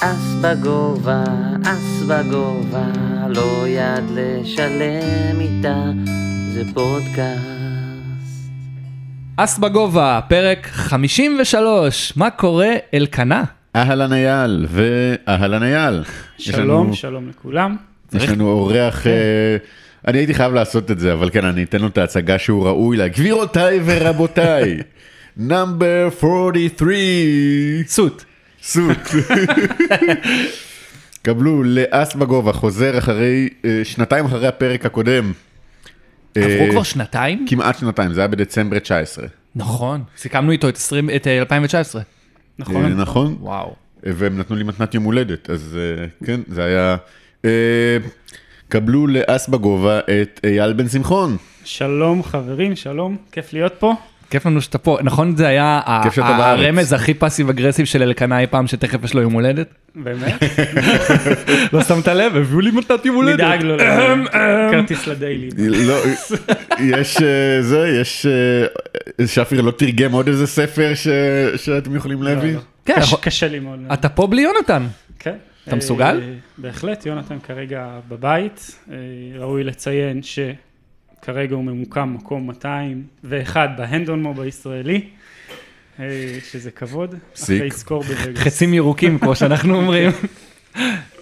אס בגובה, אס בגובה, לא יד לשלם איתה, זה פודקאסט. אס בגובה, פרק 53, מה קורה אלקנה? אהלן אייל ואהלן אייל. שלום, לנו- שלום לכולם. יש לנו אורח, אה, אני הייתי חייב לעשות את זה, אבל כן, אני אתן לו את ההצגה שהוא ראוי לה. גבירותיי ורבותיי, נאמבר 43, סוט. סוט. קבלו לאס בגובה, חוזר אחרי, אה, שנתיים אחרי הפרק הקודם. עברו אה, כבר שנתיים? כמעט שנתיים, זה היה בדצמבר 19. נכון, סיכמנו איתו את 20 את, אה, 2019. נכון. נכון. וואו. והם נתנו לי מתנת יום הולדת, אז כן, זה היה... קבלו לאס בגובה את אייל בן שמחון. שלום חברים, שלום, כיף להיות פה. כיף לנו שאתה פה, נכון זה היה. הרמז הכי פאסיב אגרסיב של אלקנה אי פעם שתכף יש לו יום הולדת? באמת? לא שמת לב? הביאו לי מתנת יום הולדת. נדאג לו לכרטיס לדיילי. לא, יש אה, זה, יש... אה, שפיר לא תרגם עוד איזה ספר ש- שאתם יכולים להביא? לא, לא. כן, קשה לי מאוד. אתה פה בלי יונתן. כן. אתה מסוגל? אה, בהחלט, יונתן כרגע בבית. ראוי לציין שכרגע הוא ממוקם מקום 201 בהנדון מוב הישראלי, אה, שזה כבוד. פסיק. אחרי סקור בווגאס. חצים ירוקים כמו שאנחנו אומרים.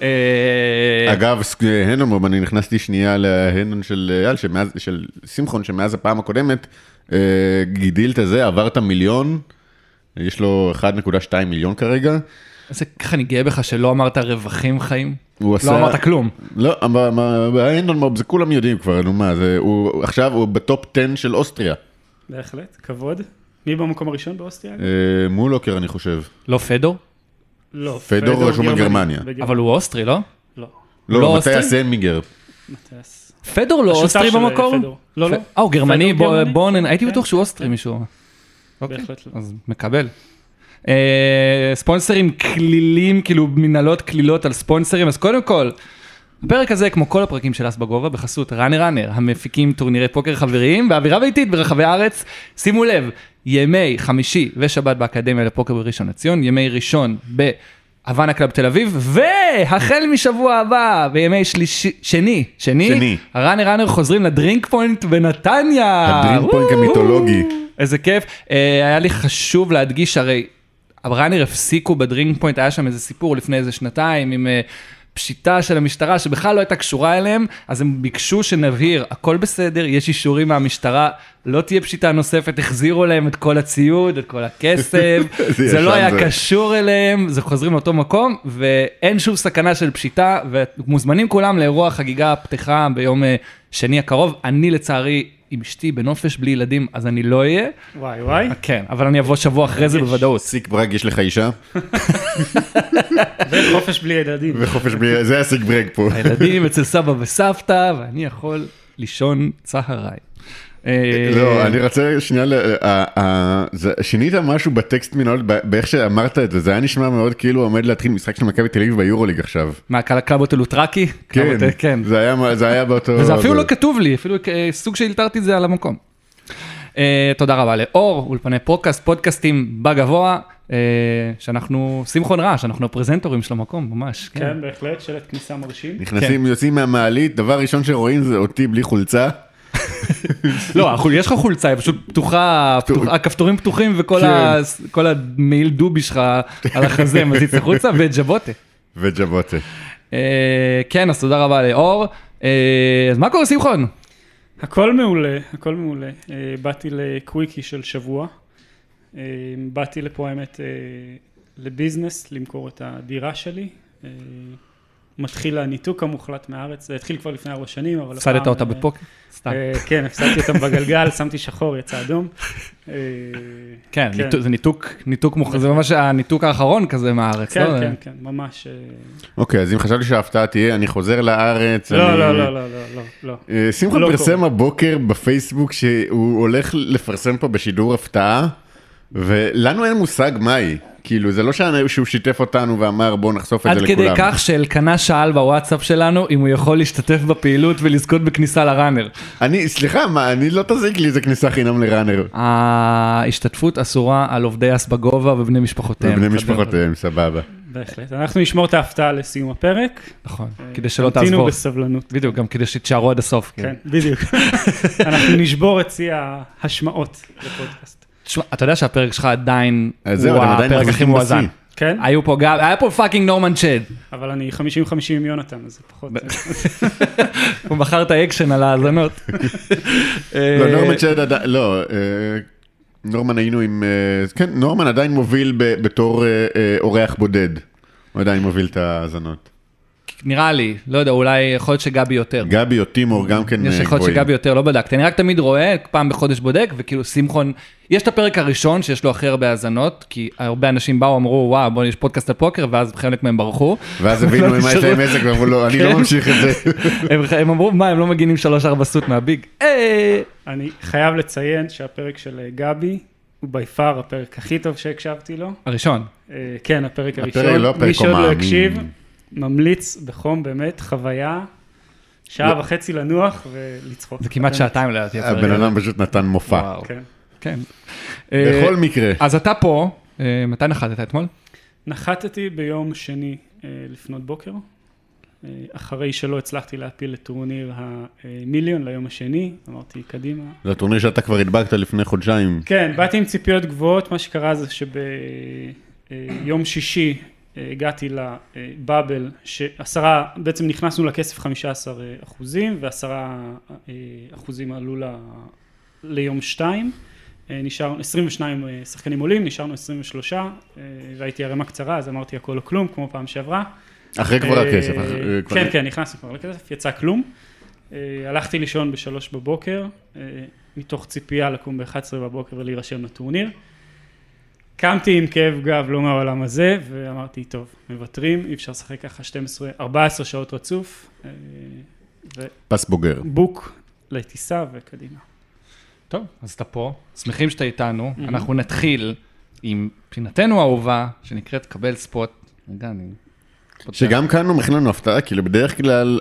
אה, אגב, ס- הנדון, אני נכנסתי שנייה להנדון של אייל, של שמחון, שמאז הפעם הקודמת, אה, גידיל את הזה, עבר את המיליון, יש לו 1.2 מיליון כרגע. איזה ככה אני גאה בך שלא אמרת רווחים חיים. הוא עשה... לא אמרת כלום. לא, ב Hendon Mob זה כולם יודעים כבר, נו מה, זה, הוא עכשיו הוא ב top 10 של אוסטריה, בהחלט, כבוד. מי במקום הראשון באוסטריה? אה, מולוקר אני חושב. לא פדור? לא. פדור רשום על גרמני, גרמניה. בגרמניה. אבל הוא אוסטרי, לא? לא. לא לא, אוסטרי? מתיאס אייבינגר. פדור לא אוסטרי של במקור? לא, לא. אה, הוא גרמני? בונן, הייתי כן, בטוח שהוא כן, אוסטרי כן. מישהו. אוקיי, בהחלט לא. אז מקבל. אה, ספונסרים כלילים, כאילו מנהלות כלילות על ספונסרים, אז קודם כל, הפרק הזה, כמו כל הפרקים של אס בגובה, בחסות Runner Runner, המפיקים טורנירי פוקר חבריים באווירה ביתית ברחבי הארץ. שימו לב, ימי חמישי ושבת באקדמיה לפוקר בראשון לציון, ימי ראשון ב Havana Club תל אביב, והחל משבוע הבא, בימי שלישי, שני, שני, שני. ה Runner Runner חוזרים ל Drink Point בנתניה. ה Drink Point. המיתולוגי. איזה כיף. אה, היה לי חשוב להדגיש, הרי ה Runner הפסיקו ב Drink Point, היה שם איזה סיפור לפני איזה שנתיים עם אה, פשיטה של המשטרה שבכלל לא הייתה קשורה אליהם, אז הם ביקשו שנבהיר, הכל בסדר, יש אישורים מהמשטרה, לא תהיה פשיטה נוספת, החזירו להם את כל הציוד, את כל הכסף, זה זה לא היה זה. קשור אליהם, זה חוזרים לאותו מקום, ואין שום סכנה של פשיטה, ומוזמנים כולם לאירוע חגיגה פתיחה ביום אה, שני הקרוב. אני לצערי עם אשתי בנופש בלי ילדים, אז אני לא אהיה. וואי וואי. כן, אבל אני אבוא שבוע אחרי זה. בוודאות. סיק ברג יש לך אישה? וחופש בלי ילדים. וחופש בלי... זה הסיק ברג פה. הילדים אצל סבא וסבתא, ואני יכול לישון צהריים. אה, לא, אני רוצה שנייה, ל- ה- ה- זה- שינית משהו בטקסט מנהלות, ב- באיך שאמרת את זה, זה היה נשמע מאוד כאילו עומד להתחיל משחק של מכבי תל אביב ביורוליג עכשיו. מה, קל- קלאבות אלוטרקי? כן, כן. זה היה- זה היה באותו... וזה אפילו לא כתוב לי, אפילו אה, סוג שהלתרתי את זה על המקום. אה, תודה רבה לאור, אולפני פודקאסט, פודקאסטים בגבוה, אה, שאנחנו, שמחון רעש, אנחנו הפרזנטורים של המקום, ממש. כן. כן, בהחלט, שלט כניסה מרשים. נכנסים, יוצאים מהמעלית, דבר ראשון שרואים זה אותי בלי חולצה. לא, יש לך חולצה, היא פשוט פתוחה, פתוח- הכפתורים פתוחים וכל כן. המעיל דובי שלך על החזה מזיץ החוצה וג'בוטה. וג'בוטה. אה, כן, אז תודה רבה לאור. אה, אז מה קורה שמחון? הכל מעולה, הכל מעולה. אה, באתי לקוויקי של שבוע. באתי לפה האמת לביזנס, למכור את הדירה שלי. מתחיל הניתוק המוחלט מהארץ, זה התחיל כבר לפני ארבע שנים, אבל הפסדת אותה אה, בפוקר? סתם. אה, כן, הפסדתי אותם בגלגל, שמתי שחור, יצא אדום. אה, כן, ניתוק- זה ניתוק, ניתוק מוכ... זה ממש הניתוק האחרון כזה מהארץ, כן, לא? כן, כן, ממש... אה, אוקיי, אז אם חשבתי שההפתעה תהיה, אני חוזר לארץ. לא, אני- לא, לא, לא, לא, לא, לא. שמחון לא פרסם. הבוקר בפייסבוק שהוא הולך לפרסם פה בשידור הפתעה, ולנו אין מושג מה היא. כאילו, זה לא שהוא שיתף אותנו ואמר בוא נחשוף את עד זה כדי לכולם. כך שאלקנה שאל בוואטסאפ שלנו אם הוא יכול להשתתף בפעילות ולזכות בכניסה לראנר. אני, סליחה, מה, אני לא תזיק לי איזה כניסה חינם לראנר. ההשתתפות אסורה על עובדי אס בגובה ובני משפחותיהם. ובני. משפחותיהם, סבבה. בהחלט. אנחנו נשמור את ההפתעה לסיום הפרק. נכון, כדי שלא תמתינו תעזבו. בסבלנות. בדיוק, גם כדי שתישארו עד הסוף. כן, בדיוק. אנחנו נשבור את שיא ההשמעות לפודקאסט. תשמע, אתה יודע שהפרק שלך עדיין זהו, הוא הפרק הכי מואזן. כן? היו פה גם, היה פה fucking נורמן צ'ד. אבל אני 50-50 עם יונתן, אז זה פחות... הוא מכר את האקשן על האזנות. לא, אה, נורמן צ'ד עדיין, לא, אה, נורמן היינו עם, אה, כן, נורמן עדיין מוביל ב- בתור אה, אה, אורח בודד. הוא עדיין מוביל את ההאזנות. נראה לי, לא יודע, אולי יכול להיות שגבי יותר. גבי או טימור גם כן יש אה, יכול להיות גבוהים. שגבי יותר, לא בדקתי. אני רק תמיד רואה, פעם בחודש בודק, וכאילו שמחון, יש את הפרק הראשון שיש לו הכי הרבה האזנות, כי הרבה אנשים באו, אמרו, וואו, בוא, יש פודקאסט על פוקר, ואז חלק מהם ברחו. ואז הבינו לא מה יש נשארו. להם עסק ואמרו לו, אני כן. לא ממשיך את זה. הם, אמרו, מה, הם לא מגינים 3-4 סוט מהביג? אה, אני חייב לציין שהפרק של אה, גבי הוא בי פאר הפרק הכי טוב שהקשבתי לו. הראשון. כן, הפרק הפרק הראשון. לא הפרק מי שעוד לא. הקשיב, ממליץ בחום, באמת, חוויה, שעה לא. וחצי לנוח ולצחוק. זה כמעט באמת. שעתיים לדעתי. הבן. אדם פשוט נתן מופע. כן. כן. אה, בכל מקרה, אז אתה פה, אה, מתי נחתת אתמול? נחתתי ביום שני אה, לפנות בוקר, אה, אחרי שלא הצלחתי להפיל את טורניר המיליון ליום השני, אמרתי, קדימה. זה הטורניר שאתה כבר הדבקת לפני חודשיים. כן, באתי עם ציפיות גבוהות, מה שקרה זה שביום שישי אה, הגעתי לבאבל, שעשרה, בעצם נכנסנו לכסף 15 אחוזים, ועשרה אה, אחוזים עלו ל, ליום שתיים. אה, נשארנו, 22 אה, שחקנים עולים, נשארנו 23, אה, והייתי ערימה קצרה, אז אמרתי הכל או כלום, כמו פעם שעברה. אחרי כבר הכסף. כן, כן, נכנסנו כבר לכסף, יצא כלום. הלכתי לישון בשלוש בבוקר, מתוך ציפייה לקום ב-11 בבוקר ולהירשם לטורניר. קמתי עם כאב גב לא מהעולם הזה, ואמרתי, טוב, מוותרים, אי אפשר לשחק ככה 12, 14 שעות רצוף, אה, פס בוגר. ובוק לטיסה וקדימה. טוב, אז אתה פה, שמחים שאתה איתנו, מהמם. אנחנו נתחיל עם פינתנו האהובה, שנקראת קבל ספוט. רגע, אני... שגם כאן הוא מכין לנו הפתעה, כאילו בדרך כלל,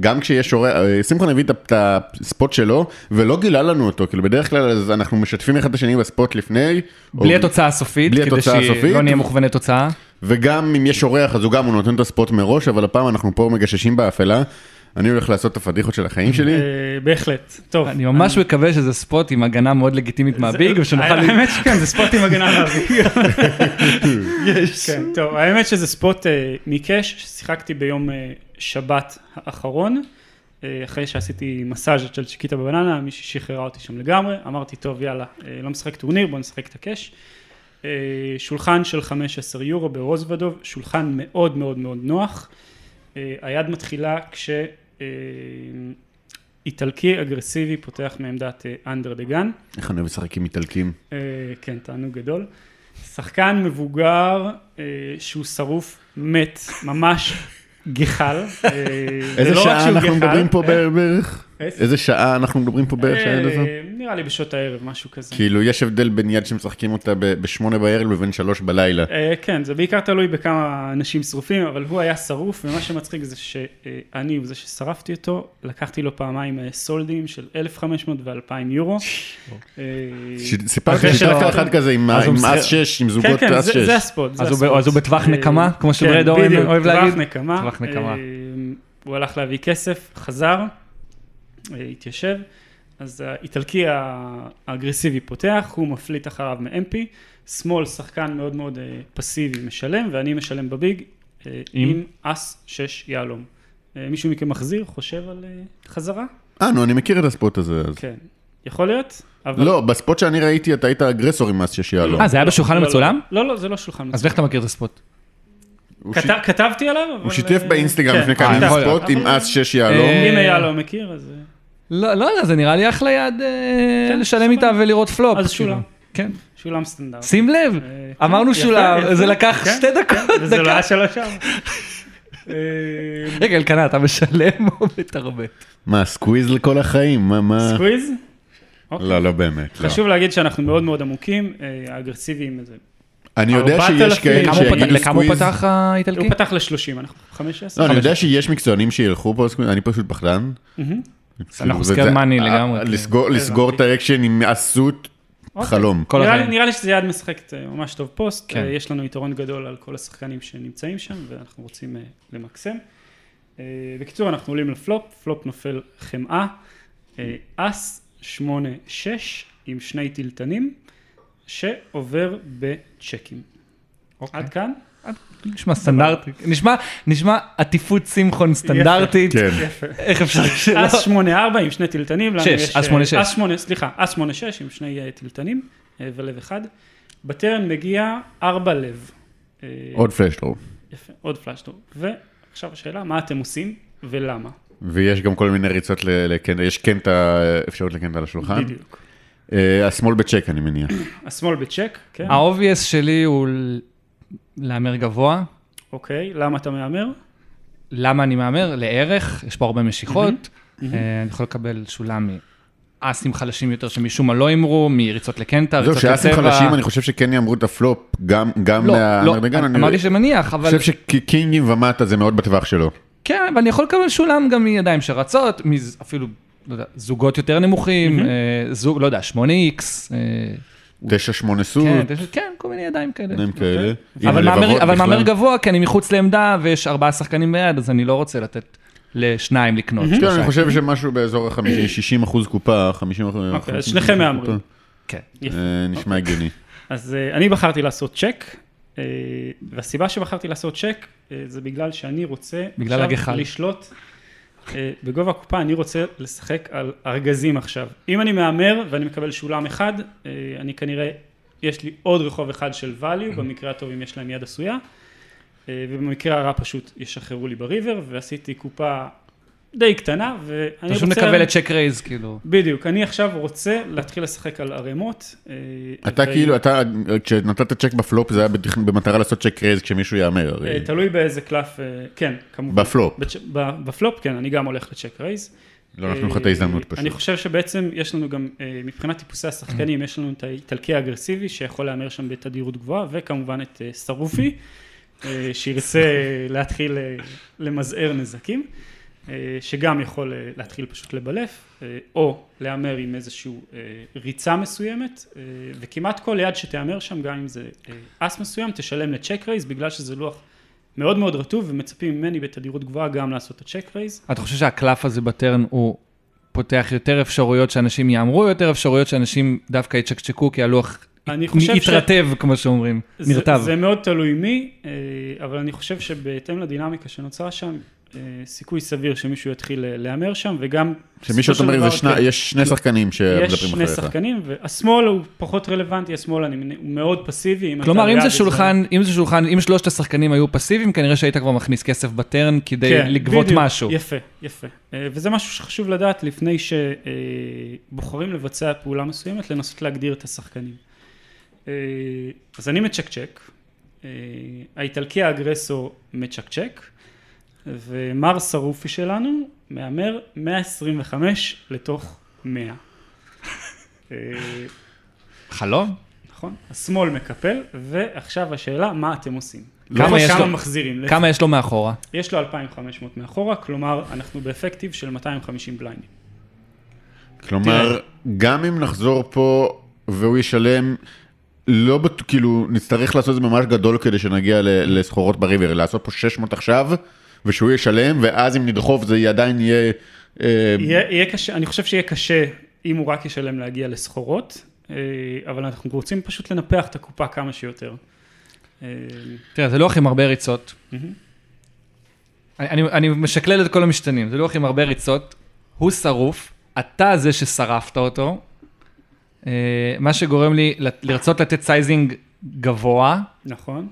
גם כשיש אורח, אה, שמחון הביא את הספוט שלו, ולא גילה לנו אותו, כאילו בדרך כלל אז אנחנו משתפים אחד את השני בספוט לפני. בלי התוצאה הסופית, כדי. שלא נהיה מוכווני תוצאה. וגם אם יש אורח אז הוא גם, הוא נותן את הספוט מראש, אבל הפעם אנחנו פה מגששים באפלה. אני הולך לעשות את הפדיחות של החיים שלי. אה, בהחלט, טוב. אני ממש מקווה שזה ספוט עם הגנה מאוד לגיטימית מהביג, ושנוכל... האמת שכן, זה ספוט עם הגנה מהביג. כן, טוב, האמת שזה ספוט אה, מקאש, ששיחקתי ביום אה, שבת האחרון, אחרי שעשיתי מסאז' של צ'יקיטה בבננה, מישהי שחררה אותי שם לגמרי, אמרתי, טוב, יאללה, לא משחק טורניר, בוא נשחק את ה cash. שולחן של 15 יורו ברוזוודוב, שולחן מאוד מאוד מאוד נוח. היד מתחילה כש... אה, איטלקי אגרסיבי פותח מעמדת under the gun. איך אני אוהב לשחק עם איטלקים. אה, כן, תענוג גדול. שחקן מבוגר אה, שהוא שרוף מת, ממש גחל. זה איזה שעה אנחנו מדברים פה בערך? איזה- שעה אנחנו מדברים פה בערך נראה לי בשעות הערב, משהו כזה. כאילו יש הבדל בין יד שמשחקים אותה בשמונה בערב לבין שלוש בלילה. אה, כן, זה בעיקר תלוי בכמה אנשים שרופים, אבל הוא היה שרוף, ומה שמצחיק זה שאני הוא זה ששרפתי אותו, לקחתי לו פעמיים אה, סולדים של 1,500 ו-2,000 יורו. אה, סיפרתי ששיחקת שלקחתי- אחד כזה עם אס 6, עם כן, זוגות כן, אס זה, 6. זה הספוט, זה אז הוא ב- הספוט. אז הוא בטווח נקמה, כמו שברד כן, אורן בדיוק, אוהב להגיד? טווח נקמה. טווח נקמה. הוא הלך להביא כסף, חזר, התיישב, אז האיטלקי האגרסיבי פותח, הוא מפליט אחריו מ-MP, שמאל שחקן מאוד מאוד אה, פסיבי משלם, ואני משלם בביג אה, עם? עם אס 6 יהלום. אה, מישהו מכם מחזיר, חושב על אה, חזרה? אה, נו, אני מכיר את הספוט הזה. אז. כן. יכול להיות? אבל... לא, בספוט שאני ראיתי אתה היית אגרסור עם אס 6 יהלום. אה, זה היה בשולחן לא, לא, המצולם? לא, לא, זה לא שולחן מצולם. אז איך אתה מכיר את הספוט? כתבתי עליו, אבל... הוא שיתף באינסטגרם כן, לפני כמה. ספוט עם אס 6 יהלום. אם אייל לא מכיר, אז... לא, לא יודע, זה נראה לי אחלה יד אה, כן, לשלם איתה. ולראות פלופ. אז כאילו. שולם. כן. שולם סטנדרט. שים לב, אה, אמרנו כן, שולם, יפה, זה. לקח כן, שתי דקות, וזה לא. היה שלוש שעות. אה, רגע, אלקנה, אתה משלם או מתרבט? מה, סקוויז לכל החיים? מה, מה? סקוויז? אוקיי. לא, לא באמת. לא. חשוב להגיד שאנחנו מאוד מאוד עמוקים, האגרסיביים איזה. אני יודע 4,000, שיש כאלה שיגידו לכמה הוא סקוויז. פתח האיטלקי? הוא פתח ל-30, אנחנו 15. לא, אני יודע שיש מקצוענים שילכו פה סקוויז, אני פשוט פחדן. מהמם. אנחנו זה- סקר זה- מאני אה, לגמרי, אה, כאילו. לסגור- לסגור את האקשן עם אסות אוקיי. חלום. נראה לי- החיים. נראה לי שזה יד משחקת אה, ממש טוב פוסט, כן. יש לנו יתרון גדול על כל השחקנים שנמצאים שם ואנחנו רוצים למקסם. בקיצור אנחנו עולים לפלופ, פלופ נופל חמאה, אה, אס שמונה שש עם שני טילטנים שעובר בצ'קים. אוקיי. עד כאן? נשמע סטנדרטי, נשמע, נשמע עטיפות שמחון סטנדרטית, כן. איך אפשר שלא? אס שמונה ארבע עם שני טילטנים, לנו שש, אס שמונה אה, שש. אס שמונה, סליחה, אס שמונה שש עם שני אה, טילטנים אה, ולב אחד. בטרן מגיע ארבע לב. אה, עוד flush draw. יפה, עוד flush draw. ועכשיו השאלה, מה אתם עושים ולמה? ויש גם כל מיני ריצות יש קנטה, אפשרות לקנטה על השולחן. בדיוק. אה, ה small ב check אני מניח. ה small ב check, כן? ה bias שלי הוא להמר גבוה. אוקיי, למה אתה מהמר? למה אני מהמר? לערך, יש פה הרבה משיכות. אה, אני יכול לקבל תשלום מאסים חלשים יותר שמשום מה לא הימרו, מריצות לקנטה, זהו, ריצות שאסים לצבע. חלשים, אני חושב שכן יאמרו את הפלופ, גם גם לא, לא, מהמרדגן. אני אמרתי שמניח, אבל... חושב שקינגים ומטה זה מאוד בטווח שלו. כן, ואני יכול לקבל שולם גם מידיים שרצות, מז- אפילו, לא יודע, זוגות יותר נמוכים, אה, זוג, לא יודע, 8X, אה, תשע שמונה סוג, כן, כן, מיני ידיים כאלה. דברים כאלה. עם אבל מהמר- גבוה, כי אני מחוץ לעמדה ויש ארבעה שחקנים ביד, אז אני לא רוצה לתת לשניים לקנות. כן. אני חושב שמשהו באזור ה-60 אחוז קופה, 50 אחוז. אוקיי, אז שניכם מהמרים. כן. אה, נשמע הגיוני. אז אה, אני בחרתי לעשות צ'ק, אה, והסיבה שבחרתי לעשות צ'ק זה בגלל שאני רוצה בגלל הגחל. לשלוט בגובה הקופה, אני רוצה לשחק על ארגזים עכשיו. אם אני מהמר ואני מקבל שולם אחד, אני כנראה, יש לי עוד רחוב אחד של value, במקרה הטוב אם יש להם יד עשויה, אה, ובמקרה הרע פשוט ישחררו לי בריבר, ועשיתי קופה די קטנה, ואני פשוט רוצה... נקבל את צ'ק רייז, כאילו. בדיוק, אני עכשיו רוצה להתחיל לשחק על ערימות. אה, אתה ו- כאילו, אתה, כשנתת check ב flop זה היה במטרה לעשות check raise כשמישהו יאמר. אה, תלוי באיזה קלף, כן, כמובן. בפלופ. בצ'- בפלופ, כן, אני גם הולך ל check raise. לא נתנו לך את ההזדמנות אה, פשוט. אני חושב שבעצם יש לנו גם, אה, מבחינת טיפוסי השחקנים, יש לנו את האיטלקי האגרסיבי, שיכול להמר שם בתדירות גבוהה, וכמובן את אה, שרופי, אה, שירצה להתחיל למזער נזקים, שגם יכול להתחיל פשוט לבלף, או להמר עם איזושהי ריצה מסוימת, וכמעט כל יד שתהמר שם, גם אם זה אס מסוים, תשלם לצ'ק רייז, בגלל שזה לוח מאוד מאוד רטוב, ומצפים ממני בתדירות גבוהה גם לעשות את הצ'ק רייז. אתה חושב שהקלף הזה בטרן הוא פותח יותר אפשרויות שאנשים יאמרו, יותר אפשרויות שאנשים דווקא יצ'קצ'קו, כי הלוח אני חושב ש- יתרטב, כמו שאומרים, זה- נרטב. זה מאוד תלוי מי, אה, אבל אני חושב שבהתאם לדינמיקה שנוצרה שם, סיכוי סביר שמישהו יתחיל אה, להמר שם, וגם... שמישהו בסופו אומר, שני- כן, יש שני שחקנים יש שמדברים שני אחריך. שחקנים, והשמאל הוא פחות רלוונטי, השמאל הוא מאוד פסיבי. אתה כלומר, אם זה שולחן, אם זה שולחן, אם שלושת השחקנים היו פסיביים, כנראה שהיית כבר מכניס כסף בטרן כדי כן, לגבות בדיוק, משהו. יפה, יפה. אה, וזה משהו שחשוב לדעת לפני שבוחרים לבצע פעולה מסוימת, לנסות להגדיר את השחקנים. אה, אז אני מצ'קצ'ק, אה, האיטלקי האגרסור מצ'קצ'ק, ומר שרופי שלנו מהמר 125 לתוך 100. אה, חלום? נכון? השמאל מקפל, ועכשיו השאלה, מה אתם עושים? כמה כמה יש כמה לו? מחזירים? כמה יש לו מאחורה? יש לו 2,500 מאחורה, כלומר, אנחנו באפקטיב של 250 בליינדים. כלומר, גם אם נחזור פה והוא ישלם, לא. כאילו, נצטרך לעשות את זה ממש גדול כדי שנגיע ל- לסחורות בריבר, לעשות פה 600 עכשיו, ושהוא ישלם, ואז אם נדחוף זה עדיין יהיה... אה, יהיה, יהיה קשה, אני חושב שיהיה קשה אם הוא רק ישלם להגיע לסחורות, אה, אבל אנחנו רוצים פשוט לנפח את הקופה כמה שיותר. אה, תראה, זה לוח עם הרבה ריצות. אני, אני, משקלל את כל המשתנים, זה לוח עם הרבה ריצות, הוא שרוף, אתה זה ששרפת אותו, מה שגורם לי לרצות לתת sizing גבוה, נכון.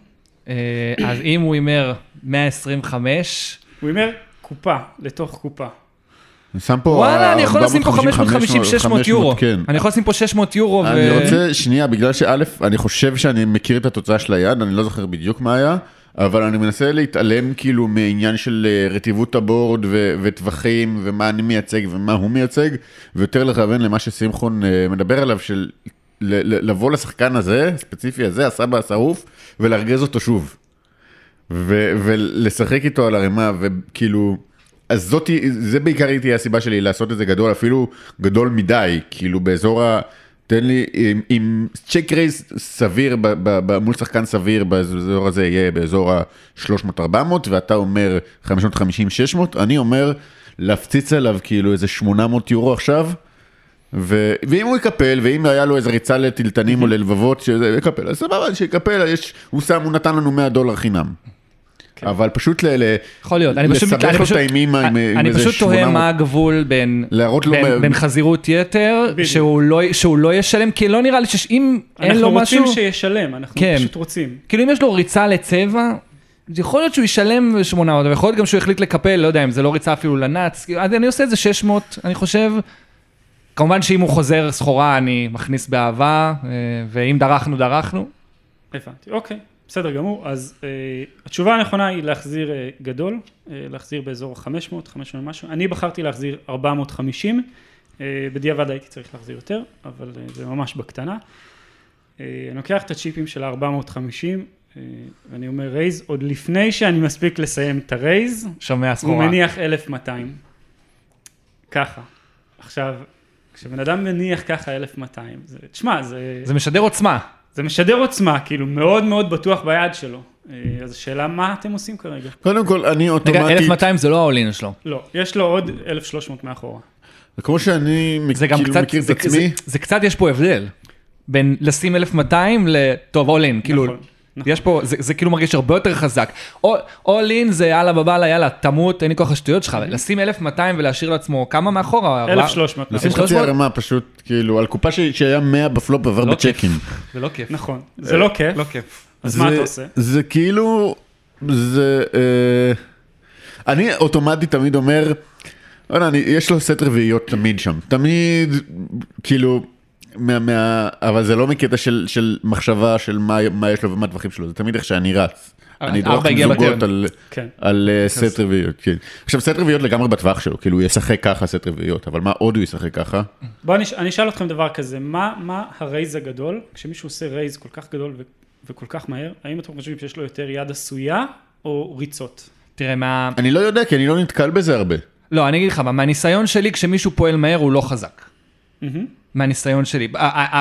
אז אם הוא הימר 125, הוא הימר קופה, לתוך קופה. אני שם פה... וואלה, אני יכול לשים פה 450, 550-600 יורו. כן. אני יכול לשים פה 600 יורו, ו... אני רוצה, שנייה, בגלל שא', אני חושב שאני מכיר את התוצאה של היד, אני לא זוכר בדיוק מה היה, אבל אני מנסה להתעלם כאילו מעניין של אה, רטיבות ה board ו- וטווחים, ומה אני מייצג ומה הוא מייצג, ויותר לכוון למה ששמחון אה, מדבר עליו, של לבוא לשחקן הזה, הספציפי הזה, הסבא השרוף, ולארגז אותו שוב. ו- ולשחק איתו על ערימה, וכאילו, אז זאתי, זה בעיקר תהיה הסיבה שלי לעשות את זה גדול, אפילו גדול מדי, כאילו באזור ה... תן לי, עם, עם צ'ק רייס סביר, ב, ב, ב, מול שחקן סביר באזור הזה יהיה באזור ה-300-400, ואתה אומר 550-600, אני אומר להפציץ עליו כאילו איזה 800 יורו עכשיו, ו... ואם הוא יקפל, ואם היה לו איזה ריצה לטלטנים או ללבבות, שזה יקפל, אז סבבה, שיקפל, יש, הוא שם, הוא נתן לנו 100 דולר חינם. אבל פשוט ל... יכול להיות, אני פשוט, לסבך אני לו פשוט, את האימים עם- אני, איזה פשוט תוהה 800. מה הגבול בין, להראות לו בין, חזירות יתר. שהוא לא, שהוא לא ישלם, כי לא נראה לי שאם אין לו אנחנו רוצים משהו, שישלם, אנחנו כן. פשוט רוצים. כאילו אם יש לו ריצה לצבע, יכול להיות שהוא ישלם 800, אבל יכול להיות גם שהוא החליט לקפל, לא יודע אם זה לא ריצה אפילו לנאץ, כאילו, אני עושה את זה 600, אני חושב. כמובן שאם הוא חוזר סחורה, אני מכניס באהבה, אה, ואם דרכנו, דרכנו. הבנתי, אוקיי, בסדר גמור. אז אה, התשובה הנכונה היא להחזיר אה, גדול, אה, להחזיר באזור ה-500, 500 ומשהו. אני בחרתי להחזיר 450, אה, בדיעבד הייתי צריך להחזיר יותר, אבל אה, זה ממש בקטנה. אה, אני לוקח את הצ'יפים של ה-450, אה, ואני אומר רייז, עוד לפני שאני מספיק לסיים את הרייז, שומע הוא סחורה. מניח 1200. ככה. עכשיו, כשבן אדם מניח ככה 1200, זה, תשמע, זה... זה משדר עוצמה. זה משדר עוצמה, כאילו מאוד מאוד בטוח ביד שלו. אה, אז השאלה, מה אתם עושים כרגע? קודם כל, אני רגע, אוטומטית, 1200 זה לא האולין שלו. לא, יש לו עוד 1,300 מאחורה. כמו שאני זה גם כאילו קצת, מכיר זה, את עצמי, זה, זה קצת יש פה הבדל. בין לשים 1200 לטוב, in, כאילו, נכון. יש פה, זה, זה כאילו מרגיש הרבה יותר חזק. all in זה יאללה בבאללה, יאללה, תמות, אין לי כוח לשטויות שלך, לשים 1200 ולהשאיר לעצמו כמה מאחורה? ארבע- 1,300 לשים. חצי 300? הרמה פשוט, כאילו, על קופה ש- שהיה 100 בפלופ עבר לא. בצ'קים. זה לא כיף. נכון, זה לא כיף. לא כיף. אז זה- מה אתה עושה? זה כאילו, זה... אה, אני אוטומטית תמיד אומר, אני- יש לו סט רביעיות תמיד שם, תמיד, כאילו, מה, מה, אבל זה לא מקטע של, של מחשבה של מה, מה יש לו ומה הטווחים שלו, זה תמיד איך שאני רץ. אני ארבע דורוך הגיע זוגות. על, כן. על אה, סט רביעיות, כן. עכשיו, סט רביעיות לגמרי בטווח שלו, כאילו, הוא ישחק ככה סט רביעיות, אבל מה עוד הוא ישחק ככה? בואו אני, אני אשאל אתכם דבר כזה, מה, מה הרייז הגדול, כשמישהו עושה רייז כל כך גדול ו, וכל כך מהר, האם אתם חושבים שיש לו יותר יד עשויה או ריצות? תראה, מה... אני לא יודע, כי אני לא נתקל בזה הרבה. לא, אני אגיד לך, מה, מהניסיון שלי, כשמישהו פועל מהר הוא לא חזק. מהמם. מהניסיון שלי.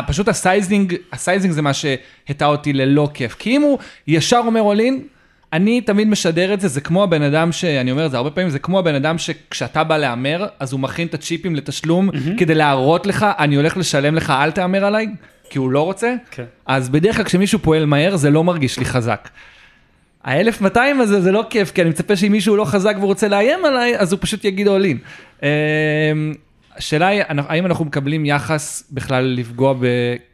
פשוט ה sizing, ה sizing זה מה שהטעה אותי ללא כיף. כי אם הוא ישר אומר all in, אני תמיד משדר את זה, זה כמו הבן אדם ש... אני אומר את זה הרבה פעמים, זה כמו הבן אדם שכשאתה בא להמר, אז הוא מכין את הצ'יפים לתשלום כדי להראות לך, אני הולך לשלם לך, אל תהמר עליי, כי הוא לא רוצה. כן. אז בדרך כלל כשמישהו פועל מהר, זה לא מרגיש לי חזק. ה-1200 הזה זה לא כיף, כי אני מצפה שאם מישהו לא חזק ורוצה לאיים עליי, אז הוא פשוט יגיד אולין. השאלה היא, האם אנחנו מקבלים יחס בכלל לפגוע ב...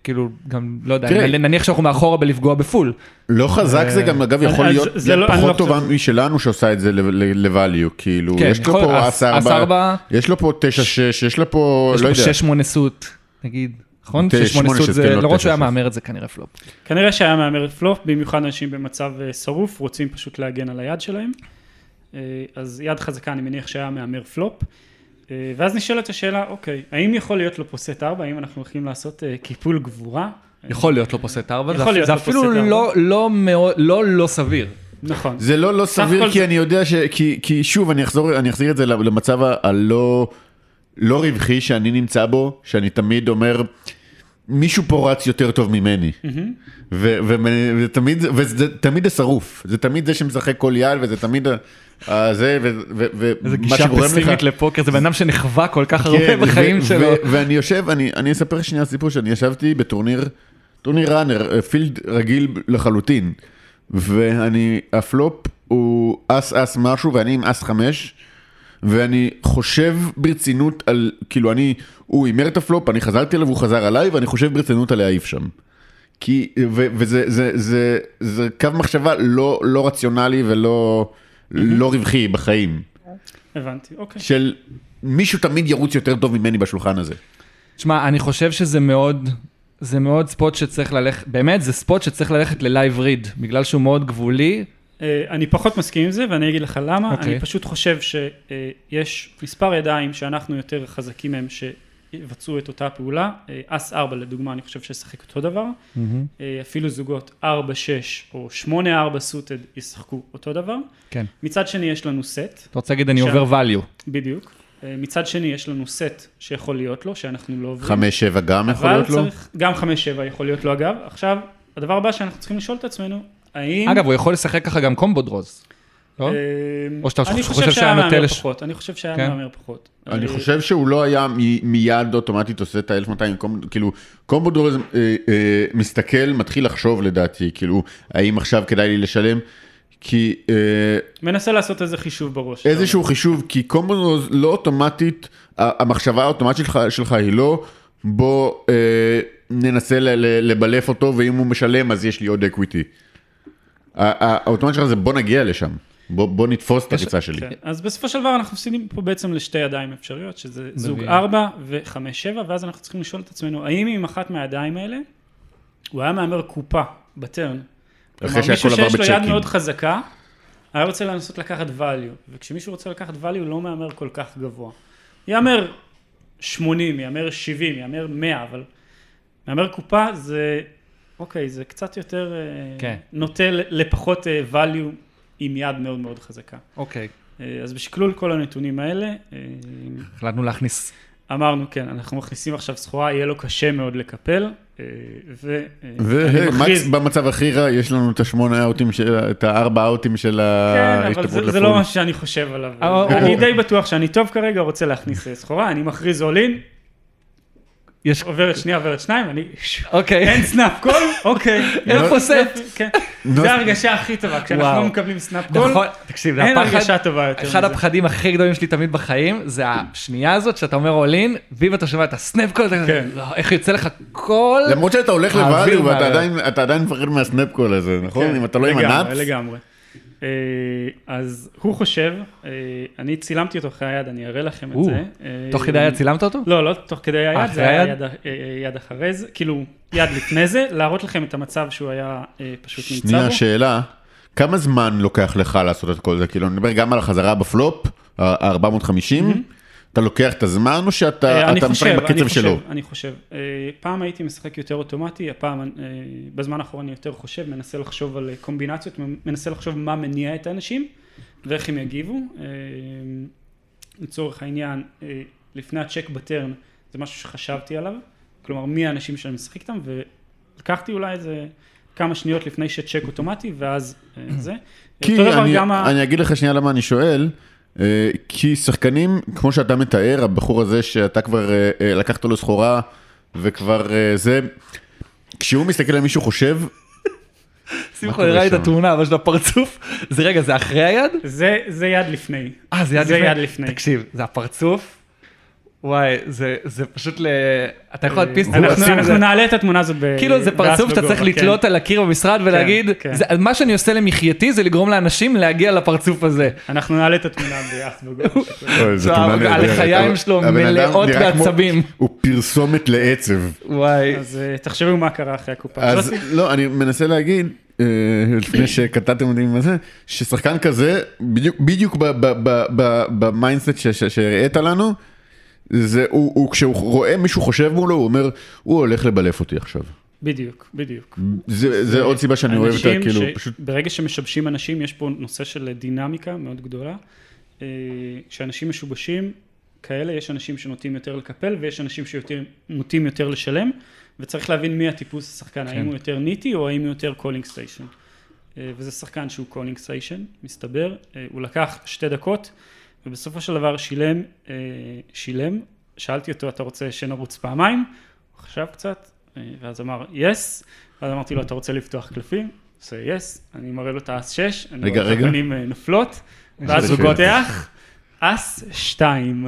כאילו, גם, לא יודע, תראה. נניח שאנחנו מאחורה בלפגוע בפול. לא חזק זה גם, אגב, יכול אז להיות זה לא- לא פחות טובה חושב- משלנו שעושה את זה ל-value, כאילו, כן, יש לו יכול- פה אס- אס אס ארבע, ארבע. יש לו פה תשע שש, יש לו פה, יש לא לו יודע, 6-8 סוט, נגיד, נכון? ת- 6-8 שמונה סוט זה, כן, לא למרות תשע שהוא היה. מהמר את זה כנראה פלופ. כנראה שהיה מהמר פלופ, במיוחד אנשים במצב אה, שרוף, רוצים פשוט להגן על היד שלהם. אה, אז יד חזקה אני מניח שהיה מהמר פלופ. אה, ואז נשאלת השאלה, אוקיי, האם יכול להיות לו פה סט 4, האם אנחנו הולכים לעשות אה, קיפול גבורה? יכול להיות לו פה סט 4, יכול להיות זה לו פה אפילו ארבע. לא- לא מאוד, לא לא סביר. נכון. זה לא לא סביר, כי זה- אני יודע ש... כי- כי שוב, אני אחזור, אני אחזיר את זה למצב הלא לא רווחי שאני נמצא בו, שאני תמיד אומר, מישהו פה רץ יותר טוב ממני. ותמיד, וזה תמיד השרוף, זה תמיד זה שמשחק כל יד, וזה תמיד ה- ה- זה, איזה ומה גישה שגורם לך... פסימית לפוקר, זה בן אדם שנחווה כל כך כן, הרבה בחיים ו- שלו. ואני יושב, אני, אספר שנייה סיפור שאני ישבתי בטורניר, טורניר Runner, field רגיל לחלוטין, ואני, הפלופ הוא אס אס משהו ואני עם אס חמש, ואני חושב ברצינות על, כאילו אני, הוא הימר את הפלופ, אני חזרתי אליו, הוא חזר עליי, ואני חושב ברצינות על להעיף שם. כי, ו, וזה זה, זה, זה קו מחשבה לא, לא רציונלי ולא לא רווחי בחיים. הבנתי, אוקיי. של מישהו תמיד ירוץ יותר טוב ממני בשולחן הזה. תשמע, אני חושב שזה מאוד, זה מאוד spot שצריך ללכת, באמת זה spot שצריך ללכת ל live read, בגלל שהוא מאוד גבולי. אה, אני פחות מסכים עם זה, ואני אגיד לך למה. אוקיי. אני פשוט חושב שיש מספר ידיים שאנחנו יותר חזקים מהם שיבצעו את אותה פעולה. אה, אס 4 לדוגמה, אני חושב שישחק אותו דבר. אה, אפילו זוגות 4-6 או 8-4 סוטד ישחקו אותו דבר. כן. מצד שני יש לנו סט, אתה רוצה להגיד אני שם. עובר value. בדיוק. אה, מצד שני, יש לנו סט שיכול להיות לו, שאנחנו לא עוברים. חמש, שבע גם יכול להיות לו? צריך, גם חמש שבע יכול להיות לו אגב. עכשיו, הדבר הבא שאנחנו צריכים לשאול את עצמנו, האם... אגב, הוא יכול לשחק ככה גם קומבו דרוז. לא? אה, או שאתה אני חושב שהיה שהיה מהמר לש- פחות, אני חושב שהיה כן? מהמר פחות. אני אה, חושב שהוא לא היה מ- מיד אוטומטית עושה את ה-1200, כאילו combo draws אה, אה, מסתכל, מתחיל לחשוב לדעתי, כאילו, האם עכשיו כדאי לי לשלם? כי אה, מנסה לעשות איזה חישוב בראש. איזשהו חישוב, כי combo draws לא אוטומטית, המחשבה האוטומטית שלך, שלך היא לא, בוא ננסה ל- ל- לבלף אותו, ואם הוא משלם אז יש לי עוד equity. האוטומט שלך זה בוא נגיע לשם, בוא, בוא נתפוס את הריצה שלי. כן. אז בסופו של דבר אנחנו מפסידים פה בעצם לשתי ידיים אפשריות, שזה זוג מבין. 4 ו-5-7, ואז אנחנו צריכים לשאול את עצמנו, האם עם אחת מהידיים האלה, הוא היה מהמר קופה בטרן. כלומר, שהכל מישהו שיש לו יד. מאוד חזקה, היה רוצה לנסות לקחת value, וכשמישהו רוצה לקחת value הוא לא מהמר כל כך גבוה. יאמר 80, יאמר 70, יאמר 100, אבל מהמר קופה זה, אוקיי, זה קצת יותר אה, כן. נוטה לפחות אה, value עם יד מאוד מאוד חזקה. אוקיי. אה, אז בשקלול כל הנתונים האלה, אה, החלטנו להכניס. אמרנו, כן, אנחנו מכניסים עכשיו סחורה, יהיה לו קשה מאוד לקפל, אה, ואני מכריז... ובמצב הכי רע יש לנו את השמונה אאוטים, של- את הארבע אאוטים של כן, אבל ההשתפרות זה, לא מה שאני חושב עליו. אני די בטוח שאני טוב כרגע, רוצה להכניס סחורה, אני מכריז in, יש... עוברת שנייה, עוברת שניים, אני... אוקיי. אין snap call? אוקיי. סט? יופי, כן. זה ההרגשה הכי טובה, כשאנחנו. לא מקבלים snap call, נכון, תקשיב, זה אין הרגשה טובה יותר אחד. הפחדים הכי גדולים שלי תמיד בחיים, זה השנייה הזאת שאתה אומר all in, ואם אתה שומע את ה snap call, אתה כן. כזה, לא, איך יוצא לך כל... למרות שאתה הולך לבד, ואתה. עדיין, מפחד מה snap call הזה, נכון? כן, אם אתה לא עם לגמרי, ה nuts, לגמרי. אה, אז הוא חושב, אה, אני צילמתי אותו אחרי היד, אני אראה לכם את זה. אה, תוך כדי היד צילמת אותו? לא, לא תוך כדי היד, זה היה? יד, אה, אחרי זה, כאילו יד לפני זה, להראות לכם את המצב שהוא היה אה, פשוט נמצא שנייה, בו. שאלה, כמה זמן לוקח לך לעשות את כל זה? כאילו, אני מדבר גם על החזרה בפלופ, ה-450, אתה לוקח את הזמן או אה, שאתה אני משחק אני בקצב שלו? אני חושב. אה, פעם הייתי משחק יותר אוטומטי, הפעם, אה, בזמן האחרון אני יותר חושב, מנסה לחשוב על אה, קומבינציות, מנסה לחשוב מה מניע את האנשים ואיך הם יגיבו. אה, לצורך העניין, אה, לפני הצ'ק בטרן, זה משהו שחשבתי עליו, כלומר מי האנשים שאני משחק איתם, ולקחתי אולי איזה כמה שניות לפני שצ'ק אוטומטי, ואז אה, זה. כי אני, גם ה- אני אגיד לך שנייה למה אני שואל, אה, כי שחקנים, כמו שאתה מתאר, הבחור הזה שאתה כבר אה, אה, לקחת לו סחורה וכבר אה, זה, כשהוא מסתכל על מישהו חושב, שמחון הראה לי את? התמונה, אבל של הפרצוף. זה רגע, זה אחרי היד? זה, זה יד לפני. אה, זה יד זה לפני? יד לפני. תקשיב, זה הפרצוף. וואי, זה זה פשוט ל... אתה יכול להדפיס את זה, אנחנו. נעלה את התמונה הזאת ב... כאילו זה פרצוף שאתה צריך בגובה, לתלות כן. על הקיר במשרד ולהגיד, כן. "זה- מה שאני עושה למחייתי זה לגרום לאנשים להגיע לפרצוף הזה. אנחנו נעלה את התמונה נהדרת. הלחיים שלו מלאות בעצבים. הוא פרסומת לעצב. וואי. אז אה, תחשבו מה קרה אחרי הקופה. אז? לא, אני מנסה להגיד, אה, לפני שקטעתם אותי עם זה, ששחקן כזה, בדיוק- ב mindset שהראית לנו, זה הוא, הוא כשהוא רואה מישהו חושב מולו, הוא אומר, הוא הולך לבלף אותי עכשיו. בדיוק, בדיוק. זה, זה עוד סיבה שאני אוהב את ה... כאילו, ש- פשוט... ברגע שמשבשים אנשים, יש פה נושא של דינמיקה מאוד גדולה. אה, כשאנשים משובשים כאלה, יש אנשים שנוטים יותר לקפל, ויש אנשים שנוטים יותר לשלם, וצריך להבין מי הטיפוס השחקן, האם הוא יותר nitty או האם הוא יותר calling station. וזה שחקן שהוא calling station, מסתבר. אה, הוא לקח שתי דקות, ובסופו של דבר שילם, אה, שילם. שאלתי אותו, אתה רוצה שנרוץ פעמיים? הוא חשב קצת, אה, ואז אמר, yes. ואז אמרתי לו, אתה רוצה לפתוח קלפים? עושה yes, אני מראה לו את האס 6, אני רגע, רואה את. הפנים אה, נופלות, ואז הוא. פותח, אס 2.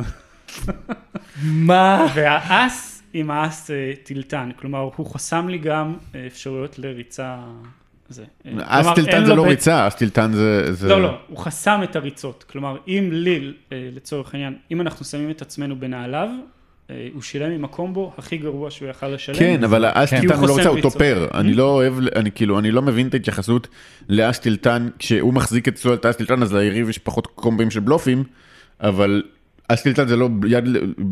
מה? והאס עם האס תלתן, כלומר הוא חסם לי גם אפשרויות לריצה. זה. אה, כלומר, טילטן זה לא בית- ריצה, אס טילטן זה... זה- לא, לא, הוא חסם את הריצות. כלומר, אם לי, אה, לצורך העניין, אם אנחנו שמים את עצמנו בנעליו, אה, הוא שילם עם הקומבו הכי גרוע שהוא יכל לשלם. כן, אבל האס. טילטן כי הוא לא חוסם הוא. טופר. אני לא אוהב, אני כאילו, אני לא מבין את ההתייחסות לאס טילטן, כשהוא מחזיק את האס טילטן, אז ליריב יש פחות קומבים של בלופים, אבל אס טילטן זה לא יד,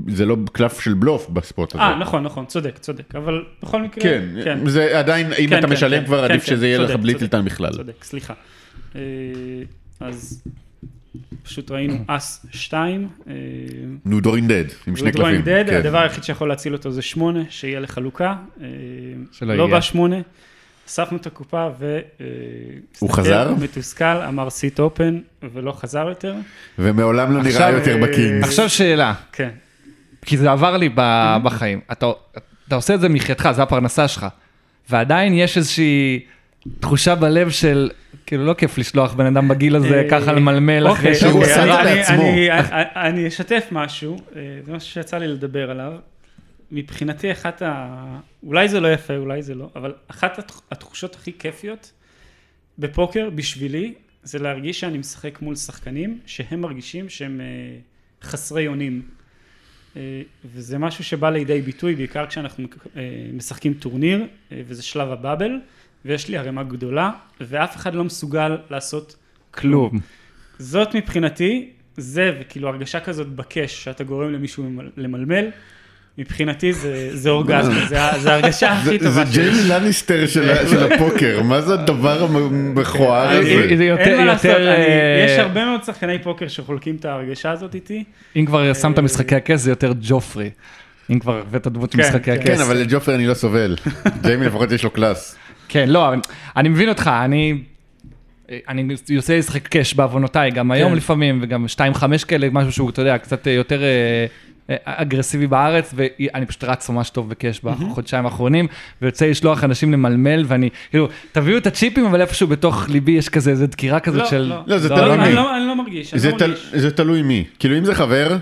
זה לא קלף של בלוף בספורט הזה. אה, נכון, נכון, צודק, צודק, אבל בכל מקרה, כן, זה עדיין, אם כן, אתה כן, משלם כן, כבר, כן, עדיף כן, שזה יהיה לך צודק, בלי צודק, תלתן בכלל. צודק, סליחה. אה, אז פשוט ראינו אס 2. drawing dead, עם שני קלפים. dead, כן. הדבר היחיד שיכול להציל אותו זה 8, שיהיה לחלוקה. אה, לא הגיע. בא 8. אספנו את הקופה ו... אה, הוא חזר? מתוסכל, אמר seat open, ולא חזר יותר. ומעולם לא נראה יותר אה, ב Kings. עכשיו שאלה, כן. כי זה עבר לי בחיים. אתה, אתה עושה את זה מחייתך, זה הפרנסה שלך. ועדיין יש איזושהי תחושה בלב של, כאילו לא כיף לשלוח בן אדם בגיל הזה אה, ככה למלמל אחרי אוקיי, שהוא הוא אוקיי, אני- לעצמו. אני- אשתף משהו, זה משהו שיצא לי לדבר עליו. מבחינתי אחת ה... אולי זה לא יפה, אולי זה לא, אבל אחת התח- התחושות הכי כיפיות בפוקר בשבילי, זה להרגיש שאני משחק מול שחקנים שהם מרגישים שהם אה, חסרי אונים. אה, וזה משהו שבא לידי ביטוי בעיקר כשאנחנו אה, משחקים טורניר, וזה שלב הבאבל, ויש לי ערימה גדולה, ואף אחד לא מסוגל לעשות כלום. זאת מבחינתי, זה וכאילו הרגשה כזאת בקש, שאתה גורם למישהו למלמל, מבחינתי זה, זה אורגזמה, זה, זה ההרגשה הכי זה- זה טובה שלי. ג'יימי לניסטר של של הפוקר, מה זה הדבר המכוער הזה? זה יותר, אין מה לעשות, יותר, אני- אה, יש הרבה מאוד שחקני פוקר שחולקים את ההרגשה הזאת איתי. אם כבר שמת אה, משחקי הכס זה יותר ג'ופרי. אם כבר הבאת דמות של כן, משחקי כן. הכס. כן, אבל לג'ופר אני לא סובל. ג'יימי לפחות יש לו class. כן, לא, אני מבין אותך, אני... אני יוצא לשחק cash בעוונותיי, גם היום כן. לפעמים, וגם 2-5 כאלה, משהו שהוא, אתה יודע, קצת יותר אה, אה, אגרסיבי בארץ, ואני פשוט רץ ממש טוב ב cash בחודשיים האחרונים, ויוצא לשלוח אנשים למלמל, ואני, כאילו, תביאו את הצ'יפים, אבל איפשהו בתוך ליבי יש כזה, איזה דקירה כזאת לא, של... לא. לא, זה לא, תלוי לא, מי. אני לא, מרגיש. זה תלוי מי. כאילו אם זה חבר,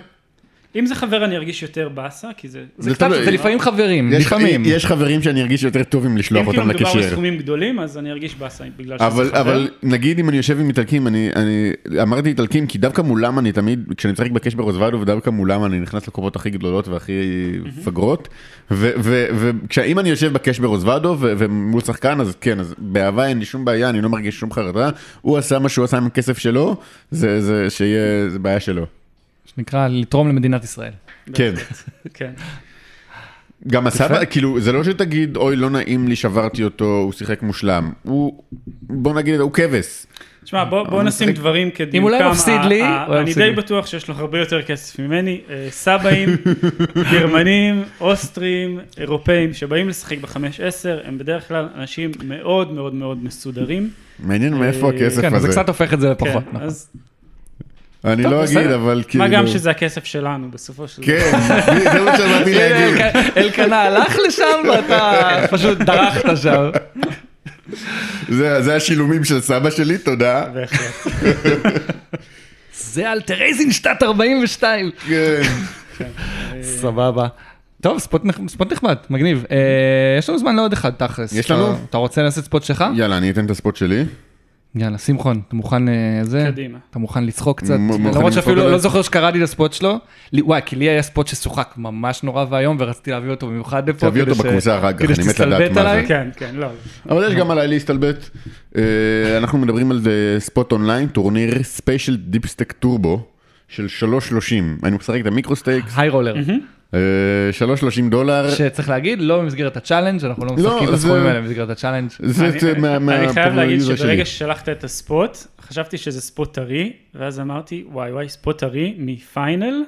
אם זה חבר אני ארגיש יותר באסה, כי זה... זה זה קצת. זה לפעמים חברים, יש- לפעמים. יש חברים שאני ארגיש יותר טוב אם לשלוח אם כאילו אותם מדובר. בסכומים גדולים, אז אני ארגיש באסה בגלל שזה אבל, חבר. אבל נגיד אם אני יושב עם איטלקים, אני, אני אמרתי איטלקים כי דווקא מולם אני תמיד, כשאני משחק בקש ברוזוולדו ודווקא מולם אני נכנס לקופות הכי גדולות והכי מפגרות, ואם אני יושב בקש ברוזוולדו ו- ומול שחקן אז כן, אז באהבה אין לי שום בעיה, אני לא מרגיש שום חרדה, הוא עשה מה שהוא עשה עם הכסף שלו, זה, זה שיהיה, זה בעיה שלו. שנקרא לתרום למדינת ישראל. כן. כן. גם הסבא, כאילו, זה לא שתגיד, אוי, לא נעים לי, שברתי אותו, הוא שיחק מושלם. הוא, בוא נגיד, הוא כבש. תשמע, בוא, נשים משחק- דברים כדיוקם. אם הוא לא מפסיד לי, אני די. בטוח שיש לו הרבה יותר כסף ממני. אה, סבאים, גרמנים, אוסטרים, אירופאים, שבאים לשחק בחמש עשר, הם בדרך כלל אנשים מאוד מאוד מאוד מסודרים. מעניין מאיפה אה, הכסף כן, אז זה הזה. קצת הופך את זה כן, לפחות. נכון. אז אני לא. אגיד, אבל כאילו... מה גם שזה הכסף שלנו בסופו של דבר. כן, זה מה שבאתי להגיד. אלקנה הלך לשם ואתה פשוט דרכת שם. זה זה השילומים של סבא שלי, תודה. בהחלט. זה על טרזיינשטט 42. כן. סבבה. טוב, spot נח- spot נחמד, מגניב. אה, יש לנו זמן לעוד אחד תכלס. יש לנו? אתה- אתה רוצה לעשות spot שלך? יאללה, אני אתן את ה spot שלי. יאללה, שמחון, אתה מוכן אה, זה? קדימה. אתה מוכן לצחוק קצת? למרות שאפילו? לא זוכר שקראתי את ה spot שלו. וואי, כי לי היה spot ששוחק ממש נורא ואיום, ורציתי להביא אותו במיוחד לפה. תביא אותו בקבוצה אחר כך, אני מת לדעת מה זה. כן, כן, לא. אבל יש גם עליי להסתלבט. אה, אנחנו מדברים על זה spot online, טורניר special deepstack turbo של 3.30. אני משחק את ה microstakes, high roller. אה, 3.30 דולר. שצריך להגיד, לא במסגרת ה challenge, אנחנו לא לא, משחקים את הסכומים האלה במסגרת ה challenge. זה אני- חייב להגיד שברגע. ששלחת את ה spot, חשבתי שזה spot טרי, ואז אמרתי, וואי וואי, spot טרי מ final.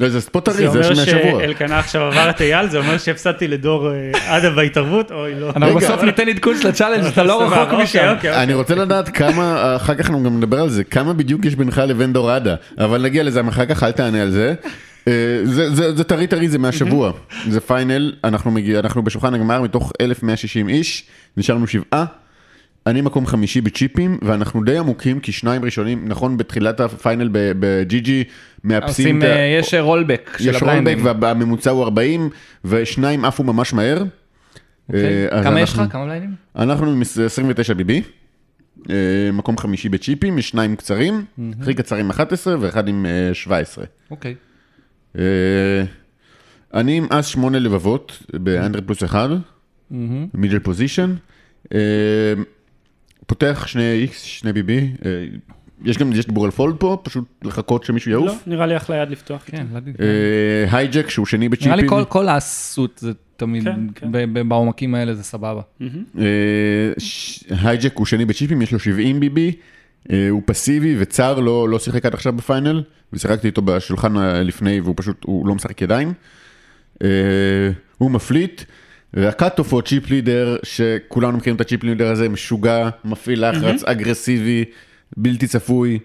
לא, זה spot זה טרי, זה אומר מהשבוע. שאלקנה עכשיו עבר את אייל, זה אומר שהפסדתי לדור אה, עדה בהתערבות, אוי לא. אנחנו בסוף ניתן עדכון של ה challenge, אתה לא רחוק אוקיי, משם. אוקיי, אני רוצה לדעת כמה, אחר כך אנחנו גם נדבר על זה, כמה בדיוק יש בינך לבין דורדה, אבל נגיע לזה אחר כך, אל תענה על זה. אה, זה- זה זה טרי טרי, זה מהשבוע, זה final, אנחנו בשולחן הגמר מתוך 1,160 איש, נשארנו שבעה. אני מקום חמישי בצ'יפים, ואנחנו די עמוקים, כי שניים ראשונים, נכון, בתחילת ה final ב- ב GG, מאפסים עושים, את ה... אה, יש rollback של יש rollback הבליינדים. והממוצע הוא 40, ושניים עפו ממש מהר. אוקיי. אה, כמה יש לך? כמה בליינדים? אנחנו עם 29 BB, אה, מקום חמישי בצ'יפים, יש שניים קצרים, הכי קצר עם 11 ואחד עם אה, 17. אוקיי. אני עם אס שמונה לבבות ב-100 פלוס 1, middle position, פותח שני X, שני BB, אה, יש גם, יש דיבור על fold פה, פשוט לחכות שמישהו לא, יעוף. נראה לי אחלה יד לפתוח. כן, לא יודע. אה, ה hijack שהוא שני בצ'יפים. נראה לי כל- כל האסות זה תמיד, כן, כן. ב- ב- בעומקים האלה זה סבבה. אה, hijack הוא שני בצ'יפים, יש לו 70 BB, אה, הוא פסיבי וצר לא, לא שיחק עד עכשיו ב final, ושיחקתי איתו בשולחן אה, לפני והוא פשוט, הוא לא משחק ידיים. אה, הוא מפליט, וה cut-off הוא ה chip leader, שכולנו מכירים את ה chip leader הזה, משוגע, מפעיל לחץ, אגרסיבי, בלתי צפוי.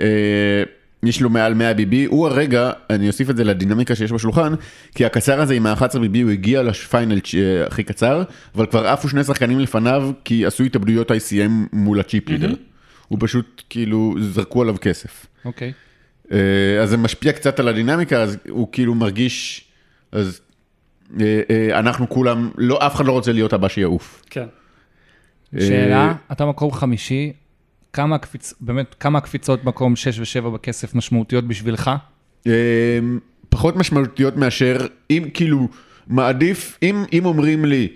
אה, יש לו מעל 100 BB, הוא הרגע, אני אוסיף את זה לדינמיקה שיש בשולחן, כי הקצר הזה עם ה-11 BB הוא הגיע ל final אה, הכי קצר, אבל כבר עפו שני שחקנים לפניו, כי עשו התאבדויות ICM מול הצ'יפ לידר. הוא פשוט, כאילו, זרקו עליו כסף. אוקיי. אה, אז זה משפיע קצת על הדינמיקה, אז הוא כאילו מרגיש, אז אנחנו כולם, לא, אף אחד לא רוצה להיות הבא שיעוף. כן. שאלה, אתה מקום חמישי, כמה הקפיצ... באמת, כמה הקפיצות מקום 6 ו-7 בכסף משמעותיות בשבילך? אה, פחות משמעותיות מאשר, אם כאילו, מעדיף, אם, אם אומרים לי,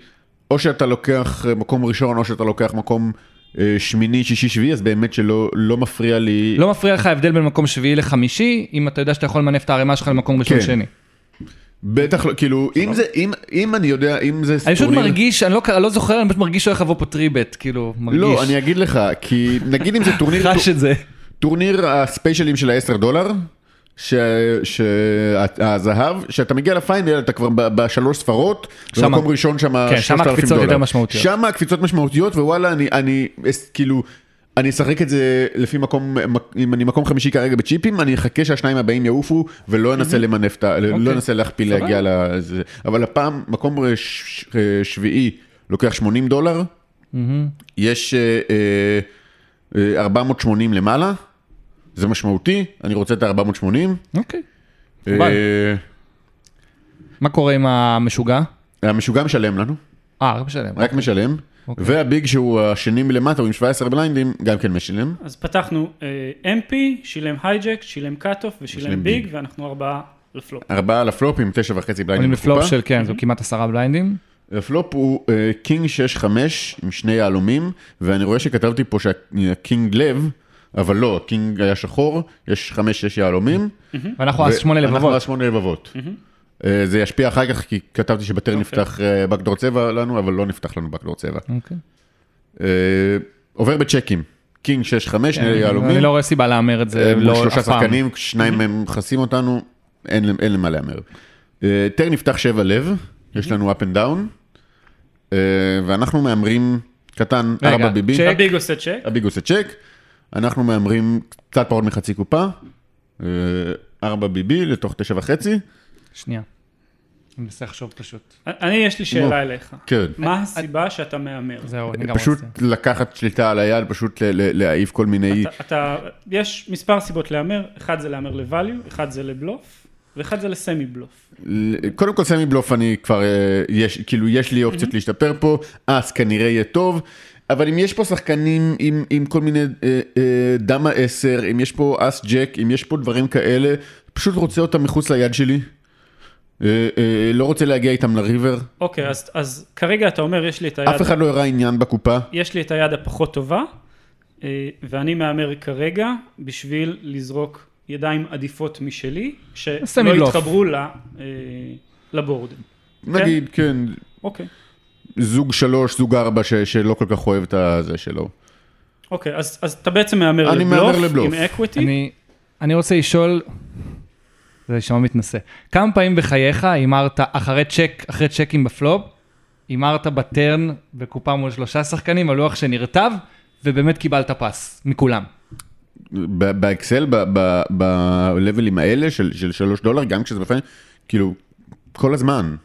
או שאתה לוקח אה, מקום ראשון, או שאתה לוקח מקום אה, שמיני, שישי, שביעי, אז באמת שלא לא מפריע לי. לא מפריע לך ההבדל בין מקום שביעי לחמישי, אם אתה יודע שאתה יכול למנף את הערימה שלך למקום ראשון כן. שני. בטח לא, כאילו, אם זה, אם, אם אני יודע, אם זה אני פשוט מרגיש, אני לא, אני לא זוכר, אני פשוט מרגיש שהולך לבוא פה three-bet, כאילו, מרגיש. לא, אני אגיד לך, כי נגיד אם זה טורניר, חש את זה. טורניר הספיישלים של ה-10 דולר, שהזהב, שאתה מגיע לפיינל, אתה כבר ב- בשלוש ספרות, שמה- במקום ראשון שם כן, שם 3,000 הקפיצות דולר. יותר משמעותיות. שם הקפיצות משמעותיות, ווואלה, אני, אני, כאילו, אני אשחק את זה לפי מקום, אם אני מקום חמישי כרגע בצ'יפים, אני אחכה שהשניים הבאים יעופו, ולא אנסה למנף את ה... לא אוקיי. אנסה להכפיל. להגיע לזה. אבל הפעם, מקום ש- שביעי לוקח 80 דולר, יש אה, אה, אה, 480 למעלה, זה משמעותי, אני רוצה את ה-480. אוקיי. אה, מה קורה עם המשוגע? המשוגע משלם לנו, אה, רק משלם. רק משלם, אוקיי. וה big שהוא השני מלמטה, הוא עם 17 בליינדים, גם כן משלם. אז פתחנו אה, MP, שילם hijack, שילם cut-off ושילם ושילם big, big. ואנחנו ארבעה לפלופ. ארבעה על הפלופ עם תשע וחצי בליינדים עולים לפלופ בקופה. של, כן, זו כמעט עשרה בליינדים. הפלופ הוא king 6-5 עם שני יהלומים, ואני רואה שכתבתי פה שה king לב, אבל לא, ה king היה שחור, יש 5-6 יהלומים. ואנחנו אז שמונה ואנחנו לבבות. אז שמונה לבבות. אה, זה ישפיע אחר כך, כי כתבתי שב turn נפתח אה, backdoor צבע לנו, אבל לא נפתח לנו backdoor צבע. אוקיי. אה, עובר בצ'קים, king 6-5, שני יהלומים. אני לא רואה סיבה להמר את זה, לא שלושה אף פעם. שחקנים, שניים מהם מכסים אותנו, אין אין למה להמר. אה, טר נפתח שבע לב, יש לנו up and down, ואנחנו מהמרים קטן, רגע, ארבע ביבי, צ'ק. הביג עושה צ'ק, הביג עושה צ'ק, אנחנו מהמרים קצת פחות מחצי קופה, אה, ארבע ביבי לתוך תשע וחצי, שנייה. אני מנסה לחשוב פשוט. אני יש לי שאלה אליך. כן. מה הסיבה שאתה מהמר? זהו, אני גם פשוט רוצה. לקחת שליטה על היד, פשוט להעיף כל מיני, אתה- אתה, יש מספר סיבות להמר, אחד זה להמר ל-value, אחד זה לבלוף, ואחד זה לסמי בלוף. קודם כל סמי בלוף אני כבר, אה, יש, כאילו יש לי אופציות להשתפר פה, אז כנראה יהיה טוב, אבל אם יש פה שחקנים עם, עם כל מיני אה, אה, דמה 10, אם יש פה אס ג'ק, אם יש פה דברים כאלה, פשוט רוצה אותם מחוץ ליד שלי. אה, אה, לא רוצה להגיע איתם לריבר, אוקיי, אז, אז כרגע אתה אומר, יש לי את היד, אף אחד לא הראה עניין בקופה. יש לי את היד הפחות טובה, אה, ואני מהמר כרגע בשביל לזרוק ידיים עדיפות משלי, שלא. יתחברו ל- לבורדים. נגיד, כן, אוקיי. זוג שלוש, זוג ארבע, ש, שלא כל כך אוהב את הזה שלו. אוקיי, אז, אז אתה בעצם מהמר אני לבלוף, לבלוף. עם equity, אני, אני רוצה לשאול, זה יישמע מתנשא, כמה פעמים בחייך הימרת אחרי צ'ק, אחרי צ'קים בפלופ, הימרת ב turn בקופה מול שלושה שחקנים על לוח שנרטב, ובאמת קיבלת פס מכולם. באקסל, בלבלים האלה של, של שלוש דולר, גם כשזה בפיינל, כאילו, כל הזמן.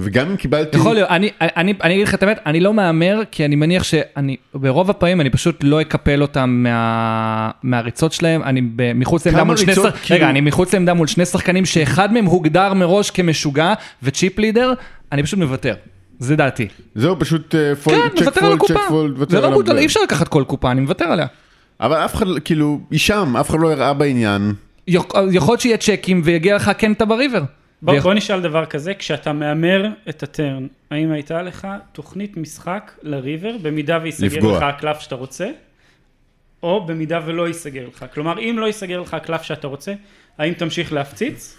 וגם אם קיבלתי... יכול להיות, אני, אני, אני אגיד לך את האמת, אני לא מהמר, כי אני מניח שאני, ברוב הפעמים אני פשוט לא אקפל אותם מה, מהריצות שלהם, אני ב- מחוץ לעמדה מול שני שחקנים, כאילו- רגע, אני מחוץ לעמדה מול שני שחקנים שאחד מהם הוגדר מראש כמשוגע וצ'יפ לידר, אני פשוט מוותר, זה דעתי. זהו, פשוט אה, פולד, כן, צ'ק מוותר על הקופה, זה לא בוטל. אי אפשר לקחת כל קופה, אני מוותר עליה. אבל אף אחד, כאילו, היא שם, אף אחד לא הראה בעניין. יכ- יכול להיות שיהיה צ'קים ויגיע לך אתה בריבר. בוא, ויכ- בוא נשאל דבר כזה, כשאתה מהמר את הטרן, האם הייתה לך תוכנית משחק לריבר, במידה וייסגר. לך הקלף שאתה רוצה, או במידה ולא ייסגר לך? כלומר, אם לא ייסגר לך הקלף שאתה רוצה, האם תמשיך להפציץ?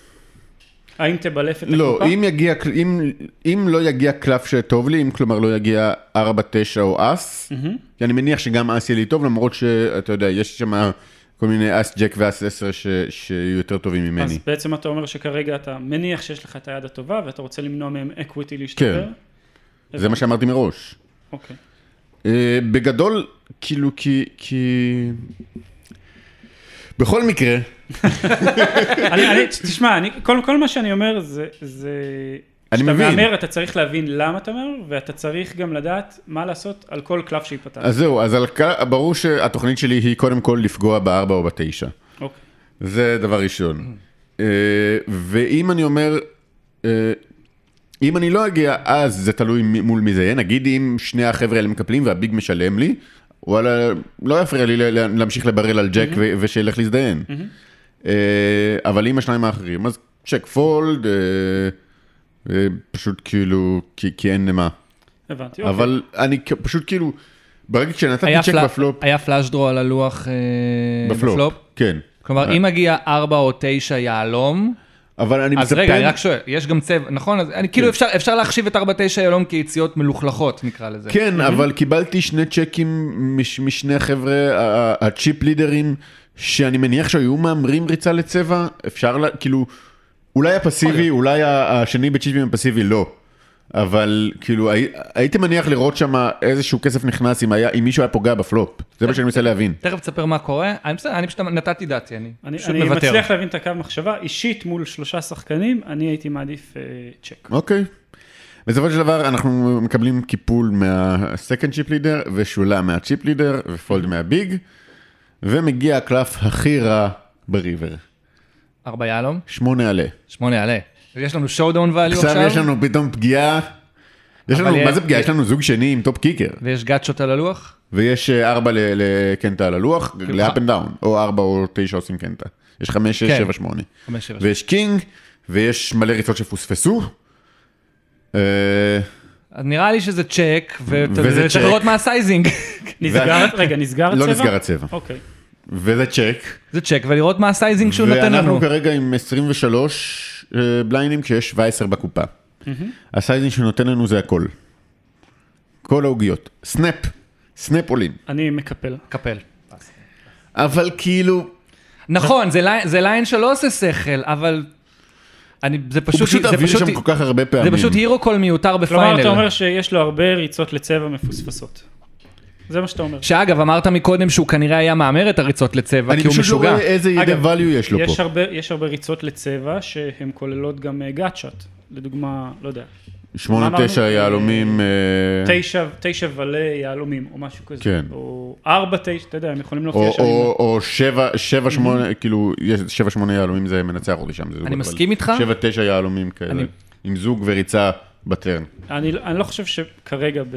האם תבלף את לא, הקופה? אם יגיע, אם, אם לא יגיע קלף שטוב לי, אם כלומר לא יגיע 4, 9 או אס, כי אני מניח שגם אס יהיה לי טוב, למרות שאתה יודע, יש שם כל מיני אס ג'ק ואס 10 ש, שיהיו יותר טובים ממני. אז בעצם אתה אומר שכרגע אתה מניח שיש לך את היד הטובה, ואתה רוצה למנוע מהם equity להשתפר? כן. זה מה שאמרתי מראש. אוקיי. אה, בגדול, כאילו, כי, כי... בכל מקרה, אני, אני, תשמע, אני, כל, כל מה שאני אומר זה, זה... אני כשאתה מבין. מהמר, אתה צריך להבין למה אתה מהמר, ואתה צריך גם לדעת מה לעשות על כל קלף שייפתח. אז זהו, אז על, ברור שהתוכנית שלי היא קודם כל לפגוע בארבע או בתשע. אוקיי. זה דבר ראשון. אה, ואם אני אומר, אה, אם אני לא אגיע, אז זה תלוי מול מי זה יהיה. נגיד אם שני החבר'ה האלה מקפלים והביג משלם לי, וואלה, לא יפריע לי להמשיך לברל על ג'ק ו- ושילך להזדיין. אה, אבל אם השניים האחרים, אז check fold, פשוט כאילו, כי כי אין למה. הבנתי, אוקיי. אבל אני פשוט כאילו, ברגע שנתתי צ'ק פלה- בפלופ, היה flush draw על הלוח אה, בפלופ, כן. כלומר, אם מגיע 4 או 9 יהלום, אבל אני אז מצפה... רגע, אני רק שואל, יש גם צבע, נכון? אז אני כאילו אפשר אפשר להחשיב את 4-9 יהלום כיציאות מלוכלכות, נקרא לזה. כן, אבל קיבלתי שני צ'קים מש, משני חבר'ה, הצ'יפ לידרים, שאני מניח שהיו מהמרים ריצה לצבע, אפשר, לה, כאילו, אולי הפסיבי, אולי השני בצ'יפים הפסיבי לא. אבל כאילו הי- הייתי מניח לראות שם איזשהו כסף נכנס אם, היה, אם מישהו היה פוגע בפלופ, זה מה שאני מנסה להבין. תכף תספר מה קורה, אני בסדר, אני פשוט נתתי דעתי, אני אני, פשוט אני מוותר. מצליח להבין את הקו מחשבה, אישית מול שלושה שחקנים, אני הייתי מעדיף אה, צ'ק. אוקיי. בסופו של דבר אנחנו מקבלים קיפול מהסקנד צ'יפ לידר ושולה מהצ'יפ לידר ופולד מהביג ומגיע הקלף הכי רע ב river, 4 יהלום, שמונה עלה. 8 יעלה. יש לנו showdown value עכשיו, עכשיו יש לנו פתאום פגיעה, יש לנו, מה זה פגיעה? יש לנו זוג שני עם top kicker ויש גאצ'ות על הלוח. ויש אה, ארבע לקנטה על הלוח, ל up and down, או ארבע או תשע עושים קנטה. יש חמש, שש, כן. שבע, שמונה. 5, 7, ויש king, ויש מלא ריצות שפוספסו. אה, נראה לי שזה צ'ק, וזה וצריך. לראות מה ה sizing. נסגר, רגע, נסגר הצבע? לא נסגר הצבע. אוקיי. וזה צ'ק. זה צ'ק, ולראות מה ה sizing שהוא נותן לנו. ואנחנו כרגע עם 23 אה, בליינדים כשיש 17 בקופה. ה sizing שנותן לנו זה הכל. כל העוגיות. snap. snap עולים. אני מקפל. קפל. אבל כאילו, נכון, זה ליין- זה ליין שלא עושה שכל, אבל... אני, זה הוא פשוט, זה עביר פשוט, שם כל כך הרבה זה פעמים. פשוט הירו קול מיותר כלומר, אתה בפיינל. אומר שיש לו הרבה ריצות לצבע מפוספסות. זה מה שאתה אומר. שאגב, אמרת מקודם שהוא כנראה היה מהמר את הריצות לצבע, אני כי הוא פשוט לא משוגע. רואה איזה ידע אגב, value יש לו יש פה. הרבה, יש הרבה ריצות לצבע שהן כוללות גם אה, גאצ'אט. לדוגמה, לא יודע, שמונה? תשע יהלומים. אה, תשע, תשע ולה יהלומים או משהו כזה. כן. או ארבע, תשע, אתה יודע, הם יכולים או- להופיע שם. עם- או או שבע, שבע, שמונה, כאילו, יש שבע, שמונה יהלומים זה מנצח אותי שם. אני אבל מסכים איתך. שבע, תשע יהלומים כאלה. אני- עם זוג וריצה בטרן. אני, אני לא חושב שכרגע ב,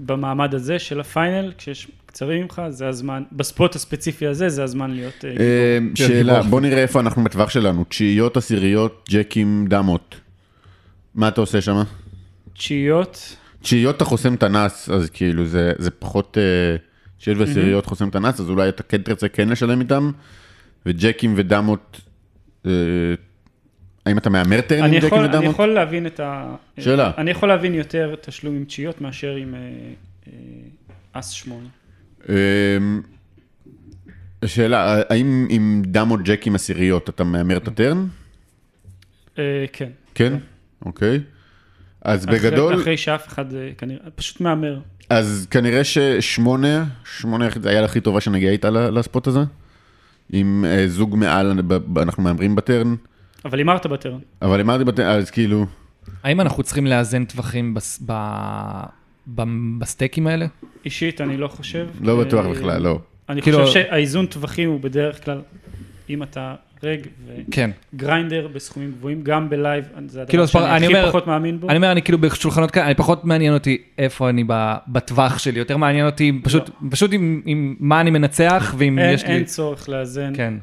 במעמד הזה של הפיינל, כשיש קצרים ממך, זה הזמן, בספוט הספציפי הזה, זה הזמן להיות... אה, גיבור. אה, שאלה, גיבור. בוא נראה איפה אנחנו בטווח שלנו. תשיעיות, עשיריות, ג'קים, דמות. מה אתה עושה שם? תשיעיות, תשיעיות אתה חוסם את הנס, אז כאילו זה, זה פחות... אה, תשיעיות ועשיריות חוסם את הנס, אז אולי אתה כן תרצה כן לשלם איתם, וג'קים ודמות... האם אתה מהמר טרן עם אני ג'קים יכול, אני? יכול להבין את ה... שאלה. אני יכול להבין יותר תשלום עם תשיעיות מאשר עם אה, אה, אס שמונה. אמ, שאלה, האם עם דמות ג'קים עשיריות אתה מהמר את הטרן? אה, כן. כן? אוקיי. אז בגדול, אחרי שאף אחד אה, כנראה, פשוט מהמר. אז כנראה ששמונה, שמונה היחיד- היה הכי טובה שנגיע איתה לספוט הזה. עם זוג מעל, אנחנו מהמרים בטרן, אבל הימרת בטרן. אבל אמרתי בטרן, אז כאילו, האם אנחנו צריכים לאזן טווחים בס- ב- ב- בסטייקים האלה? אישית אני לא חושב. לא בטוח אה, בכלל, לא. אני כאילו- חושב שהאיזון טווחים הוא בדרך כלל, אם אתה reg כן. ו grinder בסכומים גבוהים, גם ב live, זה הדבר כאילו, שאני אני הכי אומר- פחות מאמין בו. אני אומר, אני כאילו בשולחנות כאלה, אני פחות מעניין אותי איפה אני ב- בטווח שלי, יותר מעניין אותי פשוט, פשוט עם, עם מה אני מנצח ואם אין, יש לי... אין צורך לאזן. כן.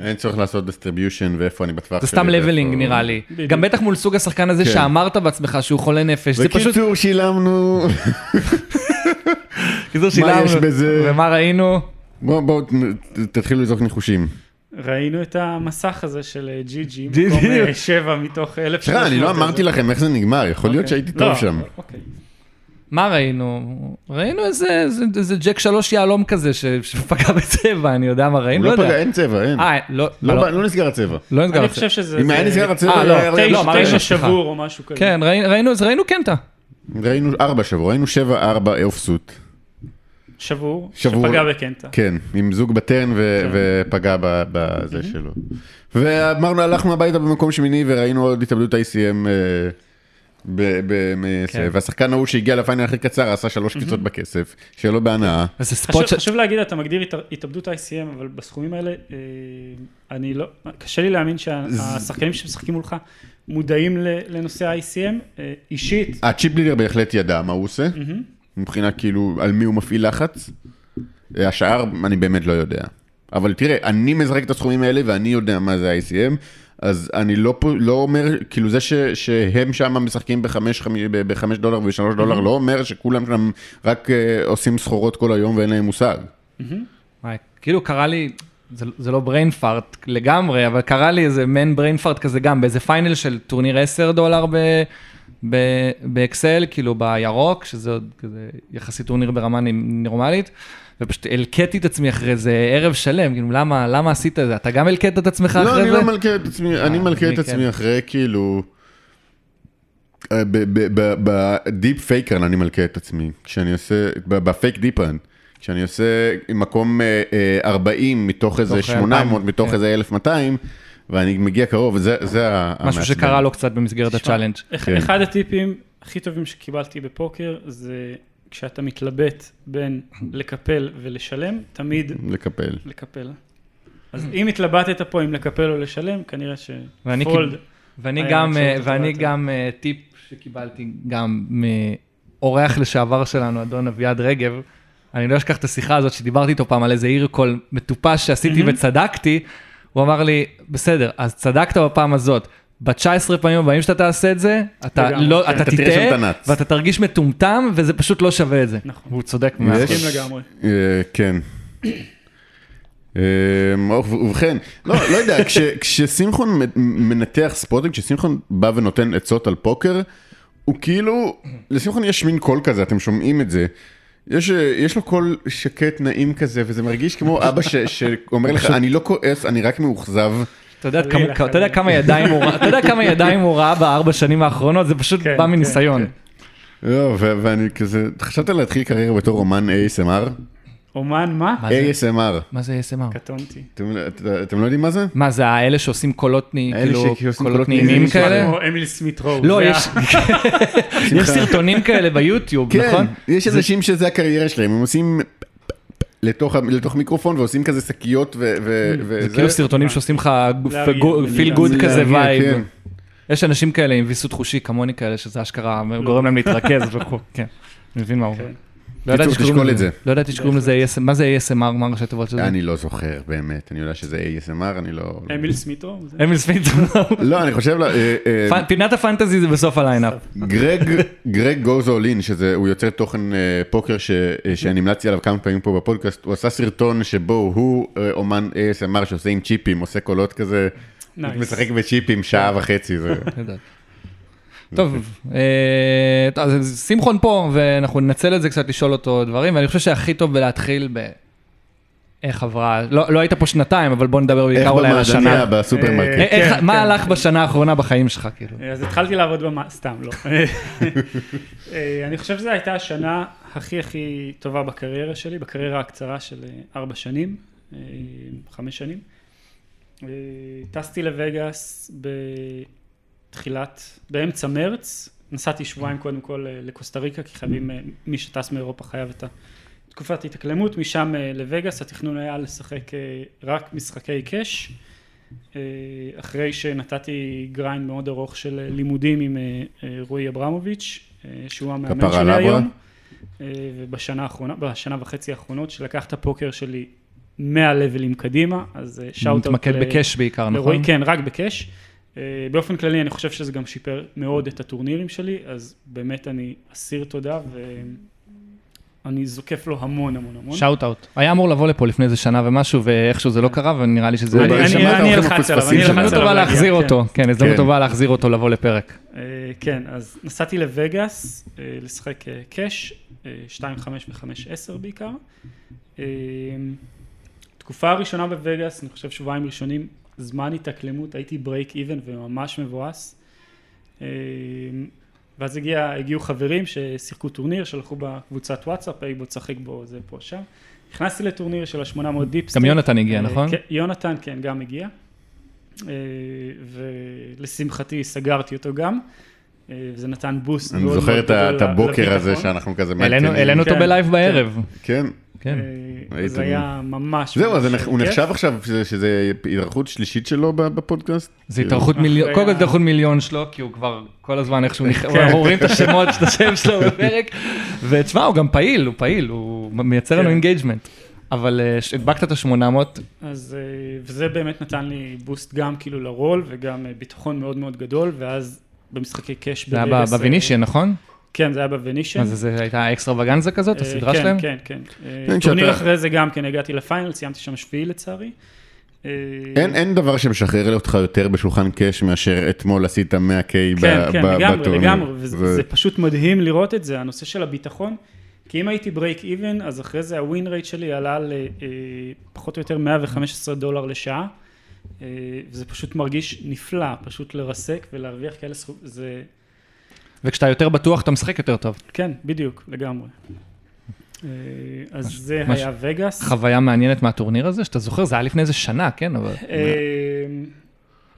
אה, אין צורך לעשות distribution ואיפה אני בטווח זה שלי. סתם ואיפה- levelling נראה לי. בדיוק. גם בטח מול סוג השחקן הזה כן. שאמרת בעצמך שהוא חולה נפש, זה פשוט, בקיצור, שילמנו, קיצור מה יש שילמנו, בזה? ומה ראינו? בואו בואו ת- תתחילו לזרוק ניחושים. ראינו את המסך הזה של אה, ג'י ג'י, מקום. אה, שבע מתוך אלף שלוש תראה, אני לא אמרתי לכם איך זה נגמר, יכול להיות שהייתי טוב שם. אוקיי. מה ראינו? ראינו איזה, איזה, איזה ג'ק שלוש יהלום כזה ש- שפגע בצבע, אני יודע מה ראינו, לא לא פגע, יודע. אין צבע, אין. אה, לא, לא לא, לא נסגר הצבע. לא נסגר אני הצבע. חושב שזה... אם היה זה נסגר הצבע, אה, לא, היה- תשע, לא, תשע סליחה. שבור או משהו כזה. כן, ראינו, ראינו, ראינו קנטה. ראינו ארבע שבוע, ראינו שבע ארבע אוף סוט. שבור, שבור. שפגע בקנטה. כן, עם זוג בטרן ו- כן. ופגע ב- בזה שלו. ואמרנו, הלכנו הביתה במקום שמיני וראינו עוד התאבדות ICM. אה, ב- ב- מ- כן. והשחקן ההוא שהגיע לפיינל הכי קצר עשה שלוש קפיצות בכסף, שיהיה לו בהנאה. חשוב, ש... חשוב להגיד, אתה מגדיר הת- התאבדות ICM, אבל בסכומים האלה, אה, אני לא, קשה לי להאמין שהשחקנים שמשחקים מולך מודעים ל- לנושא ה-ICM. אה, אישית, הצ'יפ לידר בהחלט ידע מה הוא עושה. מבחינה כאילו על מי הוא מפעיל לחץ. השאר אני באמת לא יודע. אבל תראה, אני משחק את הסכומים האלה ואני יודע מה זה ICM, אז אני לא, לא אומר, כאילו זה ש, שהם שם משחקים בחמש, חמ- ב- בחמש דולר ובשלוש דולר, לא אומר שכולם שם רק אה, עושים סחורות כל היום ואין להם מושג. וואי, כאילו קרה לי, זה, זה לא brain fart לגמרי, אבל קרה לי איזה מעין brain fart כזה גם, באיזה פיינל של טורניר 10 דולר ב, באקסל, כאילו בירוק, שזה עוד כזה יחסית טורניר ברמה נורמלית, ופשוט הלקטתי את עצמי אחרי זה ערב שלם, כאילו למה, למה עשית את זה? אתה גם הלקט את עצמך לא, אחרי אני זה? לא מלכה את עצמי, אני אני את כן. עצמי אחרי כאילו... אה, בדיפ פייקרן אני מלכה את עצמי, כשאני עושה, בפייק דיפרן, כשאני עושה מקום אה, אה, 40 מתוך איזה מתוך 800, 200, מתוך כן. איזה 1200, ואני מגיע קרוב, וזה זה ה- משהו המעצבן. שקרה לו קצת במסגרת ה challenge. כן. אחד הטיפים הכי טובים שקיבלתי בפוקר זה כשאתה מתלבט בין לקפל ולשלם, תמיד לקפל. לקפל. אז אם התלבטת פה אם לקפל או לשלם, כנראה ש fold, ואני גם, אה, ואני. גם אה, טיפ שקיבלתי גם מאורח לשעבר שלנו, אדון אביעד רגב, אני לא אשכח את השיחה הזאת שדיברתי איתו פעם על איזה עיר קול מטופש שעשיתי. וצדקתי, הוא אמר לי, בסדר, אז צדקת בפעם הזאת. ב-19 פעמים הבאים שאתה תעשה את זה, אתה, לא, כן. אתה תטעה. ואתה תרגיש מטומטם, וזה פשוט לא שווה את זה. נכון. והוא צודק. מסכים לגמרי. אה, כן. אה, ובכן, לא, לא יודע, כש- כששמחון מנתח ספורטים, כששמחון בא ונותן עצות על פוקר, הוא כאילו, לשמחון יש מין קול כזה, אתם שומעים את זה. יש, יש לו קול שקט, נעים כזה, וזה מרגיש כמו אבא ש, שאומר לך, אני לא כועס, אני רק מאוכזב. אתה יודע, כמה, אתה יודע חלילה. כמה ידיים הוא ראה, אתה יודע כמה ידיים הוא ראה בארבע שנים האחרונות, זה פשוט כן, בא כן, מניסיון. כן. לא, ו- ואני כזה, חשבת להתחיל קריירה בתור אומן ASMR? אומן מה? מה זה? ASMR. מה זה ASMR? קטונתי. אתם, לא יודעים מה זה? מה זה האלה שעושים קולות נעימים, האלה כאילו שעושים קולות קולות נעימים נעימים, כאלה? כמו אמיל סמית רואו. לא, יש סרטונים כאלה ביוטיוב, כן, נכון? יש אנשים שזה הקריירה שלהם, הם עושים לתוך, מיקרופון ועושים כזה שקיות ו... ו- זה וזה. כאילו סרטונים שעושים לך feel good כזה vibe. כן. יש אנשים כאלה עם ויסות חושי כמוני כאלה, שזה אשכרה גורם להם להתרכז וכו', כן. אני מבין מה הוא אומר. כן. לא ידעתי שקוראים לזה. זה. לא ידעתי שקוראים לזה ASMR, מה זה ASMR, מה ראשי תיבות של זה? אני לא זוכר באמת, אני יודע שזה ASMR, אני לא... אמיל. זה- אמיל סמית, לא, אני חושב, לא, אה, אה, פינת הפנטזי זה בסוף ה lineup. גרג, goes all in, שזה, הוא יוצר תוכן אה, פוקר ש, שאני המלצתי עליו כמה פעמים פה בפודקאסט, הוא עשה סרטון שבו הוא אמן ASMR שעושה עם צ'יפים, עושה קולות כזה. משחק בצ'יפים שעה וחצי. טוב, אה, טוב, אז שמחון פה, ואנחנו ננצל את זה קצת לשאול אותו דברים, ואני חושב שהכי טוב בלהתחיל ב... איך עברה, לא, לא היית פה שנתיים, אבל בוא נדבר בעיקר אולי על במעדניה השנה. בסופרמרקט. אה, איך, כן, מה כן. הלך בשנה האחרונה בחיים שלך, כאילו? אז התחלתי לעבוד במה... סתם, לא. אה, אני חושב שזו הייתה השנה הכי הכי טובה בקריירה שלי, בקריירה הקצרה של ארבע שנים, חמש שנים. טסתי לווגאס בתחילת, באמצע מרץ, נסעתי שבועיים קודם כל אה, לקוסטה ריקה, כי חייבים, אה, מי שטס מאירופה חייב את תקופת התאקלמות, משם אה, לווגאס, התכנון היה לשחק רק משחקי cash. אחרי שנתתי grind מאוד ארוך של לימודים עם רועי אברמוביץ', שהוא המאמן שלי. היום. ובשנה האחרונה, בשנה וחצי האחרונות, שלקח את הפוקר שלי 100 levels קדימה, אז shout out, מתמקד ב cash בעיקר, נכון? כן, רק ב cash. אה, באופן כללי אני חושב שזה גם שיפר מאוד את הטורנירים שלי, אז באמת אני אסיר תודה אני זוקף לו המון המון המון. shout out. היה אמור לבוא לפה לפני איזה שנה ומשהו, ואיכשהו זה לא קרה, ונראה לי שזה... אני- אורחים נלחץ עליו, אני. אלחץ הזדמנות עליו טובה להגיע, להחזיר כן. אותו, כן, הזדמנות כן. טובה להחזיר אותו לבוא לפרק. אה, כן, אז נסעתי לווגאס אה, לשחק cash, אה, 2.5 ו-5.10 בעיקר. תקופה הראשונה בווגאס, אני חושב שבועיים ראשונים, זמן התאקלמות, הייתי break even וממש מבואס. אה, ואז הגיע, הגיעו חברים ששיחקו טורניר, שלחו בקבוצת וואטסאפ, היי בוא תשחק בו, זה פה שם. נכנסתי לטורניר של ה-800 deepstack. גם יונתן הגיע, אה, נכון? כן, יונתן, כן, גם הגיע. אה, ולשמחתי סגרתי אותו גם. אה, וזה נתן boost אני זוכר את הבוקר הזה. שאנחנו כזה. העלינו אותו כן, ב live כן. בערב. כן. כן. אה, זה היה ממש... זהו, אז הוא. נחשב עכשיו שזה- התארכות שלישית שלו ב- בפודקאסט? זה התארכות מיליון, קודם כל התארכות מיליון שלו, כי הוא כבר כל הזמן איכשהו, נכ- כן. אנחנו רואים את השמות, את השם שלו בפרק, ותשמע, הוא גם פעיל, הוא פעיל, הוא מייצר לנו כן. engagement. אבל אה, דפקת את ה-800, אז אה, וזה באמת נתן לי boost גם כאילו לרול וגם ביטחון מאוד מאוד גדול, ואז במשחקי cash זה היה ב Venetian, נכון? כן, זה היה ב Venetian. אז זה הייתה extravaganza כזאת, אה, הסדרה כן, שלהם? כן, כן. אה, כן, טורניר כשאתה- אחרי זה גם כן הגעתי ל final, סיימתי שם שביעי לצערי. אה, אין, אין דבר שמשחרר אותך יותר בשולחן cash מאשר אתמול עשית 100K ב- כן, כן, ב- לגמרי, בטורניר. לגמרי, וזה זה- זה פשוט מדהים לראות את זה, הנושא של הביטחון. כי אם הייתי break even, אז אחרי זה ה win rate שלי עלה לפחות או יותר 115 דולר לשעה. אה, וזה פשוט מרגיש נפלא, פשוט לרסק ולהרוויח כאלה סכום, זה, וכשאתה יותר בטוח, אתה משחק יותר טוב. כן, בדיוק, לגמרי. אה, אז זה מש- היה וגאס. חוויה מעניינת מהטורניר הזה, שאתה זוכר, זה היה לפני איזה שנה, כן? אבל... אה,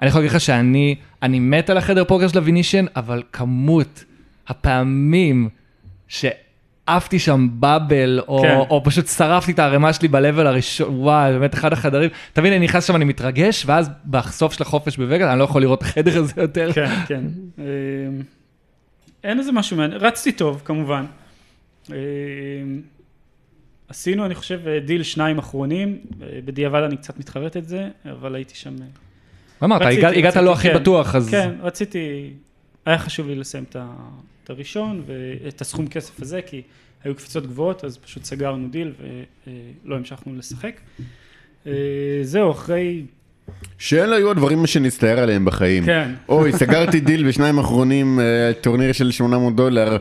אני יכול להגיד לך שאני אני מת על החדר פוקר של הווינישיין, אבל כמות הפעמים שעפתי שם באבל, או, כן. או פשוט שרפתי את הערימה שלי ב-level הראשון, וואי, באמת אחד החדרים. תבין, אני נכנס שם, אני מתרגש, ואז בסוף של החופש בווגאס, אני לא יכול לראות את החדר הזה יותר. כן, כן. אה, אין איזה משהו מעניין, רצתי טוב כמובן. אה, עשינו, אני חושב, דיל שניים אחרונים, אה, בדיעבד אני קצת מתחרט את זה, אבל הייתי שם... אה, אמרת, הגעת, לא הכי כן. בטוח, אז... כן, רציתי, היה חשוב לי לסיים את הראשון ואת הסכום כסף הזה, כי היו קפיצות גבוהות, אז פשוט סגרנו דיל ולא המשכנו לשחק. אה, זהו, אחרי, שאלה יהיו הדברים שנצטער עליהם בחיים. כן. אוי, סגרתי דיל בשניים האחרונים, אה, טורניר של 800 דולר.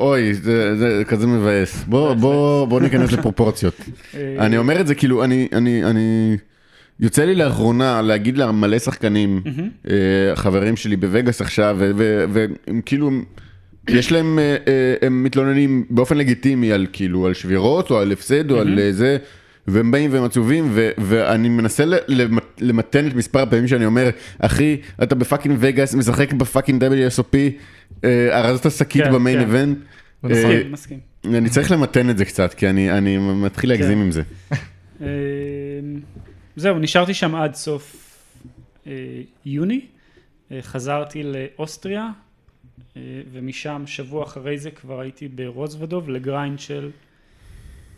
אוי, זה, זה כזה מבאס. בוא, בוא, בוא ניכנס לפרופורציות. אה, אני אומר את זה כאילו, אני, אני, אני... יוצא לי לאחרונה להגיד למלא שחקנים, אה, חברים שלי בווגאס עכשיו, והם כאילו, יש להם, הם מתלוננים באופן לגיטימי על כאילו, על שבירות או על הפסד או על זה, והם באים והם עצובים, ו- ואני מנסה למתן את מספר הפעמים שאני אומר, אחי, אתה ב fucking וגאס, משחק ב fucking WSOP, אה, ארזת שקית כן, ב main כן. event. אה, מסכים, מסכים. אני צריך למתן את זה קצת, כי אני, אני מתחיל להגזים כן. עם זה. אה, זהו, נשארתי שם עד סוף אה, יוני, חזרתי לאוסטריה, ומשם שבוע אחרי זה כבר הייתי ברוזוודוב ל grind של,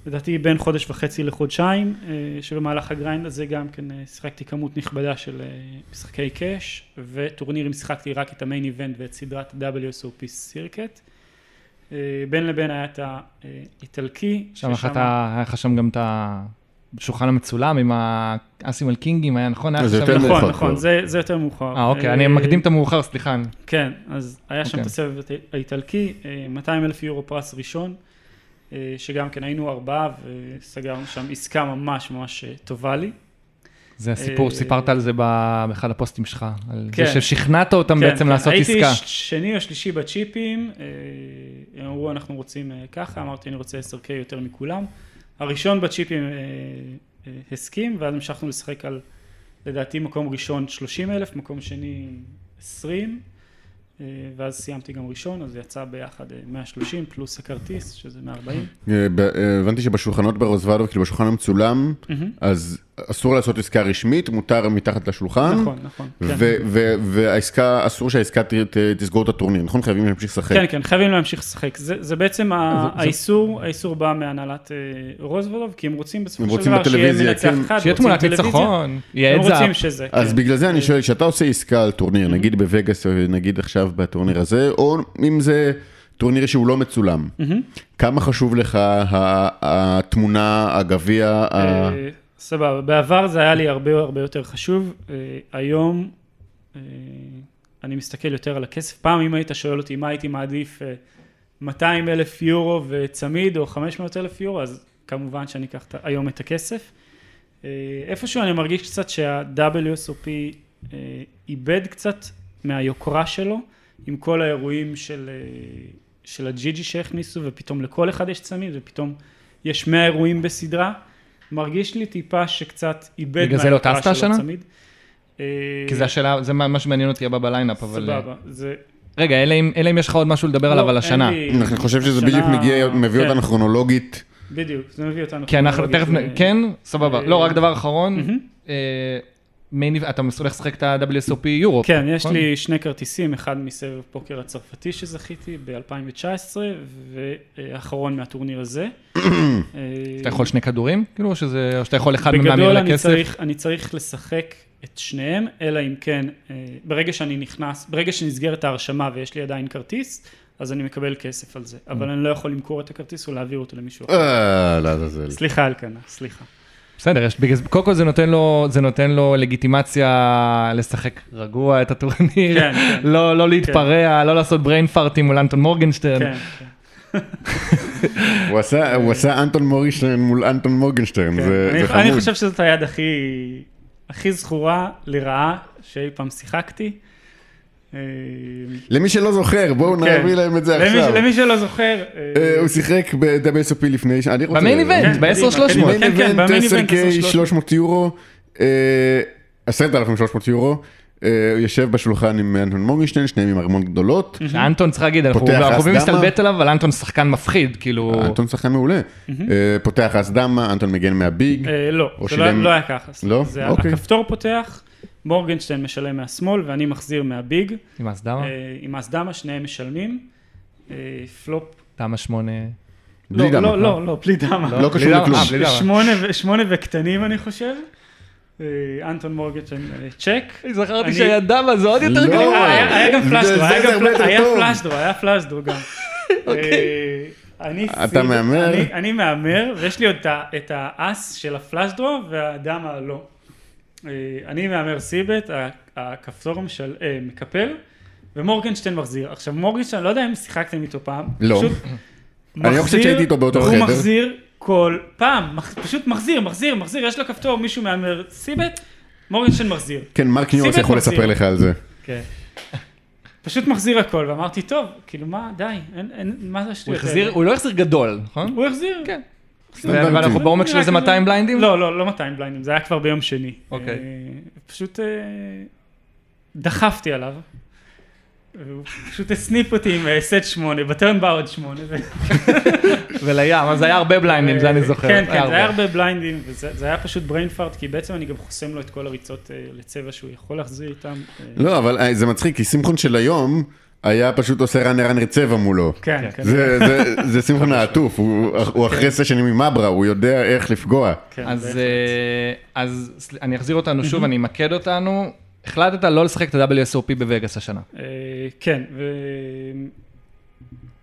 לדעתי בין חודש וחצי לחודשיים, אה, שבמהלך ה grind הזה גם כן אה, שיחקתי כמות נכבדה של אה, משחקי cash, וטורנירים שיחקתי רק את ה main event ואת סדרת WSOP Circuit. בין לבין היה את האיטלקי, שם ששם- אתה- היה לך שם גם את השולחן המצולם עם האסים על קינגים, היה נכון? היה זה יותר מאוחר נכון. נכון, זה, זה יותר מאוחר. אה, אוקיי, אני מקדים את המאוחר, סליחה. כן, אז היה שם אוקיי. את הסבב האיטלקי, אה, 200 אלף יורו פרס ראשון, שגם כן היינו ארבעה וסגרנו שם עסקה ממש ממש אה, טובה לי. זה הסיפור, אה, סיפרת על זה באחד הפוסטים שלך, על כן. זה ששכנעת אותם כן, בעצם כן, לעשות הייתי עסקה. ש- שני או שלישי בצ'יפים, אה, הם אמרו אנחנו רוצים אה, ככה, אמרתי אני רוצה 10K יותר מכולם. הראשון בצ'יפים אה, אה, הסכים, ואז המשכנו לשחק על, לדעתי מקום ראשון 30 אלף, מקום שני 20, אה, ואז סיימתי גם ראשון, אז יצא ביחד אה, 130 פלוס הכרטיס, שזה 140. אה, אה, הבנתי שבשולחנות ברוזוולדוב, כאילו בשולחן המצולם. אז אסור לעשות עסקה רשמית, מותר מתחת לשולחן. נכון, נכון. כן. והעסקה, אסור שהעסקה ת- ת- תסגור את הטורניר, נכון? חייבים להמשיך לשחק. כן, כן, חייבים להמשיך לשחק. זה, זה בעצם האיסור, האיסור בא מהנהלת אה, רוזוולוב, כי הם רוצים בסופו של דבר שיהיה מנצח כן. אחד, שיהיה תמונת. ניצחון, יהיה הם את זה. רוצים שזה, אז כן. בגלל זה אני שואל, כשאתה עושה עסקה על טורניר, נגיד בווגאס, או נגיד עכשיו בטורניר הזה, או אם זה טורניר שהוא לא מצולם. כמה חשוב לך ה- התמונה, הגביע, אה, סבבה, בעבר זה היה לי הרבה הרבה יותר חשוב, אה, היום אה, אני מסתכל יותר על הכסף. פעם אם היית שואל אותי מה הייתי מעדיף, אה, 200 אלף יורו וצמיד או 500 אלף יורו, אז כמובן שאני אקח היום את הכסף. אה, איפשהו אני מרגיש קצת שה-WSOP אה, איבד קצת מהיוקרה שלו, עם כל האירועים של, אה, של הג'י-ג'י שהכניסו, ופתאום לכל אחד יש צמיד, ופתאום יש 100 אירועים בסדרה. מרגיש לי טיפה שקצת איבד בגלל זה לא טסת שלו השנה? אה, כי זה השאלה, זה מה שמעניין אותי הבא בליינאפ, אבל... אה, סבבה, זה... רגע, אלא אם אלא אם יש לך עוד משהו לדבר עליו לא, על אין השנה. לי- אני חושב שזה השנה- בדיוק מגיע, מביא כן, אותנו כרונולוגית. בדיוק, זה מביא אותנו. כי אנחנו תכף, כרונולוגית, ו- כן, סבבה. אה, לא, רק דבר אחרון. אה, מיין- אתה הולך לשחק את ה-WSOP יורופ. כן, יש נכון? לי שני כרטיסים, אחד מסבב פוקר הצרפתי שזכיתי ב-2019, ואחרון מהטורניר הזה. אתה יכול שני כדורים? כאילו, או שזה, או שאתה יכול אחד מהם להמיר בגדול אני? צריך, אני צריך לשחק את שניהם, אלא אם כן, אה, ברגע שאני נכנס, ברגע שנסגרת ההרשמה ויש לי עדיין כרטיס, אז אני מקבל כסף על זה. Mm. אבל אני לא יכול למכור את הכרטיס או להעביר אותו למישהו אחר. אה, לעזאזל. סליחה אלקנה, סליחה. בסדר, יש, בגלל, זה- קודם כל זה נותן לו, זה נותן לו לגיטימציה לשחק רגוע את הטורניר, כן, כן. לא, לא להתפרע, לא לעשות brain פארטים מול אנטון מורגנשטרן. כן, כן. הוא עשה- הוא עשה אנטון מורישטיין מול אנטון מורגנשטרן, זה אני, זה אני חמוד. חושב שזאת היד הכי, הכי זכורה לרעה שאי פעם שיחקתי. אה, למי שלא זוכר, בואו כן. נביא להם את זה למי, עכשיו. למי שלא זוכר, אה, אה, הוא שיחק ב-WSOP לפני, ש- אני רוצה... במיין איבנט, כן, ב-10-300. קדימה, מיין כן, כן, במיין איבנט 10K, 10K, 300 יורו, אה, 10,300 יורו, הוא יושב בשולחן עם אנטון מורגנשטיין, שניהם עם ארמון גדולות. שאנטון צריך להגיד, אנחנו אוהבים. להסתלבט עליו, אבל אנטון שחקן מפחיד, כאילו... אנטון שחקן מעולה. פותח אס דמה, אנטון מגן מהביג. לא, זה לא, לא היה ככה. לא? אוקיי. הכפתור פותח, מורגנשטיין משלם מהשמאל ואני מחזיר מהביג. עם האסדמה, אה, עם האסדמה שניהם משלמים. אה, פלופ. דמה שמונה. בלי לא, דמה. לא, לא, לא, בלי דמה. לא קשור לכלום. אה, בלי דמה. שמונה וקטנים אני חושב. אנטון מורגנשטיין צ'ק. זכרתי אני- שהיה דמה, זה עוד יותר לא. גרוע. היה גם זה היה זה גם הרבה פלאש- יותר היה פלאשדרו גם. אוקיי. אני אתה מהמר? אני- מהמר, ויש לי עוד את האס של הפלאשדרו והדמה לא. אה, אני מהמר סיבט, הכפתור משל- אה, מקפל, ומורגנשטיין מחזיר. עכשיו מורגנשטיין, לא יודע אם שיחקתם איתו פעם. לא. פשוט אני לא חושב שהייתי איתו באותו הוא חדר. מחזיר כל פעם, מח- פשוט מחזיר, מחזיר, מחזיר, יש לו כפתור, מישהו מהמר סיבט, מורגנשטיין מחזיר. כן, מרק ניורס יכול מחזיר. לספר לך על זה. כן. פשוט מחזיר הכל, ואמרתי, טוב, כאילו מה, די, אין, אין, מה זה הוא השטויות החזיר, האלה?" הוא לא החזיר גדול, נכון? הוא החזיר. כן. ואנחנו בעומק של איזה 200 בליינדים? לא, לא, לא 200 בליינדים, זה היה כבר ביום שני. אוקיי. אה, פשוט אה, דחפתי עליו. והוא פשוט הסניף אותי עם אה, סט 8, בטרן בא עוד 8. ולים, אז היה הרבה בליינדים, זה אני זוכר. כן, כן, זה היה הרבה בליינדים, וזה זה היה פשוט brain fart, כי בעצם אני גם חוסם לו את כל הריצות לצבע שהוא יכול להחזיר איתם. לא, אבל זה מצחיק, כי שמחון של היום היה פשוט עושה ראנר ראנר צבע מולו. כן, כן. זה- זה- זה שמחון העטוף, הוא הוא אחרי סשנים עם מברה, הוא יודע איך לפגוע. כן, אז. אה, אז אני אחזיר אותנו שוב, אני אמקד אותנו. החלטת לא לשחק את ה-WSOP בווגאס השנה. אה, כן, ו...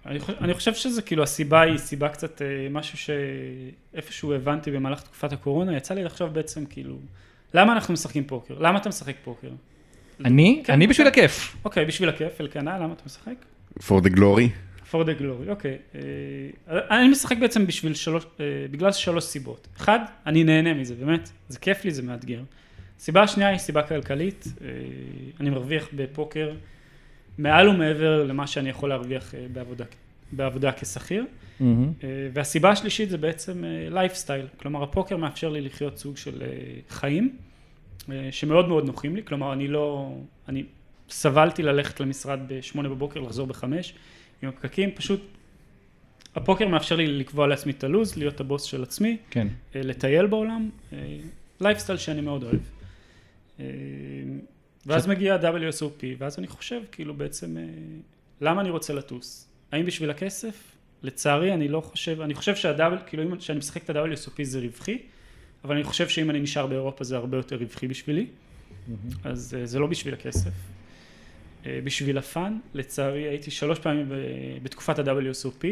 אני חושב, אני חושב שזה כאילו הסיבה היא סיבה קצת אה, משהו שאיפשהו הבנתי במהלך תקופת הקורונה, יצא לי לחשוב בעצם כאילו, למה אנחנו משחקים פוקר? למה אתה משחק פוקר? אני? כן, אני בשביל כן. הכיף. אוקיי, בשביל הכיף, אלקנה, למה אתה משחק? for the glory. for the glory, אוקיי. אה, אני משחק בעצם בשביל שלוש, אה, בגלל שלוש סיבות. אחד, אני נהנה מזה, באמת, זה כיף לי, זה מאתגר. סיבה שנייה היא סיבה כלכלית, אה, אני מרוויח בפוקר מעל ומעבר למה שאני יכול להרוויח אה, בעבודה, בעבודה כשכיר. אה, והסיבה השלישית זה בעצם לייפסטייל, כלומר הפוקר מאפשר לי לחיות סוג של אה, חיים שמאוד מאוד נוחים לי, כלומר אני לא, אני סבלתי ללכת למשרד בשמונה בבוקר, לחזור בחמש עם הפקקים, פשוט הפוקר מאפשר לי לקבוע לעצמי את הלו"ז, להיות הבוס של עצמי, כן. אה, לטייל בעולם, לייפסטייל שאני מאוד אוהב. אה, ואז מגיע ה-WSOP, ואז אני חושב, כאילו בעצם, אה, למה אני רוצה לטוס? האם בשביל הכסף? לצערי, אני לא חושב, אני חושב שה double, כאילו, אם- כשאני משחק את ה-WSOP זה רווחי, אבל אני חושב שאם אני נשאר באירופה זה הרבה יותר רווחי בשבילי, אז אה, זה לא בשביל הכסף. אה, בשביל ה fun. לצערי הייתי שלוש פעמים ב- בתקופת ה-WSOP.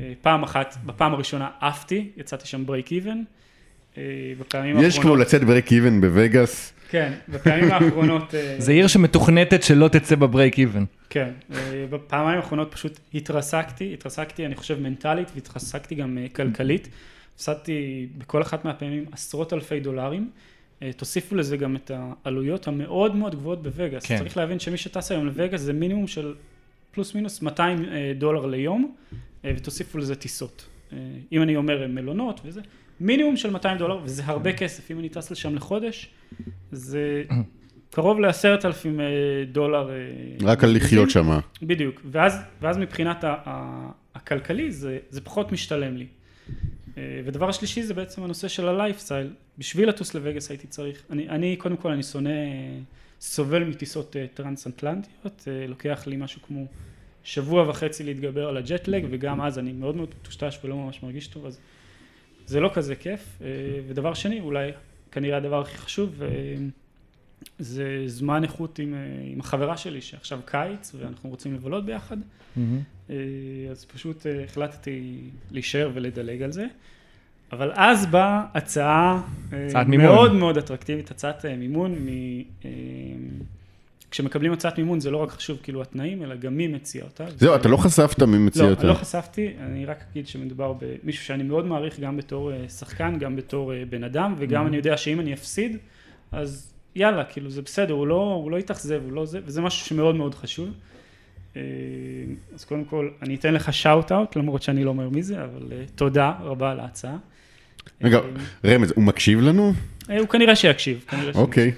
אה, פעם אחת, בפעם הראשונה עפתי, יצאתי שם break even. בפעמים יש כמו לצאת break even בווגאס. כן, בפעמים האחרונות... זה עיר שמתוכנתת שלא תצא בברייק איבן. כן, בפעמיים האחרונות פשוט התרסקתי, התרסקתי אני חושב מנטלית והתרסקתי גם כלכלית. הפסדתי בכל אחת מהפעמים עשרות אלפי דולרים. אה, תוסיפו לזה גם את העלויות המאוד מאוד גבוהות בווגאס. כן. צריך להבין שמי שטס היום לווגאס זה מינימום של פלוס מינוס 200 אה, דולר ליום, אה, ותוסיפו לזה טיסות. אם אני אומר מלונות וזה, מינימום של 200 דולר, וזה הרבה כסף. אם אני טס לשם לחודש, זה קרוב לעשרת אלפים דולר. רק על לחיות שם. בדיוק, ואז, ואז מבחינת הכלכלי זה, זה פחות משתלם לי. אה, ודבר השלישי זה בעצם הנושא של הלייפסטייל. בשביל לטוס לווגאס הייתי צריך, אני, אני קודם כל אני שונא, סובל מטיסות אה, טרנס-אטלנטיות, אה, לוקח לי משהו כמו שבוע וחצי להתגבר על הג'טלג וגם אז אני מאוד מאוד מטושטש ולא ממש מרגיש טוב, אז זה לא כזה כיף. ודבר שני, אולי כנראה הדבר הכי חשוב, זה זמן איכות עם, עם החברה שלי שעכשיו קיץ ואנחנו רוצים לבלות ביחד. אה, אז פשוט אה, החלטתי להישאר ולדלג על זה. אבל אז באה הצעה אה, הצעת מימון. מאוד מאוד אטרקטיבית, הצעת אה, מימון. מ, אה, כשמקבלים הצעת מימון זה לא רק חשוב כאילו התנאים, אלא גם מי מציע אותה. זהו, אתה לא חשפת מי מציע לא, אותה. לא חשפתי, אני רק אגיד שמדובר במישהו שאני מאוד מעריך גם בתור אה, שחקן, גם בתור אה, בן אדם, וגם אני יודע שאם אני אפסיד, אז יאללה, כאילו זה בסדר, הוא לא, הוא לא יתאכזב, הוא לא זה, וזה משהו שמאוד מאוד חשוב. אה, אז קודם כל, אני אתן לך שאוט אאוט, למרות שאני לא אומר מי זה, אבל אה, תודה רבה על ההצעה. רגע, אה, רמז, הוא מקשיב לנו? הוא כנראה שיקשיב. אוקיי.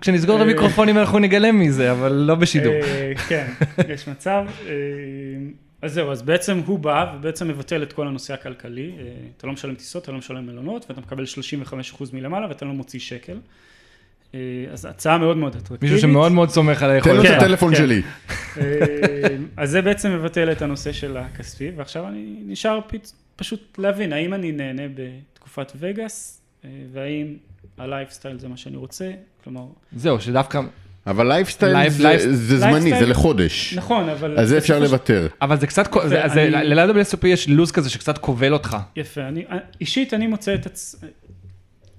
כשנסגור את המיקרופונים אנחנו נגלם מזה, אבל לא בשידור. כן, יש מצב. אז זהו, אז בעצם הוא בא ובעצם מבטל את כל הנושא הכלכלי. אתה לא משלם טיסות, אתה לא משלם מלונות, ואתה מקבל 35% מלמעלה ואתה לא מוציא שקל. אה, אז הצעה מאוד מאוד אטרקטיבית. מישהו שמאוד מאוד סומך על תן היכולת לו את כן. הטלפון כן. שלי. אה, אז זה בעצם מבטל את הנושא של הכספי, ועכשיו אני נשאר פשוט להבין האם אני נהנה בתקופת וגאס, אה, והאם הלייפסטייל זה מה שאני רוצה, כלומר, זהו, שדווקא... אבל lifestyle life- זה- life- זה זמני, lifestyle- זה לחודש. נכון, אבל... אז זה אפשר לוותר. אבל זה קצת, ואני- ל-WSOP יש לו"ז כזה שקצת כובל אותך. יפה, אני, אישית אני מוצא את עצ...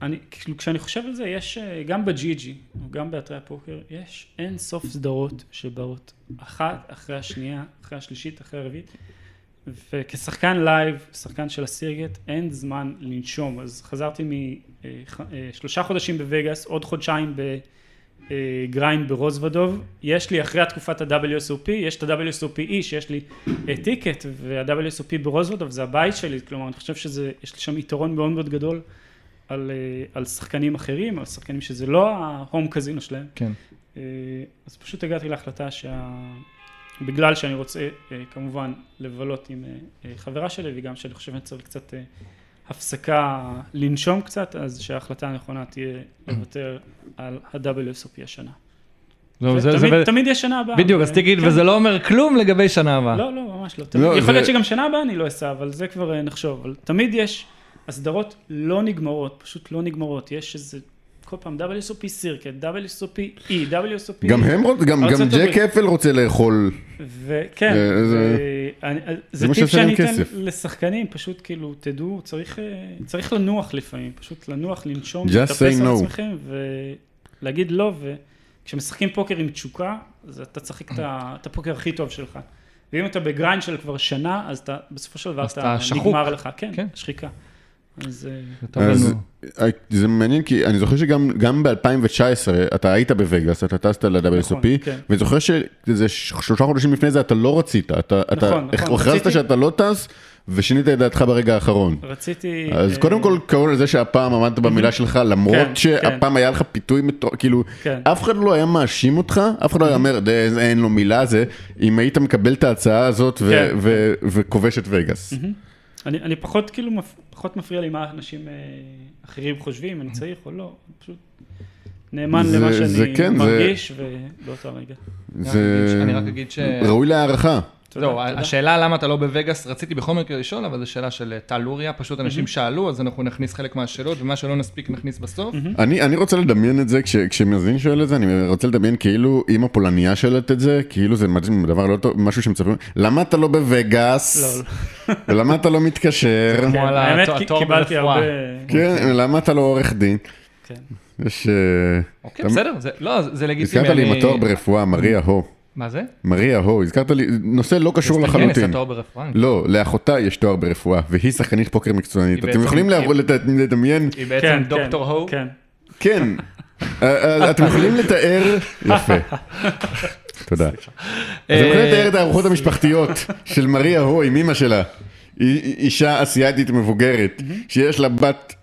אני, כאילו כשאני חושב על זה, יש אה, גם בג'י-ג'י, גם באתרי הפוקר, יש אין סוף סדרות שבאות אחת אחרי השנייה, אחרי השלישית, אחרי הרביעית, וכשחקן לייב, שחקן של הסירגט, אין זמן לנשום, אז חזרתי משלושה חודשים בווגאס, עוד חודשיים ב grind ברוזוודוב, יש לי אחרי התקופת ה-WSOP, יש את ה-WSOP-E שיש לי אה, טיקט, וה-WSOP ברוזוודוב זה הבית שלי, כלומר אני חושב שזה, יש לי שם יתרון מאוד מאוד גדול על, אה, על שחקנים אחרים, על שחקנים שזה לא ההום קזינו שלהם. כן. אה, אז פשוט הגעתי להחלטה שה... בגלל שאני רוצה אה, כמובן לבלות עם חברה שלי וגם שאני חושב שאני צריך קצת הפסקה לנשום קצת, אז שההחלטה הנכונה תהיה לוותר על ה-WSOP השנה. זהו, זה- תמיד, זה- תמיד יש שנה הבאה. בדיוק, אז אה, תגיד, כן. וזה לא אומר כלום לגבי שנה הבאה. לא, לא, ממש לא. לא, תמיד, יכול זה- להיות שגם שנה הבאה אני לא אסע, אבל זה כבר נחשוב. אבל תמיד יש, הסדרות לא נגמרות, פשוט לא נגמרות. יש איזה, כל פעם WSOP סירקט, WSOP E, WSOP... גם הם רוצים, גם גם. ג'ק אפל רוצה לאכול. וכן, אה, זה- אה, זה זה מה טיפ שאני אתן כסף. לשחקנים, פשוט כאילו, תדעו, צריך, אה, צריך לנוח לפעמים, פשוט לנוח, לנשום, Just להתאפס say על no. עצמכם ולהגיד לא, וכשמשחקים פוקר עם תשוקה, אז אתה תשחק את הפוקר הכי טוב שלך. ואם אתה ב grind של כבר שנה, אז אתה, בסופו של דבר אתה. נגמר לך, כן, כן. שחיקה. אז אה, זה טוב אז לנו. אה, זה מעניין כי אני זוכר שגם גם ב-2019 אתה היית בווגאס, אתה טסת ל-WSOP, נכון, כן. ואני זוכר שזה ש- שלושה חודשים לפני זה אתה לא רצית, אתה אתה נכון, נכון, הכרזת שאתה לא טס ושינית את דעתך ברגע האחרון. רציתי... אז אה, קודם כל כל הכבוד לזה שהפעם עמדת במילה שלך למרות כן, שהפעם היה לך פיתוי מטורף, כאילו כן. אף אחד לא היה מאשים אותך, אף אחד לא היה אומר "די, זה- אין לו מילה זה, אם היית מקבל את ההצעה הזאת ו- כן. ו- וכובש את וגאס. אני, אני פחות כאילו, פחות מפריע לי מה אנשים אה, אחרים חושבים, אני צריך או לא, פשוט נאמן זה- למה זה שאני כן, זה- מרגיש ובאותו רגע. זה אני רק אגיד ש... ראוי להערכה. תודה, זהו, תודה. השאלה למה אתה לא בווגאס, רציתי בכל מקרה לשאול, אבל זו שאלה של אה, טל לוריה, פשוט אנשים שאלו, אז אנחנו נכניס חלק מהשאלות, ומה שלא נספיק נכניס בסוף. אני, אני רוצה לדמיין את זה, כש, כשמאזין שואל את זה, אני רוצה לדמיין כאילו אימא פולניה שואלת את זה, כאילו זה דבר לא טוב, משהו שמצפים, למה אתה לא בווגאס? לא, ולמה אתה לא מתקשר? על האמת, קיבלתי. הרבה... כן, למה אתה לא עורך דין? כן. יש... אה, אוקיי, בסדר, זה- לא, זה לגיטימי. הזכרת לי עם התואר ברפואה, מריה הו. מה זה? מריה הו, הזכרת לי, נושא לא קשור לחלוטין. עשה תואר ברפואה. לא, לאחותה יש תואר ברפואה, והיא שחקנית פוקר מקצוענית. אתם יכולים לדמיין, היא בעצם כן, דוקטור כן, הו. כן. כן, אה, אה, אתם יכולים לתאר, יפה. תודה. אתם יכולים לתאר את הארוחות המשפחתיות של מריה הו עם אמא שלה. היא אישה אסיאתית מבוגרת, שיש לה בת אה, אה,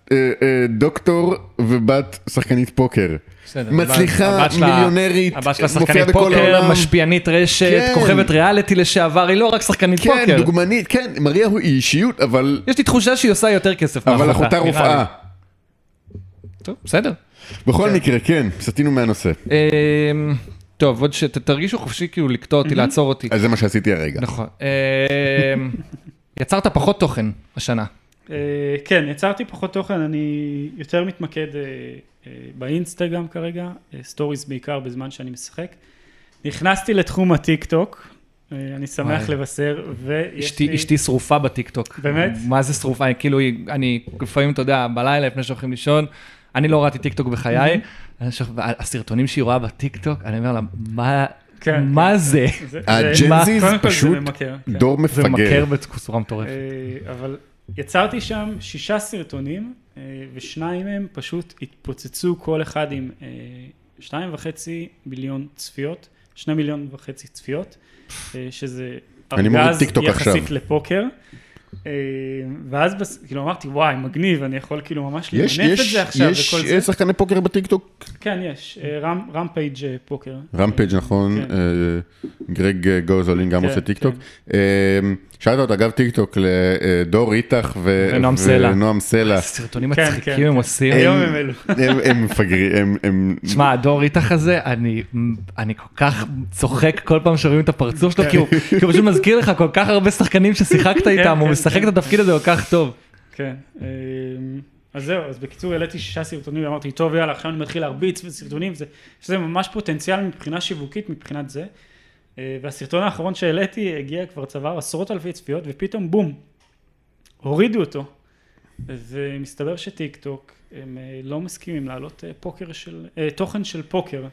דוקטור ובת שחקנית פוקר. בסדר, מצליחה, הבת שלה- מיליונרית, הבת שלה מופיעה שחקנית בכל פוקר, העולם. משפיענית רשת, כן. כוכבת ריאליטי לשעבר, היא לא רק שחקנית כן, פוקר. דוגמנית, כן, מריה הוא אישיות, אבל יש לי תחושה שהיא עושה יותר כסף אבל אחותה רופאה. טוב, בסדר. בכל מקרה, כן, סטינו מהנושא. אמ, טוב, עוד שתרגישו חופשי כאילו לקטוע אותי, לעצור אותי. אז זה מה שעשיתי הרגע. נכון. אמ, יצרת פחות תוכן השנה. אה, כן, יצרתי פחות תוכן, אני יותר מתמקד אה, אה, באינסטגרם כרגע, stories בעיקר בזמן שאני משחק. נכנסתי לתחום הטיק טוק, אני שמח וואי. לבשר, ויש אשתי, לי... אשתי שרופה בטיקטוק. באמת? מה זה שרופה? אני כאילו, אני לפעמים, אתה יודע, בלילה לפני שהולכים לישון, אני לא ראיתי טיקטוק בחיי, אני חושב, הסרטונים שהיא רואה בטיקטוק, אני אומר לה, מה, כן, מה כן. זה? זה- זה- ה Gen Z-ז זה פשוט ממכר, כן. דור זה ממכר מפגר. בצורה מטורפת. אבל יצרתי שם שישה סרטונים, אה, ושניים מהם פשוט התפוצצו כל אחד עם אה, שתיים וחצי מיליון צפיות, שני מיליון וחצי צפיות, אה, שזה ארגז יחסית עכשיו. לפוקר. ואז בס- כאילו אמרתי וואי מגניב אני יכול כאילו ממש יש, למנף את יש, זה עכשיו יש וכל זה. שחקני פוקר בטיקטוק? כן יש, Ram- Rampage Poker. Rampage נכון, כן. גרג גוזולין גם כן, עושה טיקטוק. אה, שאלת אותה אגב טיקטוק לדור איתך ו- ונועם סלע. ונועם סלע. סרטונים כן, מצחיקים כן, הם כן. עושים. היום הם אלו. הם- מפגרים, הם-. שמע, הדור איתך הזה, אני, אני כל כך צוחק כל פעם שרואים את הפרצוף שלו, כי הוא הוא פשוט מזכיר לך כל כך הרבה שחקנים ששיחקת איתם, הוא כן, משחק כן. את התפקיד הזה כל כך טוב. כן, אמ, אז זהו, אז בקיצור העליתי שישה סרטונים ואמרתי, טוב יאללה, עכשיו אני מתחיל להרביץ בסרטונים, זה, שזה ממש פוטנציאל מבחינה שיווקית מבחינת זה. אה, והסרטון האחרון שהעליתי הגיע כבר צבר עשרות אלפי צפיות, ופתאום בום, הורידו אותו. ומסתבר שטיק טוק, הם אה, לא מסכימים להעלות אה, פוקר של, תוכן של פוקר.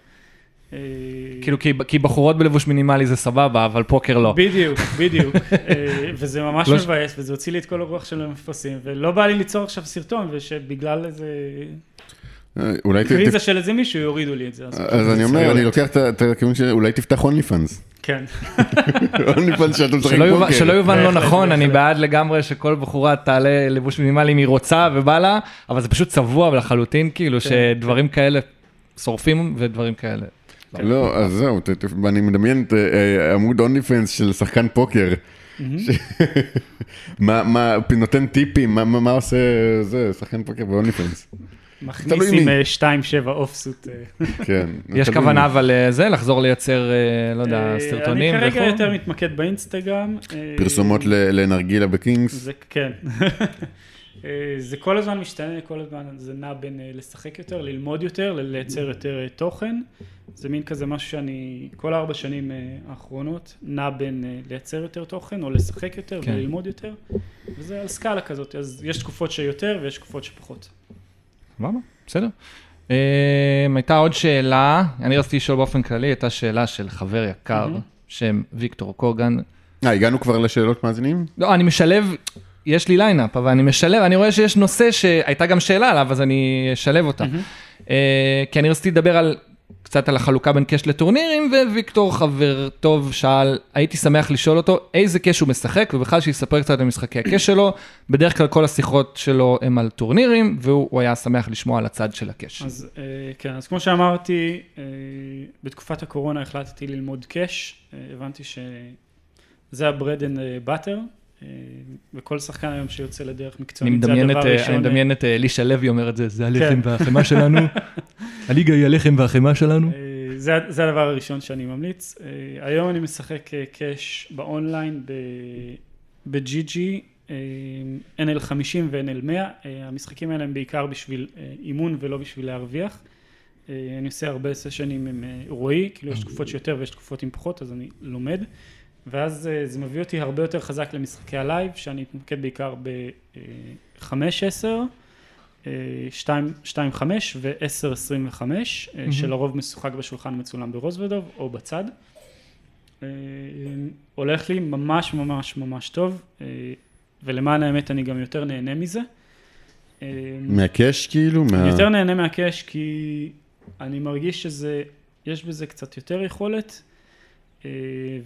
כאילו, כי, כי בחורות בלבוש מינימלי זה סבבה, אבל פוקר לא. בדיוק, בדיוק, וזה ממש לא מבאס, וזה הוציא לי את כל הרוח של המפרסים, ולא בא לי ליצור עכשיו סרטון, ושבגלל איזה אולי ת- קריזה של איזה מישהו יורידו לי את זה, אז אני אומר, אני לוקח את הכיוון שאולי תפתח אונלי פאנס. כן, אונלי פאנס שאתה משחק פוקר. שלא יובן לא נכון, אני. בעד לגמרי שכל בחורה תעלה לבוש מינימלי אם היא רוצה ובא לה, אבל זה פשוט צבוע לחלוטין, כאילו שדברים כאלה שורפים ודברים כאלה. לא, אז זהו, אני מדמיין את אה, עמוד אונלי פאנס של שחקן פוקר. מה, מה, נותן טיפים, מה- עושה זה, שחקן פוקר באונלי פאנס. מכניס עם מי. 2-7 אופסוט. אה. כן. יש כוונה. אבל אה, זה, לחזור לייצר, אה, לא יודע, אה, סרטונים אני כרגע וכו'? יותר מתמקד באינסטגרם. פרסומות לנרגילה בקינגס. זה כן. זה כל הזמן משתנה, כל הזמן זה נע בין לשחק יותר, ללמוד יותר, לייצר יותר תוכן. זה מין כזה משהו שאני כל הארבע שנים האחרונות נע בין לייצר יותר תוכן או לשחק יותר כן. וללמוד יותר. וזה על סקאלה כזאת, אז יש תקופות שיותר ויש תקופות שפחות. סבבה, בסדר. אה, הייתה עוד שאלה, אני רציתי לשאול באופן כללי, הייתה שאלה של חבר יקר, שם ויקטור קוגן. אה, הגענו כבר לשאלות מאזינים? לא, אני משלב, יש לי lineup, אבל אני משלב, אני רואה שיש נושא שהייתה גם שאלה עליו, אז אני אשלב אותה. אה, כי אני רציתי לדבר על, קצת על החלוקה בין cash לטורנירים, וויקטור חבר טוב שאל, הייתי שמח לשאול אותו איזה cash הוא משחק, ובכלל שיספר קצת על משחקי ה cash שלו. בדרך כלל כל השיחות שלו הם על טורנירים, והוא הוא היה שמח לשמוע על הצד של ה cash. אז אה, כן, אז כמו שאמרתי, אה, בתקופת הקורונה החלטתי ללמוד קאש, אה, הבנתי שזה and butter, אה, וכל שחקן היום שיוצא לדרך מקצוענית, זה הדבר אה, הראשון. אני מדמיין את אה, אלישע לוי אומר את זה, זה הלחם כן. והחמאה שלנו, הליגה היא הלחם והחמאה שלנו. אה, זה, זה הדבר הראשון שאני ממליץ. אה, היום אני משחק אה, קאש באונליין ב-GG, NL50 ו-NL100. המשחקים האלה הם בעיקר בשביל אה, אימון ולא בשביל להרוויח. אה, אני עושה הרבה sessionים עם אה, רועי, כאילו יש תקופות שיותר ויש תקופות עם פחות, אז אני לומד. ואז אה, זה מביא אותי הרבה יותר חזק למשחקי ה live, שאני מתמקד בעיקר ב-5-10, 2-5 ו-10-25, מהמם. שלרוב משוחק בשולחן מצולם ברוזוודוב או בצד. אה, הולך לי ממש ממש ממש טוב, אה, ולמען האמת אני גם יותר נהנה מזה. מה cash כאילו? מה... אני יותר נהנה מה cash כי אני מרגיש שזה, יש בזה קצת יותר יכולת,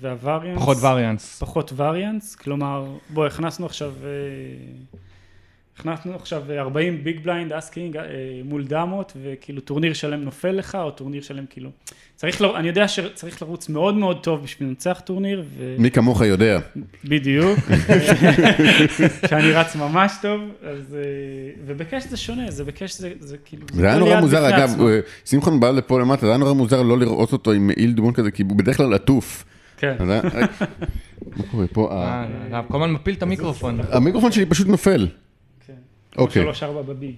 וה variance... פחות variance. פחות variance, כלומר, בוא, הכנסנו עכשיו, אה, הכנסנו עכשיו 40 big blind אס קינג מול דמות, וכאילו טורניר שלם נופל לך, או טורניר שלם כאילו, צריך, ל... אני יודע שצריך לרוץ מאוד מאוד טוב בשביל לנצח טורניר, ו... מי כמוך יודע. בדיוק, שאני רץ ממש טוב, אז, אה, ובקאש זה שונה, זה בקאש זה, זה כאילו, זה היה נורא מוזר, אגב. אה, שמחון בא לפה למטה, זה היה נורא מוזר לא לראות אותו עם מעיל דמון כזה, כי הוא בדרך כלל עטוף. כן, מה קורה פה? אה, כל הזמן מפיל את המיקרופון. המיקרופון שלי פשוט נופל. אוקיי. שלוש ארבע בביג.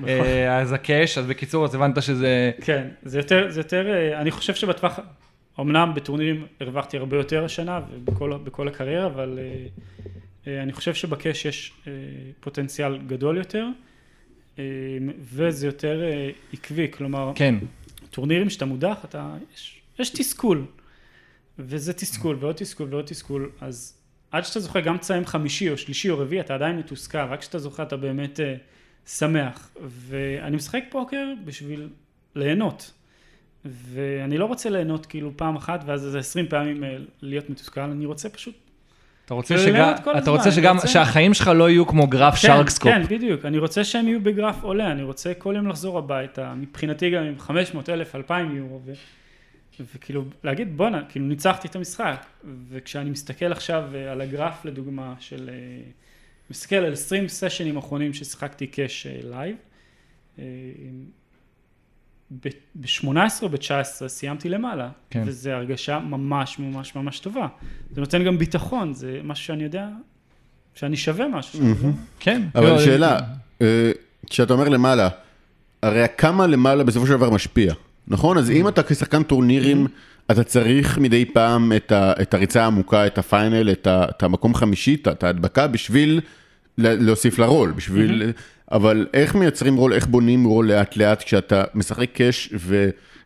בכל- אה, אז הקאש, אז בקיצור, אז הבנת שזה... כן, זה יותר, זה יותר, אה, אני חושב שבטווח, אמנם בטורנירים הרווחתי הרבה יותר השנה ובכל בכל הקריירה, אבל אה, אני חושב שבקאש יש פוטנציאל גדול יותר, וזה יותר עקבי, כלומר, כן. טורנירים שאתה מודח, אתה, יש, יש תסכול, וזה תסכול ועוד תסכול ועוד תסכול, אז עד שאתה זוכה גם תסיים חמישי או שלישי או רביעי, אתה עדיין מתוסכל, רק כשאתה זוכה אתה באמת uh, שמח. ואני משחק פוקר בשביל ליהנות. ואני לא רוצה ליהנות כאילו פעם אחת ואז איזה עשרים פעמים אה, להיות מתוסכל, אני רוצה פשוט... אתה רוצה שגם, אתה הזמן, רוצה שגם, רוצה- שהחיים שלך לא יהיו כמו גרף כן, SharkScope. כן, בדיוק. אני רוצה שהם יהיו בגרף עולה, אני רוצה כל יום לחזור הביתה, מבחינתי גם עם 500 אלף, 2,000 יורו, ו... וכאילו להגיד בואנה, כאילו ניצחתי את המשחק, וכשאני מסתכל עכשיו אה, על הגרף לדוגמה של, אה, מסתכל על 20 סשנים אחרונים ששיחקתי cash live, ב-18 או ב-19 סיימתי למעלה, כן. וזו הרגשה ממש ממש ממש טובה. זה נותן גם ביטחון, זה משהו שאני יודע, שאני שווה משהו. יודע. כן. אבל כאילו, שאלה, אה, כשאתה אומר למעלה, הרי כמה למעלה בסופו של דבר משפיע, נכון? אז אם אתה כשחקן טורנירים, אתה צריך מדי פעם את ה- את הריצה העמוקה, את הפיינל, את ה- את המקום חמישי, את ההדבקה, בשביל להוסיף לרול, בשביל... אבל איך מייצרים רול, איך בונים רול לאט לאט כשאתה משחק קאש,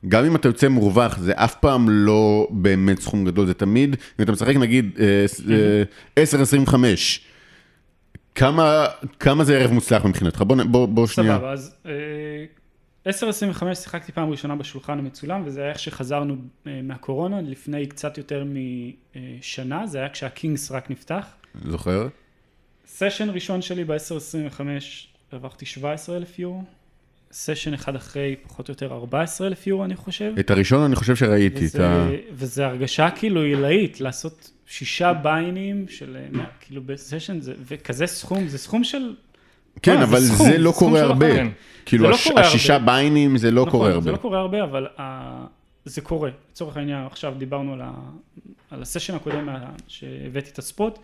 וגם אם אתה יוצא מורווח, זה אף פעם לא באמת סכום גדול, זה תמיד, אם אתה משחק נגיד אה, ס- אה, 10-25, כמה, כמה זה ערב מוצלח מבחינתך? בוא, בוא, בוא שנייה. סבבה, אז אה, 10-25 שיחקתי פעם ראשונה בשולחן המצולם, וזה היה איך שחזרנו אה, מהקורונה לפני קצת יותר משנה, זה היה כשהקינגס רק נפתח. זוכר? סשן ראשון שלי ב-10-25 הרווחתי 17 אלף יורו, סשן אחד אחרי פחות או יותר 14 אלף יורו אני חושב. את הראשון אני חושב שראיתי, את וזה, ה... וזה הרגשה כאילו עילאית, לעשות שישה ביינים של, אה, כאילו בסשן, זה, וכזה סכום, זה סכום של... כן, וואלה, אבל זה לא קורה הרבה. החיים. כאילו, זה לא קורה הרבה. השישה ביינים זה לא נכון, קורה זה הרבה. לא קורה הרבה, אבל uh, זה קורה. לצורך העניין, עכשיו דיברנו על, הסשן הקודם מה- שהבאתי את הספוט,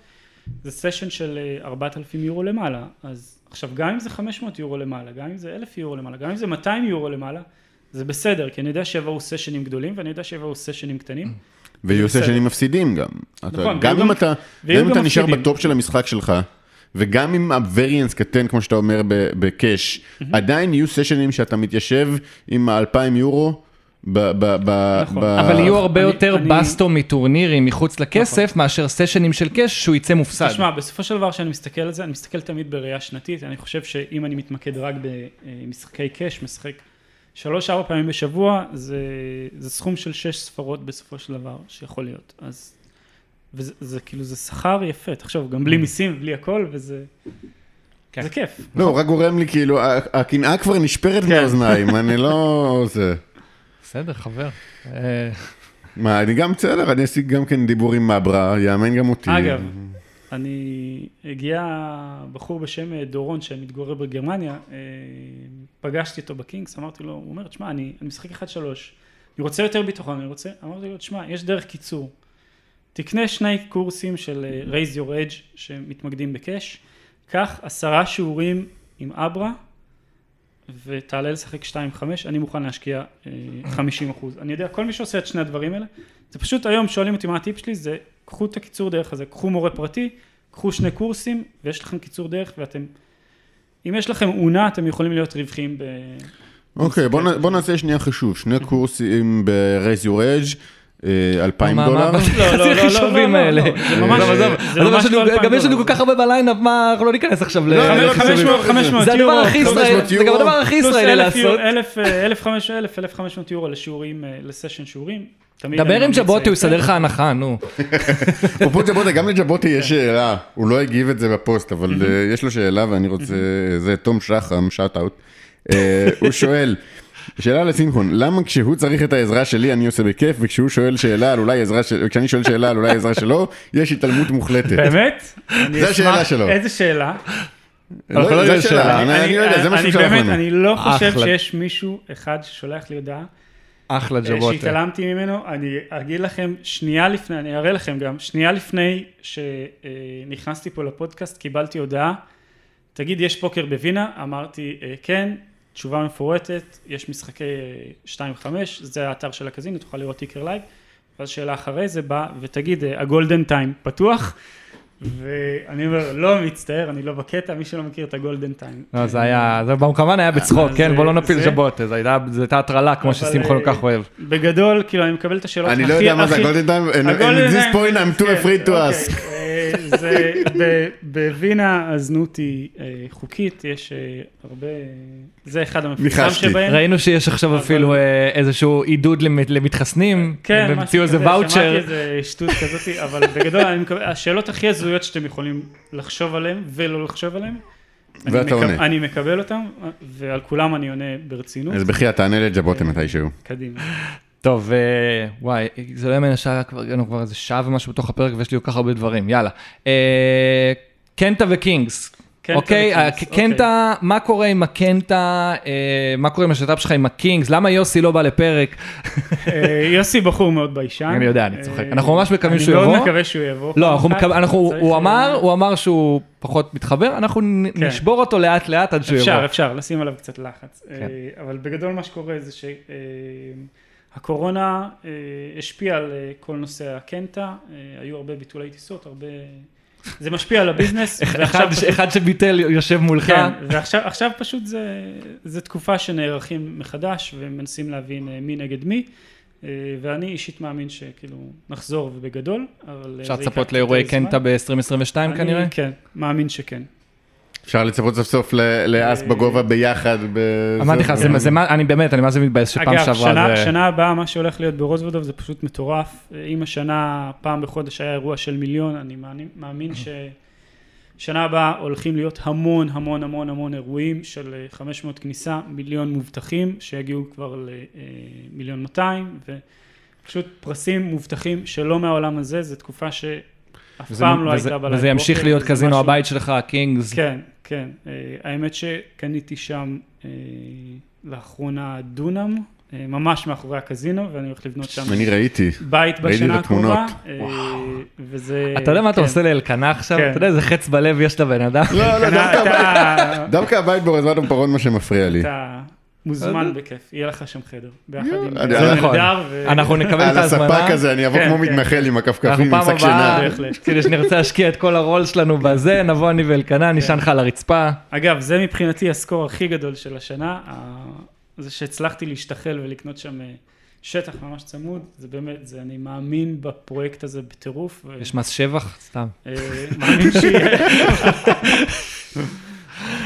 זה סשן של אה, 4,000 יורו למעלה, אז עכשיו גם אם זה 500 יורו למעלה, גם אם זה 1,000 יורו למעלה, גם אם זה 200 יורו למעלה, זה בסדר, כי אני יודע שיבואו סשנים גדולים ואני יודע שיבואו סשנים קטנים. ויהיו. סשנים מפסידים גם. אתה- נכון, גם וגם- אם אתה גם אם גם אתה נשאר. בטופ של המשחק שלך, וגם אם הווריאנס קטן, כמו שאתה אומר, בקאש, עדיין יהיו סשנים שאתה מתיישב עם ה-2,000 יורו. ב- ב- ב- נכון. ב- אבל יהיו הרבה אני- יותר אני- בסטו מטורנירים מחוץ לכסף, מאשר סשנים של קאש שהוא יצא מופסד. תשמע, בסופו של דבר כשאני מסתכל על זה, אני מסתכל תמיד בראייה שנתית, אני חושב שאם אני מתמקד רק במשחקי קאש, משחק שלוש-ארבע פעמים בשבוע, זה, זה סכום של שש ספרות בסופו של דבר שיכול להיות. אז, וזה זה, כאילו, זה שכר יפה, תחשוב, גם בלי מיסים, בלי הכל, וזה, כן. זה כיף. לא, רק גורם לי כאילו, הקנאה כבר נשפרת כן. מהאוזניים, אני לא... זה... בסדר, חבר. אה, מה, אני גם בסדר, אני אשיג גם כן דיבור עם מברה, יאמן גם אותי. אגב, אני, הגיע בחור בשם אה, דורון שמתגורר בגרמניה, אה, פגשתי אותו בקינגס, אמרתי לו, הוא אומר, תשמע, אני, אני משחק 1-3, אני רוצה יותר ביטחון, אני רוצה, אמרתי לו, תשמע, יש דרך קיצור, תקנה שני קורסים של אה, raise your edge שמתמקדים בקאש, קח עשרה שיעורים עם אברה ותעלה לשחק 2-5, אני מוכן להשקיע אה, 50 אחוז. אני יודע, כל מי שעושה את שני הדברים האלה, זה פשוט היום שואלים אותי מה הטיפ שלי, זה קחו את הקיצור דרך הזה, קחו מורה פרטי, קחו שני קורסים ויש לכם קיצור דרך ואתם, אם יש לכם אונה אתם יכולים להיות רווחיים ב... אוקיי, בוא נ- בוא נעשה שנייה חישוב. שני קורסים ב-raise your edge, אה, 2,000 מה- מה- דולר. מה- לא, לא, לא, לא, חישובים לא, לא, האלה. לא, זה ממש- לא 2,000 גם יש לנו כל. כך הרבה ב lineup, מה, אנחנו לא ניכנס עכשיו ל... לא, לא, לחישובים. 500 500 זה הדבר יורו, הכי 500 ישראלי, זה גם יורו, הדבר הכי ישראלי 1,000 יורו, לעשות. 1,000, אה, 1,500, 1,000, 1,500 יורו לשיעורים, אה, לסשן שיעורים. דבר עם ג'בוטי, הוא אה, יסדר לך הנחה, נו. אפרופו ג'בוטי, גם לג'בוטי יש שאלה, הוא לא הגיב את זה בפוסט, אבל אה, יש לו שאלה ואני רוצה, זה תום שחם, shout out. הוא שואל, שאלה לשמחון, למה כשהוא צריך את העזרה שלי אני עושה בכיף, וכשהוא שואל שאלה על אולי עזרה של... כשאני שואל שאלה על אולי עזרה שלו, יש התעלמות מוחלטת. באמת? זה השאלה שלו. איזה שאלה? לא, אנחנו לא יודעים השאלה, שאלה. אני לא יודע, זה מה אני שהוא שלח לנו. אני לא חושב. שיש מישהו אחד ששולח לי הודעה אחלה אה, ג'בוטי. שהתעלמתי ממנו, אני אגיד לכם שנייה לפני, אני אראה לכם גם, שנייה לפני שנכנסתי פה לפודקאסט קיבלתי הודעה, תגיד יש פוקר בווינה? אמרתי "אה, כן, תשובה מפורטת, יש משחקי אה, 2-5, זה האתר של הקזינו, תוכל לראות ticker live, ואז שאלה אחרי זה בא ותגיד אה, ה Golden Time פתוח? ואני אומר, לא, מצטער, אני לא בקטע, מי שלא מכיר את ה Golden Time. לא, זה היה, זה כמובן היה בצחוק, אז, כן? בוא לא נפיל זה- ז'בוטה, זו הייתה הטרלה, כמו ששמחון כל אה, כך אוהב. בגדול, כאילו, אני מקבל את השאלות אני הכי... לא יודע מה זה ה Golden Time, at this point I'm too כן, afraid to אוקיי, ask. זה, בווינה הזנות היא אה, חוקית, יש אה, הרבה... זה אחד המפורסם. שבהם. ראינו שיש עכשיו אפילו אה, איזשהו עידוד למ- למתחסנים, כן, הם משהו המציאו איזה כזה, שמעתי ואוצ'ר. איזה שטות כזאת, אבל בגדול, השאלות הכי הזויות שאתם יכולים לחשוב עליהן ולא לחשוב עליהן. ואתה עונה. אני מקבל אותם, ועל כולם אני עונה ברצינות. אז בחייאת, תענה לג'בוטה מתישהו. קדימה. טוב, אה, וואי, זה לא יאמן השעה, כבר הגענו כבר איזה שעה ומשהו בתוך הפרק ויש לי כל כך הרבה דברים, יאללה. אה, קנטה ו Kings. אוקיי, ו Kings, ה- קנטה, מה קורה עם הקנטה, אה, מה קורה עם השת"פ שלך עם ה Kings, למה יוסי לא בא לפרק? אה, יוסי בחור מאוד ביישן. אני יודע, אני צוחק. אה, אנחנו ממש מקווים שהוא אני יבוא. מאוד מקווה שהוא יבוא. לא, הוא אה, אמר, הוא אמר שהוא פחות מתחבר, אנחנו כן. נשבור אותו לאט לאט עד שהוא אפשר, יבוא. אפשר, לשים עליו קצת לחץ. כן. אה, אבל בגדול מה שקורה זה שהקורונה השפיעה על אה, כל נושא הקנטה, אה, היו הרבה ביטולי טיסות, הרבה... זה משפיע על הביזנס. אחד- פשוט- אחד שביטל יושב מולך. כן, ועכשיו עכשיו פשוט זה, זה תקופה שנערכים מחדש ומנסים להבין אה, מי נגד מי. אה, ואני אישית מאמין שכאילו נחזור ובגדול, אבל... אה, אפשר לצפות לאירועי. קנטה ב-2022 אני- כנראה? כן, מאמין שכן. אפשר לצפות סוף סוף ל- לאס בגובה ביחד. ב- אמרתי לך, זה- זה- זה מה, אני באמת, אני מה זה מתבאס שפעם אגב, שעברה שנה, זה... שנה הבאה מה שהולך להיות ברוזוודוב זה פשוט מטורף. אם השנה פעם בחודש היה אירוע של מיליון, אני מאמין, ששנה הבאה הולכים להיות המון המון המון המון אירועים של אה, 500 כניסה, מיליון מובטחים שיגיעו כבר למיליון 200 ופשוט פרסים מובטחים שלא מהעולם הזה, זו תקופה וזה- פעם לא הייתה בלילה. וזה ימשיך להיות קזינו הבית שלך, הקינגס. כן, כן. אה, האמת שקניתי שם אה, לאחרונה דונם, אה, ממש מאחורי הקזינו, ואני הולך לבנות שם אני ראיתי. בית ראיתי בשנה את התמונות. הקרובה. וזה... אתה יודע מה אתה כן. עושה לאלקנה עכשיו? כן. אתה יודע איזה חץ בלב יש לבן אדם? לא, לא, דווקא הבית- הבית ברזוודום פרון מה שמפריע לי. מוזמן בכיף, יהיה לך שם חדר. ביחד עם אני- זה אני- נכון. אלדר ו- אנחנו נקבל את על ההזמנה. הספה כזה, אני אבוא כן, כמו כן. מתנחל עם הכפכפים, עם שק שינה. הבאה, בהחלט. כדי שנרצה להשקיע את כל הרול שלנו בזה, נבוא אני ואלקנה, נשען לך על הרצפה. אגב, זה מבחינתי ה score הכי גדול של השנה, זה שהצלחתי להשתחל ולקנות שם אה, שטח ממש צמוד, זה באמת, זה, אני מאמין בפרויקט הזה בטירוף. יש מס שבח? סתם. אה, מאמין שיהיה.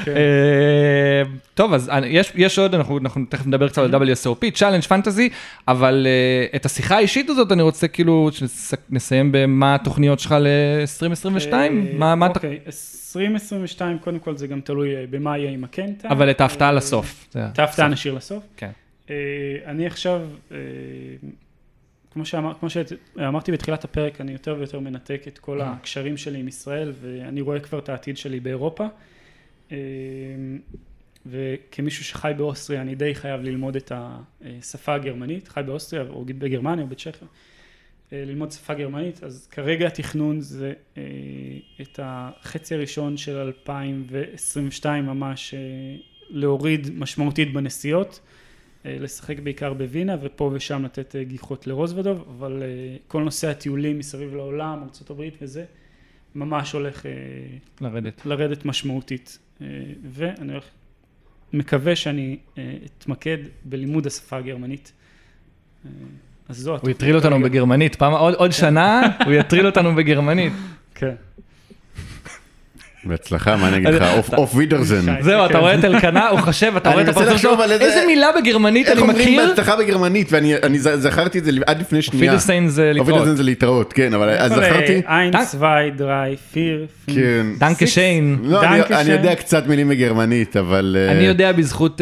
כן. אה, טוב, אז אני- יש, עוד, אנחנו, תכף נדבר קצת על WSOP, challenge fantasy, אבל uh, את השיחה האישית הזאת אני רוצה כאילו שנסיים במה התוכניות שלך ל-2022, אה, מה, אתה... אוקיי, 2022, קודם כל זה גם תלוי אה, במה יהיה עם הקנטה. אבל את ההפתעה אה, לסוף. את ההפתעה. נשאיר לסוף. כן. אה, אני עכשיו, אה, כמו, שאמר, כמו שאמרתי בתחילת הפרק, אני יותר ויותר מנתק את כל הקשרים שלי עם ישראל, ואני רואה כבר את העתיד שלי באירופה. אה, וכמישהו שחי באוסטריה, אני די חייב ללמוד את השפה הגרמנית, חי באוסטריה או בגרמניה או בצ'כיה, אה, ללמוד שפה גרמנית, אז כרגע התכנון זה אה, את החצי הראשון של 2022 ממש להוריד משמעותית בנסיעות. אה, לשחק בעיקר בווינה ופה ושם לתת אה, גיחות לרוזוודוב, אבל אה, כל נושא הטיולים מסביב לעולם, ארה"ב וזה, ממש הולך לרדת, לרדת משמעותית. ואני הולך, מקווה שאני אתמקד בלימוד השפה הגרמנית. אז זו הוא יטריל אותנו בגרמנית, פעם, עוד, עוד שנה הוא יטריל אותנו בגרמנית. כן. בהצלחה, מה אני אגיד לך, auf Wiedersehen. זהו, אתה רואה את אלקנה, הוא חושב, אתה רואה את הפרצוף שלו, איזה מילה בגרמנית אני מכיר? איך אומרים בהצלחה בגרמנית, ואני זכרתי את זה עד לפני שנייה. auf Wiedersehen זה להתראות. auf Wiedersehen זה להתראות, כן, אבל אז זכרתי. eins, zwei, drei, vier. כן. danke schön. לא, אני יודע קצת מילים בגרמנית, אבל... אני יודע בזכות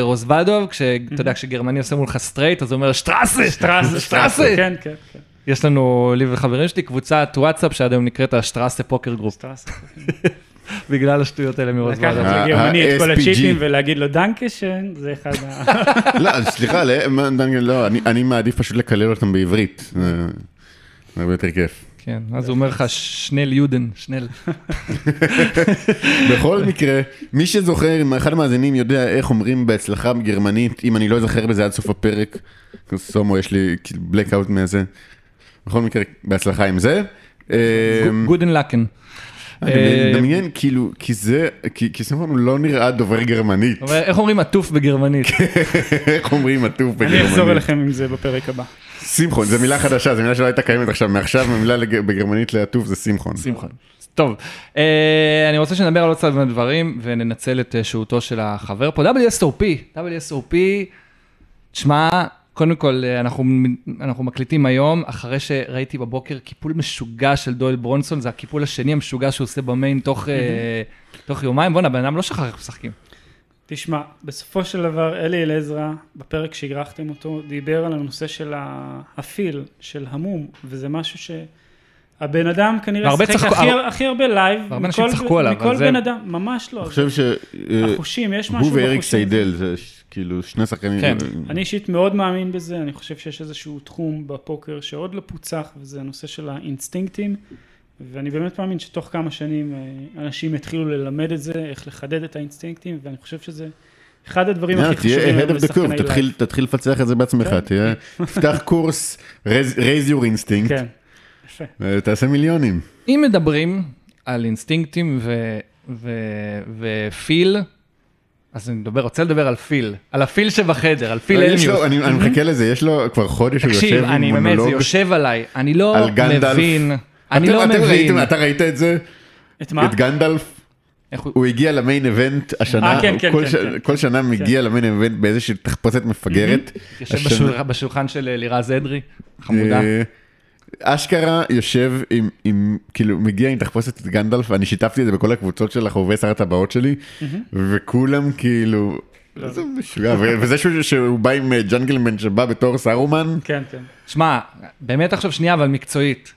רוזוודוב, אתה יודע, כשגרמני עושה מולך straight, אז הוא אומר Straße, Straße, Straße. כן, כן, כן. יש לנו, לי וחברים שלי, קבוצת וואטסאפ שעד היום נקראת ה Straße poker group. בגלל השטויות האלה מראש ועדה. לקחת לגרמני את כל הצ'יפים ולהגיד לו danke schön, זה אחד ה... לא, סליחה, לא, אני מעדיף פשוט לקלל אותם בעברית. זה הרבה יותר כיף. כן, אז הוא אומר לך שנל יודן, שנל. בכל מקרה, מי שזוכר, אם אחד המאזינים יודע איך אומרים בהצלחה בגרמנית, אם אני לא אזכר בזה עד סוף הפרק, סומו, יש לי בלקאוט מהזה. בכל מקרה, בהצלחה עם זה. גודן לקן. אני אה, מדמיין, כאילו, כי זה, כי סימון לא נראה דובר גרמנית. איך אומרים עטוף בגרמנית? איך אומרים עטוף בגרמנית? אני אחזור אליכם עם זה בפרק הבא. שמחון, זו מילה חדשה, זו מילה שלא הייתה קיימת עכשיו, מעכשיו המילה בגרמנית לעטוף זה שמחון. שמחון. טוב, אה, אני רוצה שנדבר על עוד קצת דברים וננצל את שהותו של החבר פה. WSOP, WSOP, תשמע, קודם כל, אה, אנחנו, אנחנו מקליטים היום, אחרי שראיתי בבוקר קיפול משוגע של דואל ברונסון, זה הקיפול השני המשוגע שהוא עושה במיין תוך, mm-hmm. uh, תוך יומיים. בואנה, בן אדם לא שכח איך משחקים. תשמע, בסופו של דבר, אלי אלעזרא, בפרק שאירחתם אותו, דיבר על הנושא של ה feel, של המום, וזה משהו ש... הבן אדם כנראה שיחק צחקו, הכי, הר... הכי הרבה live, והרבה אנשים צחקו עליו, מכל בן אדם, ממש לא. אני חושב ש... החושים, יש משהו בחושים. הוא ואריק סיידל, זה כאילו שני שחקנים. כן. אני אישית מאוד מאמין בזה, אני חושב שיש איזשהו תחום בפוקר שעוד לא פוצח, וזה הנושא של האינסטינקטים, ואני באמת מאמין שתוך כמה שנים אה, אנשים יתחילו ללמד את זה, איך לחדד את האינסטינקטים, ואני חושב שזה... אחד הדברים הכי חשובים היום לשחקני live. תתחיל לפצח את זה בעצמך, כן. תהיה, תפתח קורס, raise your instinct. כן. יפה. תעשה מיליונים. אם מדברים על אינסטינקטים ו feel, אז אני מדבר, רוצה לדבר על פיל, על הפיל שבחדר, על פיל הלמיות'. אני, אני מחכה לזה, יש לו כבר חודש הוא יושב עם מונולוג. תקשיב, אני באמת, זה יושב עליי, אני לא מבין, אני לא מבין. אתה ראית את זה? את מה? את גנדלף? הוא הגיע למיין איבנט השנה, 아, כן, כן, כל, כן. כל שנה. מגיע למיין איבנט באיזושהי תחפושת מפגרת. יושב. בשולחן של לירז אדרי, חמודה. אשכרה יושב עם, עם, כאילו, מגיע עם תחפושת את גנדלף, ואני שיתפתי את זה בכל הקבוצות של החובבי שר הטבעות שלי, וכולם כאילו, איזה משוגע, וזה שהוא בא עם אה, ג'נגלמן שבא בתור סארומן. כן, כן. שמע, באמת עכשיו שנייה, אבל מקצועית.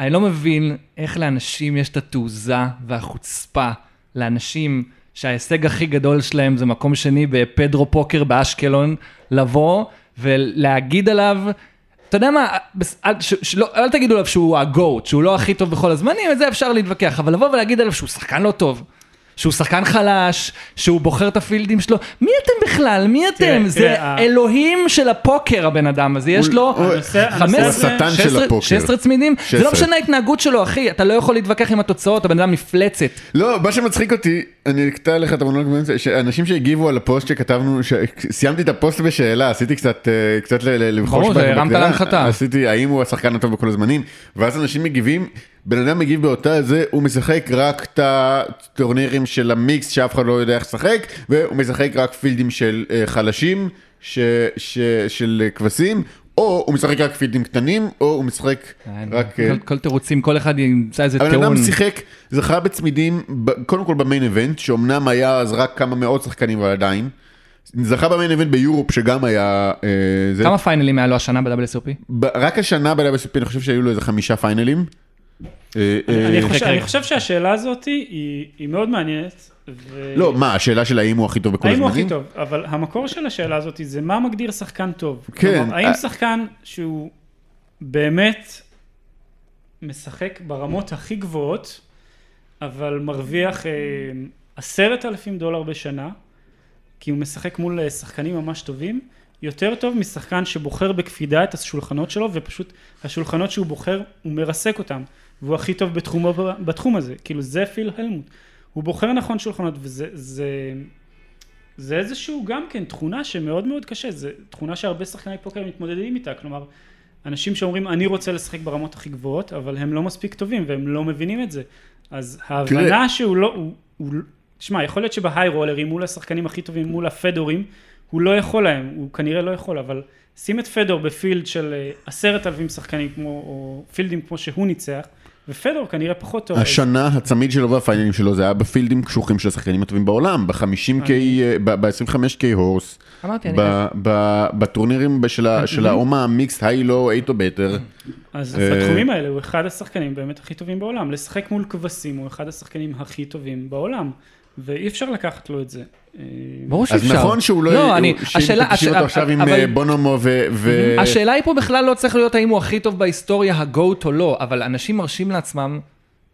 אני לא מבין איך לאנשים יש את התעוזה והחוצפה, לאנשים שההישג הכי גדול שלהם זה מקום שני בפדרו פוקר באשקלון, לבוא ולהגיד עליו, אתה יודע מה, אל, ש, שלא, אל תגידו עליו שהוא הגוט, שהוא לא הכי טוב בכל הזמנים, את זה אפשר להתווכח, אבל לבוא ולהגיד עליו שהוא שחקן לא טוב, שהוא שחקן חלש, שהוא בוחר את הפילדים שלו, מי אתם בכלל? מי אתם? תראה, זה תראה, אלוהים של הפוקר הבן אדם הזה, יש לו 15, 16 צמידים, 16. זה לא משנה ההתנהגות שלו אחי, אתה לא יכול להתווכח עם התוצאות, הבן אדם מפלצת. לא, מה שמצחיק אותי, אני אקטע לך את המונולוג באמצע, שאנשים שהגיבו על הפוסט שכתבנו, סיימתי את הפוסט בשאלה, עשיתי קצת, אה, קצת לבחוש ברור, הרמת להנחתה. עשיתי, האם הוא השחקן הטוב בכל הזמנים, ואז אנשים מגיבים, בן אדם מגיב באותה זה, הוא משחק רק את הטורנירים של המיקס שאף אחד לא יודע איך לשחק, והוא משחק רק פילדים של uh, חלשים, ש, ש, של כבשים, או הוא משחק רק פילדים קטנים, או הוא משחק רק... כל, כל תירוצים, כל אחד ימצא איזה טיעון. הבן אדם שיחק, זכה בצמידים, קודם כל במיין איבנט, שאומנם היה אז רק כמה מאות שחקנים, אבל עדיין. זכה במיין איבנט ביורופ שגם היה, אה, כמה פיינלים היה לו השנה ב-WSOP? רק השנה ב-WSP אני חושב שהיו לו איזה חמישה פיינלים. אה, אה, אני חושב- שהשאלה הזאת היא מאוד מעניינת. לא, מה, השאלה של האם הוא הכי טוב בכל האם הזמנים? הוא הכי טוב, אבל המקור של השאלה הזאת זה מה מגדיר שחקן טוב. כן, כלומר, האם אה- שחקן שהוא באמת משחק ברמות הכי גבוהות, אבל מרוויח אה, עשרת אלפים דולר בשנה, כי הוא משחק מול אה, שחקנים ממש טובים, יותר טוב משחקן שבוחר בקפידה את השולחנות שלו, ופשוט השולחנות שהוא בוחר, הוא מרסק אותם, והוא הכי טוב בתחומו, בתחום הזה, כאילו זה פיל הלמוט. הוא בוחר נכון שולחנות, וזה זה, זה איזשהו גם כן תכונה שמאוד מאוד קשה, זה תכונה שהרבה שחקני פוקר מתמודדים איתה, כלומר, אנשים שאומרים אני רוצה לשחק ברמות הכי גבוהות, אבל הם לא מספיק טובים והם לא מבינים את זה. אז ההבנה. שהוא לא, הוא, הוא, תשמע, יכול להיות שבהיי רולרים מול השחקנים הכי טובים, מול הפדורים, הוא לא יכול להם, הוא כנראה לא יכול, אבל שים את פדור בפילד של אה, עשרת אלפים שחקנים כמו, או פילדים כמו שהוא ניצח, ופדור כנראה פחות טוב. השנה הצמיד שלו והפיינלים שלו זה היה בפילדים קשוחים של השחקנים הטובים בעולם, ב-50K, ב-25K הורס, בטורנירים של של האומה המיקסט, היי-לו, אייטו בטר. אז אה, בתחומים האלה הוא אחד השחקנים באמת הכי טובים בעולם. לשחק מול כבשים הוא אחד השחקנים הכי טובים בעולם, ואי אפשר לקחת לו את זה. אה, ברור שאפשר. אז נכון שהוא לא, לא, אני, השאלה, תקשיב אותו עכשיו עם אבל- אה, בונומו ו... ו- השאלה היא פה בכלל לא צריך להיות האם הוא הכי טוב בהיסטוריה, ה GOAT או לא, אבל אנשים מרשים לעצמם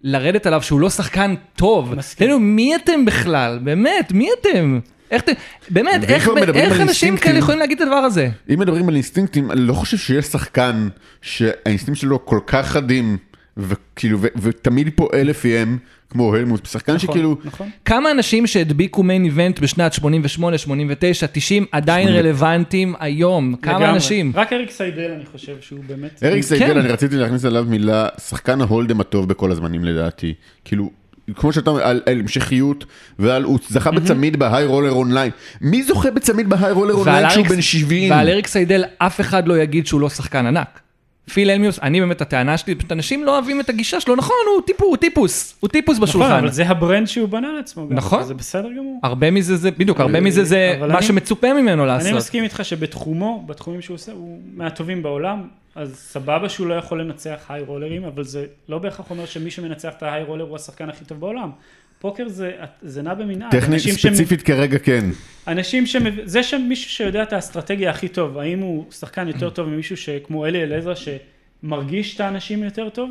לרדת עליו שהוא לא שחקן טוב. מסכים. תראו, מי אתם בכלל? באמת, מי אתם? איך אתם, באמת, איך, איך אנשים כאלה יכולים להגיד את הדבר הזה? אם מדברים על אינסטינקטים, אני לא חושב שיש שחקן שהאינסטינקט שלו כל כך חדים, וכאילו, ו- ותמיד פועל לפיהם, כמו הלמוט, שחקן נכון, שכאילו, נכון. כמה אנשים שהדביקו main event בשנת 88, 89, 90, עדיין 80. רלוונטיים היום? כמה לגמרי. אנשים? רק אריק סיידל אני חושב שהוא באמת... אריק כן. סיידל, אני רציתי להכניס עליו מילה, שחקן ה hold'em הטוב בכל הזמנים לדעתי. כאילו, כמו שאתה אומר, על, על המשכיות, ועל, הוא זכה בצמיד ב high roller online. מי זוכה בצמיד ב high roller online כשהוא בן 70? ועל אריק סיידל אף אחד לא יגיד שהוא לא שחקן ענק. פיל הלמיות', אני באמת, הטענה שלי, פשוט אנשים לא אוהבים את הגישה שלו, נכון, הוא טיפוס, הוא טיפוס, הוא טיפוס נכון, בשולחן. אבל זה ה brand שהוא בנה לעצמו. נכון. זה בסדר גמור. הרבה מזה זה, בדיוק, הרבה מזה זה מה אני- שמצופה ממנו אני לעשות. מסכים איתך שבתחומו, בתחומים שהוא עושה, הוא מהטובים בעולם, אז סבבה שהוא לא יכול לנצח היי רולרים, אבל זה לא בהכרח אומר שמי שמנצח את ההיי רולר הוא השחקן הכי טוב בעולם. פוקר זה, זה נע במנעד. טכנית, אנשים שמ- ספציפית כרגע כן. אנשים שמב... זה שמישהו שיודע את האסטרטגיה הכי טוב, האם הוא שחקן יותר טוב ממישהו שכמו אלי אלעזר שמרגיש את האנשים יותר טוב?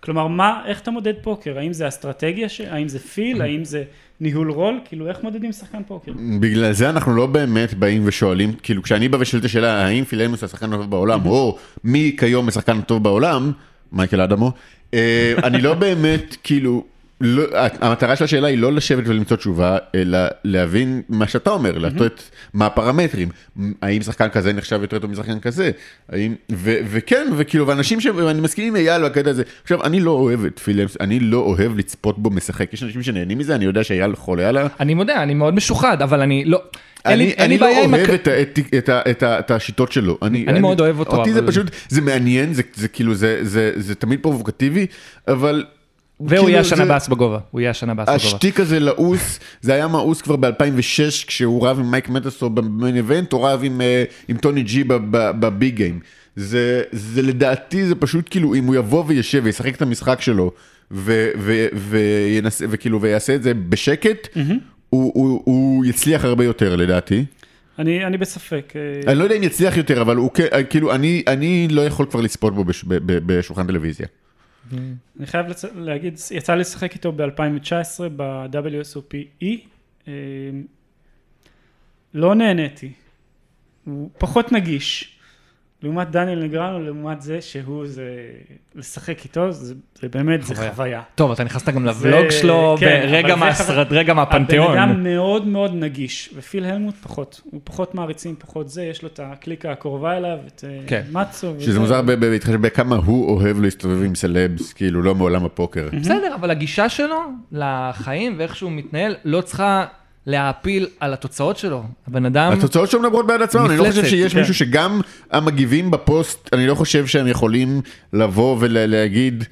כלומר, מה, איך אתה מודד פוקר? האם זה אסטרטגיה, ש... האם זה פיל, האם זה ניהול רול? כאילו, איך מודדים שחקן פוקר? בגלל זה אנחנו לא באמת באים ושואלים, כאילו כשאני בא ושואל את השאלה האם פילמוס השחקן הטוב בעולם, או מי כיום השחקן הטוב בעולם, מייקל אדמו, אה, אני לא באמת, כאילו, לא, המטרה של השאלה היא לא לשבת ולמצוא תשובה, אלא להבין מה שאתה אומר, לתת מה הפרמטרים, האם שחקן כזה נחשב יותר טוב משחקן כזה, האם, ו, וכן, וכאילו, ואנשים שאני מסכים עם אייל בקטע הזה, עכשיו, אני לא אוהב את פילמס, אני לא אוהב לצפות בו משחק, יש אנשים שנהנים מזה, אני יודע שאייל חולה עליו. אני מודה, אני מאוד משוחד, אבל אני לא... אני, אני לא. אוהב הק- את, את, את, ה- את השיטות שלו. אני, אני מאוד אוהב אותו, אותי זה אבל- פשוט, זה מעניין, זה, זה כאילו, זה, זה, זה תמיד פרובוקטיבי, אבל... והוא כאילו יהיה השנה זה- באס בגובה, הוא יהיה השנה באס בגובה. השטיק הזה לעוס, זה היה מאוס כבר ב-2006, כשהוא רב עם מייק מטסו במיין איבנט, או רב עם, אה, עם טוני ג'י בביג גיים. זה, זה לדעתי, זה פשוט כאילו, אם הוא יבוא וישב וישחק את המשחק שלו, ו, ו, וינסה, וכאילו, ויעשה את זה בשקט, הוא, הוא, הוא יצליח הרבה יותר לדעתי. אני, אני בספק. אה, אני לא יודע אם יצליח יותר, אבל הוא כן- כאילו, אני, אני לא יכול כבר לצפות בו בש, ב, ב, בשולחן טלוויזיה. אני חייב לצ... להגיד, יצא לי לשחק איתו ב-2019 ב-WSOP E. אה, לא נהניתי. הוא פחות נגיש. לעומת דניאל נגרנו, לעומת זה שהוא זה, לשחק איתו, זה, זה באמת, זה חוויה. חוויה. טוב, אתה נכנסת גם זה- לבלוג שלו, כן, ברגע מהסרט, חוויה. רגע הבן מהפנתיאון. אדם מאוד מאוד נגיש, ופיל הלמוט פחות. הוא פחות מעריצים, פחות זה, יש לו את הקליקה הקרובה אליו, את אה, כן. מצו. שזה וזה. מוזר בהתחשב בכמה הוא אוהב להסתובב עם סלבס, כאילו, לא מעולם הפוקר. בסדר, אבל הגישה שלו לחיים ואיך שהוא מתנהל לא צריכה להעפיל על התוצאות שלו. הבן אדם... התוצאות שלו מדברות בעד עצמם, אני לא חושב שיש כן. מישהו שגם המגיבים בפוסט, אני לא חושב שהם יכולים לבוא ולהגיד,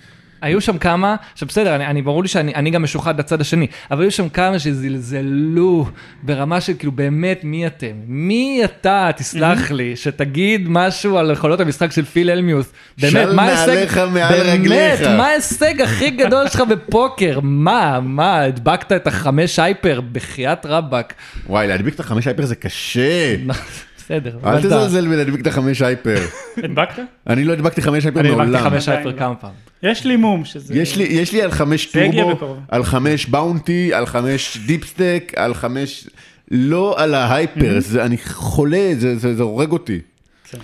היו שם כמה, עכשיו בסדר, אני, אני ברור לי שאני אני גם משוחד לצד השני, אבל היו שם כמה שזלזלו ברמה של כאילו באמת מי אתם? מי אתה, תסלח לי, שתגיד משהו על יכולות המשחק של פיל אלמיוס. באמת, של מה ההישג? נעליך מעל באמת, רגליך. מה ההישג הכי גדול שלך בפוקר? מה, מה, הדבקת את החמש הייפר, בחייאת רבאק. וואי, להדביק את החמש hyper זה קשה. בסדר, אל. תזלזל בלהדביק את החמש hyper. הדבקת? אני לא הדבקתי חמש hyper אני הדבקתי מעולם. חמש hyper. כמה פעמים. יש לי מום שזה... יש לי, יש לי על חמש טורבו. על חמש bounty, על חמש deepstack, על חמש... לא על ה hyper, זה, אני חולה, זה, זה, זה הורג אותי. כן.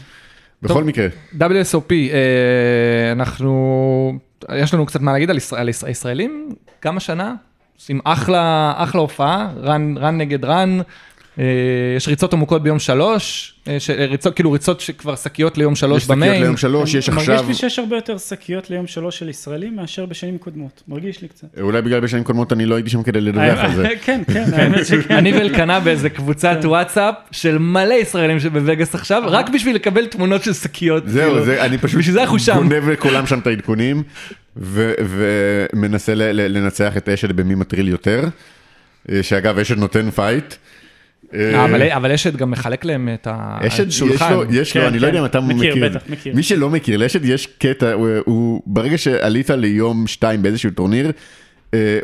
בכל מקרה. WSOP, אה, אנחנו, יש לנו קצת מה להגיד על ישראל, על ישראל- הישראלים, גם השנה, עושים אחלה, אחלה הופעה, רן, רן נגד רן, יש ריצות עמוקות ביום שלוש, אה, ש- ריצות, כאילו ריצות שכבר שקיות ליום שלוש יש שקיות במיין. ליום שלוש, יש עכשיו... מרגיש לי שיש הרבה יותר שקיות ליום שלוש של ישראלים מאשר בשנים קודמות. מרגיש לי קצת. אולי בגלל בשנים קודמות אני לא הייתי שם כדי לדווח על זה. כן, כן, האמת שכן. אני ואלקנה באיזה קבוצת כן. וואטסאפ של מלא ישראלים שבווגאס עכשיו, רק בשביל לקבל תמונות של שקיות. זהו, כאילו. זה, אני פשוט בשביל זה אנחנו שם. גונב לכולם שם את העדכונים, ומנסה לנצח את אשד במי מטריל יותר, אה, שאגב אשד נותן פייט. אה, אבל- אבל אשד גם מחלק להם את השולחן. יש לו, כן, אני לא כן. יודע אם אתה מכיר, מכיר, בטח, מכיר. מי שלא מכיר, לאשד יש קטע, הוא, ברגע שעלית ליום שתיים באיזשהו טורניר, אה,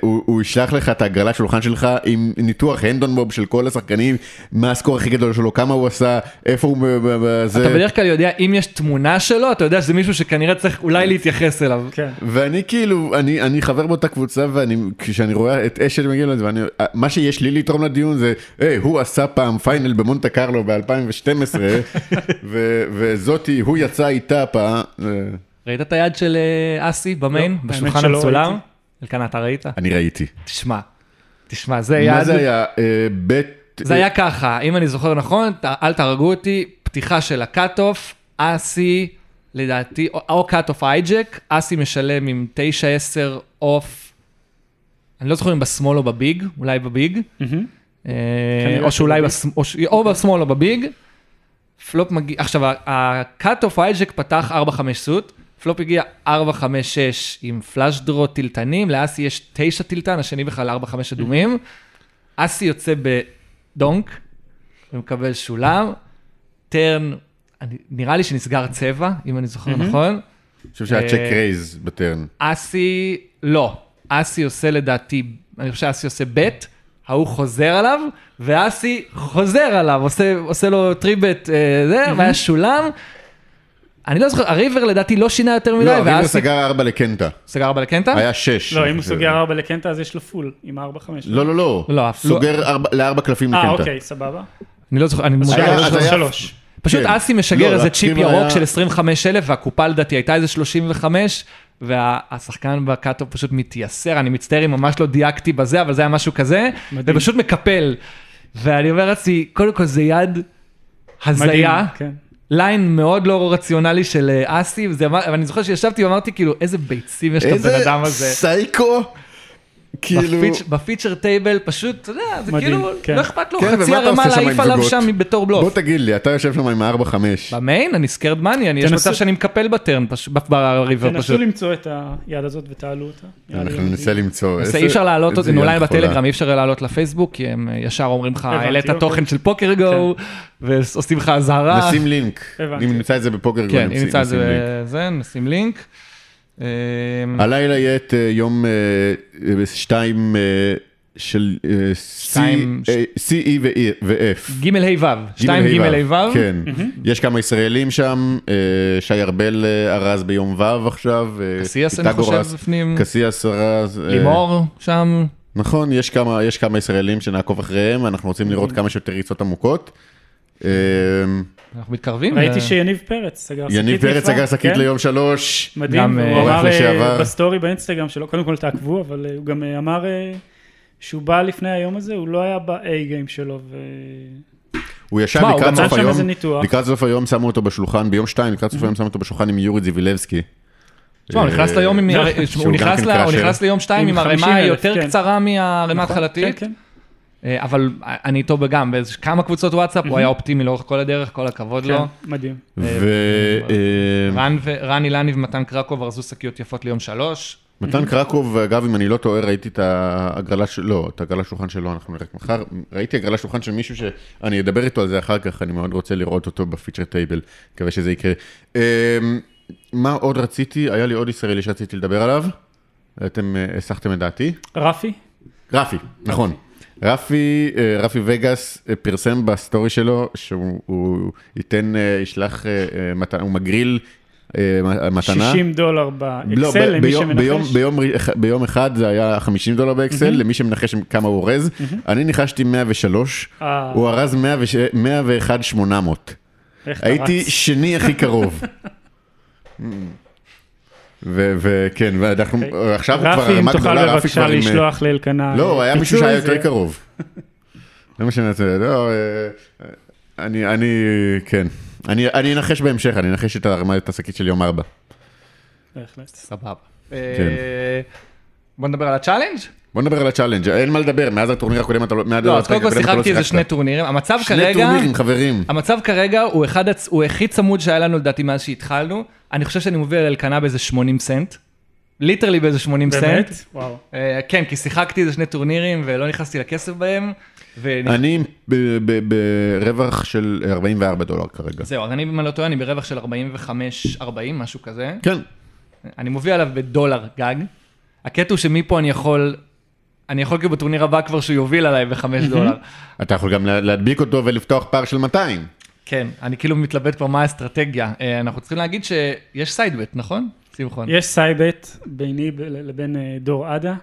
הוא, הוא ישלח לך את הגרלת שולחן שלך עם ניתוח Hendon Mob של כל השחקנים, מה ה score הכי גדול שלו, כמה הוא עשה, איפה הוא, זה. אתה בדרך כלל יודע, אם יש תמונה שלו, אתה יודע שזה מישהו שכנראה צריך אולי להתייחס אליו. כן. ואני כאילו, אני, אני חבר באותה קבוצה, ואני, כשאני רואה את אשל מגיע לזה, ואני, מה שיש לי לתרום לדיון זה, היי, הוא עשה פעם פיינל במונטה קרלו ב-2012, וזאתי, הוא יצא איתה פעם, ראית את היד של אה, אסי במיין, לא, בשולחן המצולם? אלקנה, אתה ראית? אני ראיתי. תשמע, תשמע, זה מה יד, זה היה? אה, בית... זה היה ככה, אם אני זוכר נכון, אל תהרגו אותי, פתיחה של ה cutoff, אסי, לדעתי, או- או cutoff hijack, אסי משלם עם 9-10 off, אני לא זוכר אם ב small או ב big, אולי ב big. אה, או שאולי, שב big. בש- או ש- או בשמאל או בביג. פלופ מגיע, עכשיו, ה cutoff hijack פתח 4-5 suit, flop הגיע 4-5-6 עם flush draw תלתנים, לאסי יש 9 תלתן, השני בכלל 4-5 אדומים. אסי יוצא ב donk, ומקבל שולם, turn, אני- נראה לי שנסגר צבע, אם אני זוכר נכון. אני חושב שהיה אה, check raise ב turn. אסי, לא, אסי עושה לדעתי, אני חושב שאסי עושה bet, ההוא חוזר עליו, ואסי חוזר עליו, עושה, עושה לו three bet, אה, זה, והיה שולם. אני לא זוכר, ה river לדעתי לא שינה יותר מדי, לא, river ואסי סגר ארבע לקנטה. סגר ארבע לקנטה? היה שש. לא, אם הוא. סוגר ארבע לקנטה אז יש לו full, עם ארבע חמש. לא, לא, לא. לא, סוגר ארבע- לארבע קלפים אה, לקנטה. אוקיי, סבבה. אני לא זוכר, אני מודה, לא שלוש. פשוט כן. אסי משגר לא, איזה צ'יפ ירוק של 25,000, והקופה לדעתי הייתה איזה 35, והשחקן ב cutoff פשוט מתייסר, אני מצטער אם ממש לא דייקתי בזה, אבל זה היה משהו כזה. ופשוט מקפל. ואני אומר לעצמי, קודם כל זה יד מדהים, הזיה, כן. line מאוד לא רציונלי של אה, אסי, ואני זוכר שישבתי ואמרתי כאילו, איזה ביצים יש לבן איזה אדם הזה. סייקו. כאילו... ב feat- ב feature table פשוט, אתה יודע, זה מדהים, כאילו, כן. לא אכפת לו, כן, חצי ערמה להעיף עליו? שם בתור בוא בלוף. תגיד לי, אתה יושב שם עם הארבע חמש. ב main אני scared money, אני יש תנסו- מצב שאני מקפל ב turn, פש- ב river תנסו פשוט. למצוא את היד הזאת ותעלו אותה. אנחנו. ננסה למצוא. אי אפשר להעלות אותי, אולי. בטלגרם, אי אפשר להעלות לפייסבוק, כי הם אה, ישר אומרים לך, העלית אוקיי. תוכן של PokerGO, ועושים לך אזהרה. נשים לינק. אם נמצא את זה בפוקר גו, כן, אם נשים נמצא את נשים לינק. הלילה יהיה את אה, יום אה, אה, שתיים של C, E ו-F. ג' ה' ו', שתיים ג' ה' ו'. כן, יש כמה ישראלים שם, שי ארבל ארז ביום ו' עכשיו. קסיאס, אני חושב, בפנים. קסיאס ארז. לימור שם. נכון, יש כמה, יש כמה ישראלים שנעקוב אחריהם, אנחנו רוצים לראות כמה שיותר ריצות עמוקות. אה, אנחנו מתקרבים. ראיתי ל- שיניב פרץ סגר שקית יניב פרץ סגר שקית כן? ליום שלוש. מדהים, הוא אה, אמר אה. בסטורי באינסטגרם שלו, קודם כל תעקבו, אבל אה, הוא גם אה, אמר אה, שהוא בא לפני היום הזה, הוא לא היה ב- A game שלו, ו... הוא ישב לקראת סוף היום. לקראת סוף היום שמו אותו בשולחן, ביום שתיים לקראת סוף היום שמו אותו בשולחן עם יורי זיבילבסקי. תשמע, הוא נכנס ליום עם... זה- הוא שהוא גם נכנס כן הוא. נכנס ליום שתיים עם 50,000, יותר כן. קצרה מהערמה נכון, ההתחלתית. כן, כן. אה, אבל אני איתו בגם, באיזה כמה קבוצות וואטסאפ, הוא היה אופטימי לאורך כל הדרך, כל הכבוד כן, לו. מדהים. ו... אה, אה, רן אילני ומתן קרקוב ארזו שקיות יפות ליום שלוש. מתן קרקוב, אגב, אם אני לא טועה, ראיתי את ההגרלה של... לא, את ההגרלה שולחן שלו, אנחנו נראה מחר. ראיתי הגרלה שולחן של מישהו שאני אדבר איתו על זה אחר כך, אני מאוד רוצה לראות אותו בפיצ'ר טייבל, מקווה שזה יקרה. אמ, מה עוד רציתי? היה לי עוד ישראלי שרציתי לדבר עליו. אתם הסחתם את דעתי. רפי? רפי, נכון. רפי, אה, רפי וגאס אה, פרסם בסטורי שלו שהוא הוא ייתן, אה, ישלח, הוא מגריל מתנה. 60 דולר לא, באקסל, ב- למי ביום, ביום, שמנחש. ביום, ר- ביום אחד זה היה 50 דולר באקסל, למי שמנחש כמה הוא אורז. אני ניחשתי 103, אה. הוא ארז 101 800. איך אתה הייתי? שני הכי קרוב. וכן, ואנחנו, עכשיו הוא כבר רפי, אם רמה תוכל גדולה, רפי בבקשה כבר עם... אה, לשלוח לאלקנה. לא, היה מישהו שהיה יותר קרוב. זה מה שאני רוצה, לא, אה, אני, אני, כן. אני אני אנחש בהמשך, אני אנחש את הערמה- את השקית של יום ארבע. בהחלט. סבבה. כן. אה, בוא נדבר על ה challenge? בוא נדבר על ה challenge, אין מה לדבר, מאז הטורניר הקודם אתה לא... לא, אז קודם כל לא שיחקתי איזה. שני טורנירים. המצב שני כרגע, טורנירים, חברים. המצב כרגע הוא אחד, הוא הכי צמוד שהיה לנו לדעתי מאז שהתחלנו. אני חושב שאני מוביל על אלקנה באיזה 80 סנט. literally באיזה 80 סנט. באמת? וואו. אה, כן, כי שיחקתי איזה שני טורנירים ולא נכנסתי לכסף בהם. אני ב- ב- ברווח של 44 דולר כרגע. זהו, אז אני, אם אני לא טועה, אני ברווח של 45-40, משהו כזה. כן. אני מוביל עליו בדולר גג. הקטע הוא שמפה אני יכול, אני יכול כאילו בטורניר הבא כבר שהוא יוביל עליי בחמש דולר. אתה יכול גם לה- להדביק אותו ולפתוח פער של 200. כן, אני כאילו מתלבט כבר מה האסטרטגיה. אה, אנחנו צריכים להגיד שיש side bet, נכון? שמחון. יש side bet ביני לבין אה, דור עדה.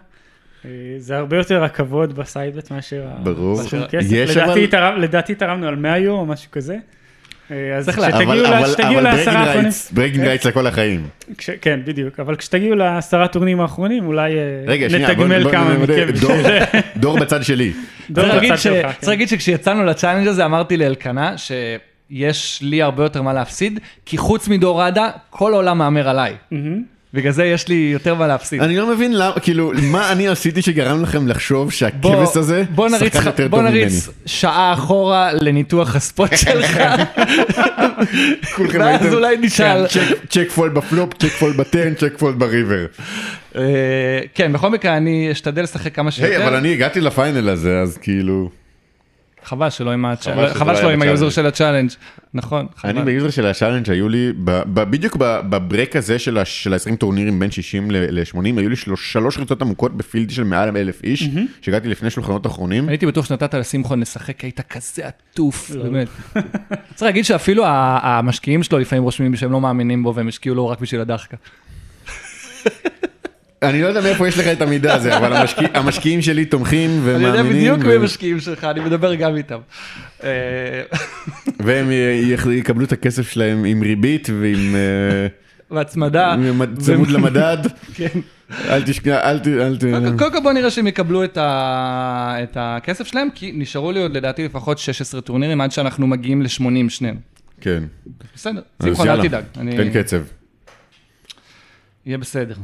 אה, זה הרבה יותר הכבוד ב side bet מאשר ברור. מאשר- כסף. יש לדעתי אבל- תרם- לדעתי תרמנו על 100 יורו או משהו כזה. אה, אז צריך כשתגיעו אבל- אבל- אבל לעשרה האחרונים, rights, bragging rights לכל החיים. כן, בדיוק, אבל כשתגיעו לעשרה טורנירים האחרונים, אולי אה, נתגמל כמה מכם. דור- בצד שלי. דור צריך להגיד בצד שלך, צריך כן. להגיד שכשיצאנו ל challenge הזה אמרתי לאלקנה שיש לי הרבה יותר מה להפסיד, כי חוץ מדור עדה, כל העולם מהמר עליי. מהמם. בגלל זה יש לי יותר מה להפסיד. אני לא מבין למה, כאילו, מה אני עשיתי שגרם לכם לחשוב בוא- שהכבש הזה, בוא שחקן יותר בוא טוב ממני. נריץ שעה אחורה לניתוח ה spot שלך, כולכם ואז הייתם- אולי נשאל. כן, check- check fold ב flop, check fold ב turn, check fold ב river. אה, כן, בכל מקרה אני אשתדל לשחק כמה שיותר. היי, אבל אני הגעתי ל final הזה, אז כאילו... חבל שלא עם הצ'- חבל לא שלא היה עם היוזר. של ה challenge. נכון, אני חבל. ביוזר של ה challenge היו לי, ב- ב- בדיוק ב- בברק הזה של ה- של ה-20 טורנירים בין 60 ל-80, היו לי שלוש- שלוש ריצות עמוקות ב field של מעל אלף איש, שהגעתי לפני שולחנות אחרונים. הייתי בטוח שנתת לשמחון לשחק, היית כזה עטוף, לא. באמת. צריך להגיד שאפילו ה- המשקיעים שלו לפעמים רושמים שהם לא מאמינים בו והם השקיעו לו רק בשביל הדחקה. אני לא יודע מאיפה יש לך את המידע הזה, אבל המשקיע- המשקיעים שלי תומכים אני ומאמינים. יודע בדיוק מי המשקיעים שלך, אני מדבר גם איתם. אה, והם יקבלו את הכסף שלהם עם ריבית ועם אה, והצמדה. צמוד למדד. כן. אל תשכח, אל ת... אל ת... קודם כל בוא נראה שהם יקבלו את ה- את הכסף שלהם, כי נשארו לי עוד לדעתי לפחות 16 טורנירים עד שאנחנו מגיעים ל-80 שנינו. כן. בסדר, שמחון אל תדאג. אני- תן קצב. יהיה בסדר.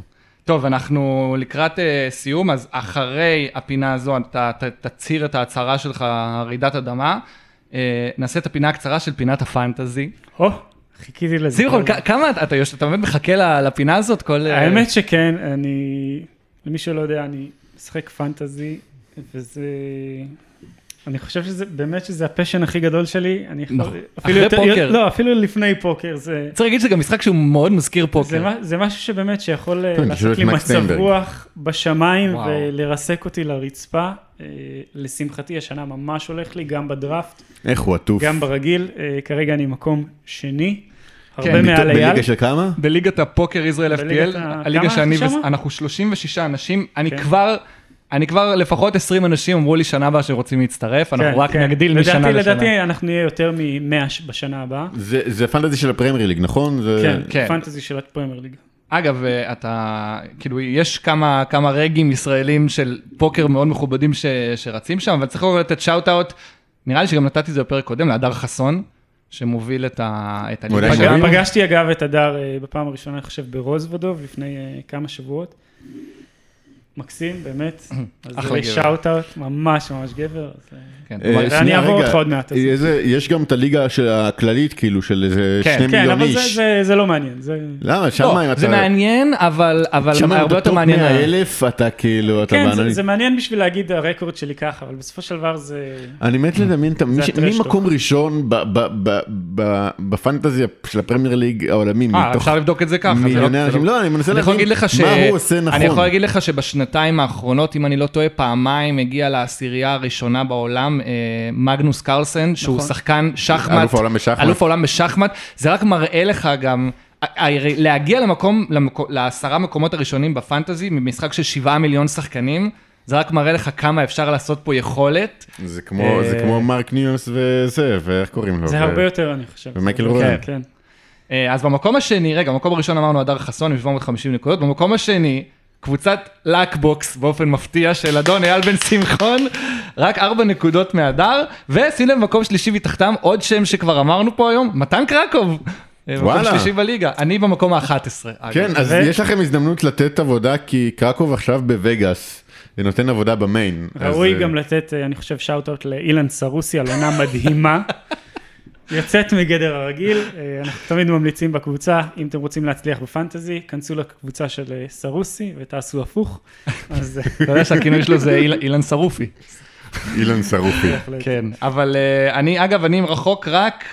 טוב, אנחנו לקראת uh, סיום, אז אחרי הפינה הזו אתה ת, תצהיר את ההצהרה שלך, רעידת אדמה. Uh, נעשה את הפינה הקצרה של פינת הפנטזי. או, חיכיתי לזה. כ- כמה אתה, אתה, אתה באמת מחכה לפינה הזאת? כל... אה, האמת שכן, אני, למי שלא יודע, אני משחק פנטזי, וזה, אני חושב שזה, באמת שזה ה passion הכי גדול שלי. אני יכול, נכון. אפילו אחרי יותר, פוקר. לא, אפילו לפני פוקר, זה, צריך להגיד שזה גם משחק שהוא מאוד מזכיר זה, פוקר. מה- זה משהו שבאמת שיכול אה, כן, לעשות לי מצב. רוח בשמיים וואו. ולרסק אותי לרצפה. אה, לשמחתי השנה ממש הולך לי, גם בדראפט, איך הוא עטוף. גם ברגיל. אה, כרגע אני מקום שני, הרבה כן, מעל אייל. בליגה של כמה? בליגת הפוקר ישראל בליגת FPL, ה- הליגה כמה שאני? אנחנו 36 אנשים, אני כן. כבר, אני כבר לפחות 20 אנשים אמרו לי שנה הבאה שרוצים להצטרף, אנחנו כן, רק כן. נגדיל לדעתי- משנה לשנה. לדעתי אנחנו נהיה יותר מ-100 בשנה הבאה. זה זה fantasy של הפרמייר ליג, נכון? זה- כן, כן. פנטזי של הפרמייר ליג. אגב, אה, אתה, כאילו, יש כמה, כמה רגים ישראלים של פוקר מאוד מכובדים ש, שרצים שם, אבל צריך לתת shout out, נראה לי שגם נתתי את זה בפרק קודם, להדר חסון, שמוביל את, ה, את הליגה. פגש- פגשתי אגב את הדר אה, בפעם הראשונה, אני חושב, ברוזוודוב, לפני אה, כמה שבועות. מקסים, באמת. אחלה גבר. שאוט אאוט, ממש ממש גבר. אה, כן, אה, אבל- אני אעבור אותך עוד מעט, יש גם את הליגה של הכללית, כאילו, של איזה כן, שני כן, מיליון אבל זה- איש. זה- זה לא מעניין. למה? שם לא, אם אתה... זה מעניין, אבל אבל אם הרבה אתה יותר מעניין. 100 אלף, אתה כאילו, אתה כן, זה- מעניין בשביל להגיד הרקורד שלי ככה, אבל בסופו של דבר זה... אני מת לדמיין את מי ש- הטרש מי מקום ראשון ב- ב- ב- ב- בפנטזיה של הפרמייר ליג העולמי, אה, אפשר לבדוק את זה ככה. לא- מיליוני אנשים. לא- לא, אני מנסה להגיד. מה הוא עושה נכון. אני יכול להגיד לך שבשנתיים האחרונות, אם אני לא טועה, פעמיים הגיע לעשירייה הראשונה בעולם, אה, מגנוס קרלסן, שהוא נכון. שחקן שחמט. אלוף העולם בשחמט. אלוף העולם בשחמט. זה רק מראה לך גם... להגיע למקום, למקו- לעשרה מקומות הראשונים בפנטזי, ממשחק של שבעה מיליון שחקנים, זה רק מראה לך כמה אפשר לעשות פה יכולת. זה כמו- זה אה, כמו מרק ניוס וזה, ואיך קוראים לו? זה ו- הרבה יותר, אני חושב. ומייקל זה- רואן. כן. אה, אז במקום השני, רגע, במקום הראשון אמרנו הדר חסון עם 750 נקודות, במקום השני, קבוצת Luckbox באופן מפתיע של אדון אייל בן שמחון, רק 4 נקודות מהדר, ושים לב במקום שלישי מתחתם עוד שם שכבר אמרנו פה היום, מתן קרקוב. אה, וואלה. שלישי בליגה, אני במקום ה-11. כן, אז יש לכם הזדמנות לתת עבודה, כי קרקוב עכשיו בווגאס, ונותן עבודה במיין. ראוי אז, גם אה, לתת, אה, אני חושב, שאוט-אוט לאילן סרוסי על עונה מדהימה. יוצאת מגדר הרגיל, אה, אנחנו תמיד ממליצים בקבוצה, אם אתם רוצים להצליח בפנטזי, כנסו לקבוצה של אה, סרוסי ותעשו הפוך. אז אה, אתה יודע שהכינוי שלו זה איל- אילן שרופי. אילן שרופי. בהחלט. כן, אבל אני, אגב, אני רחוק רק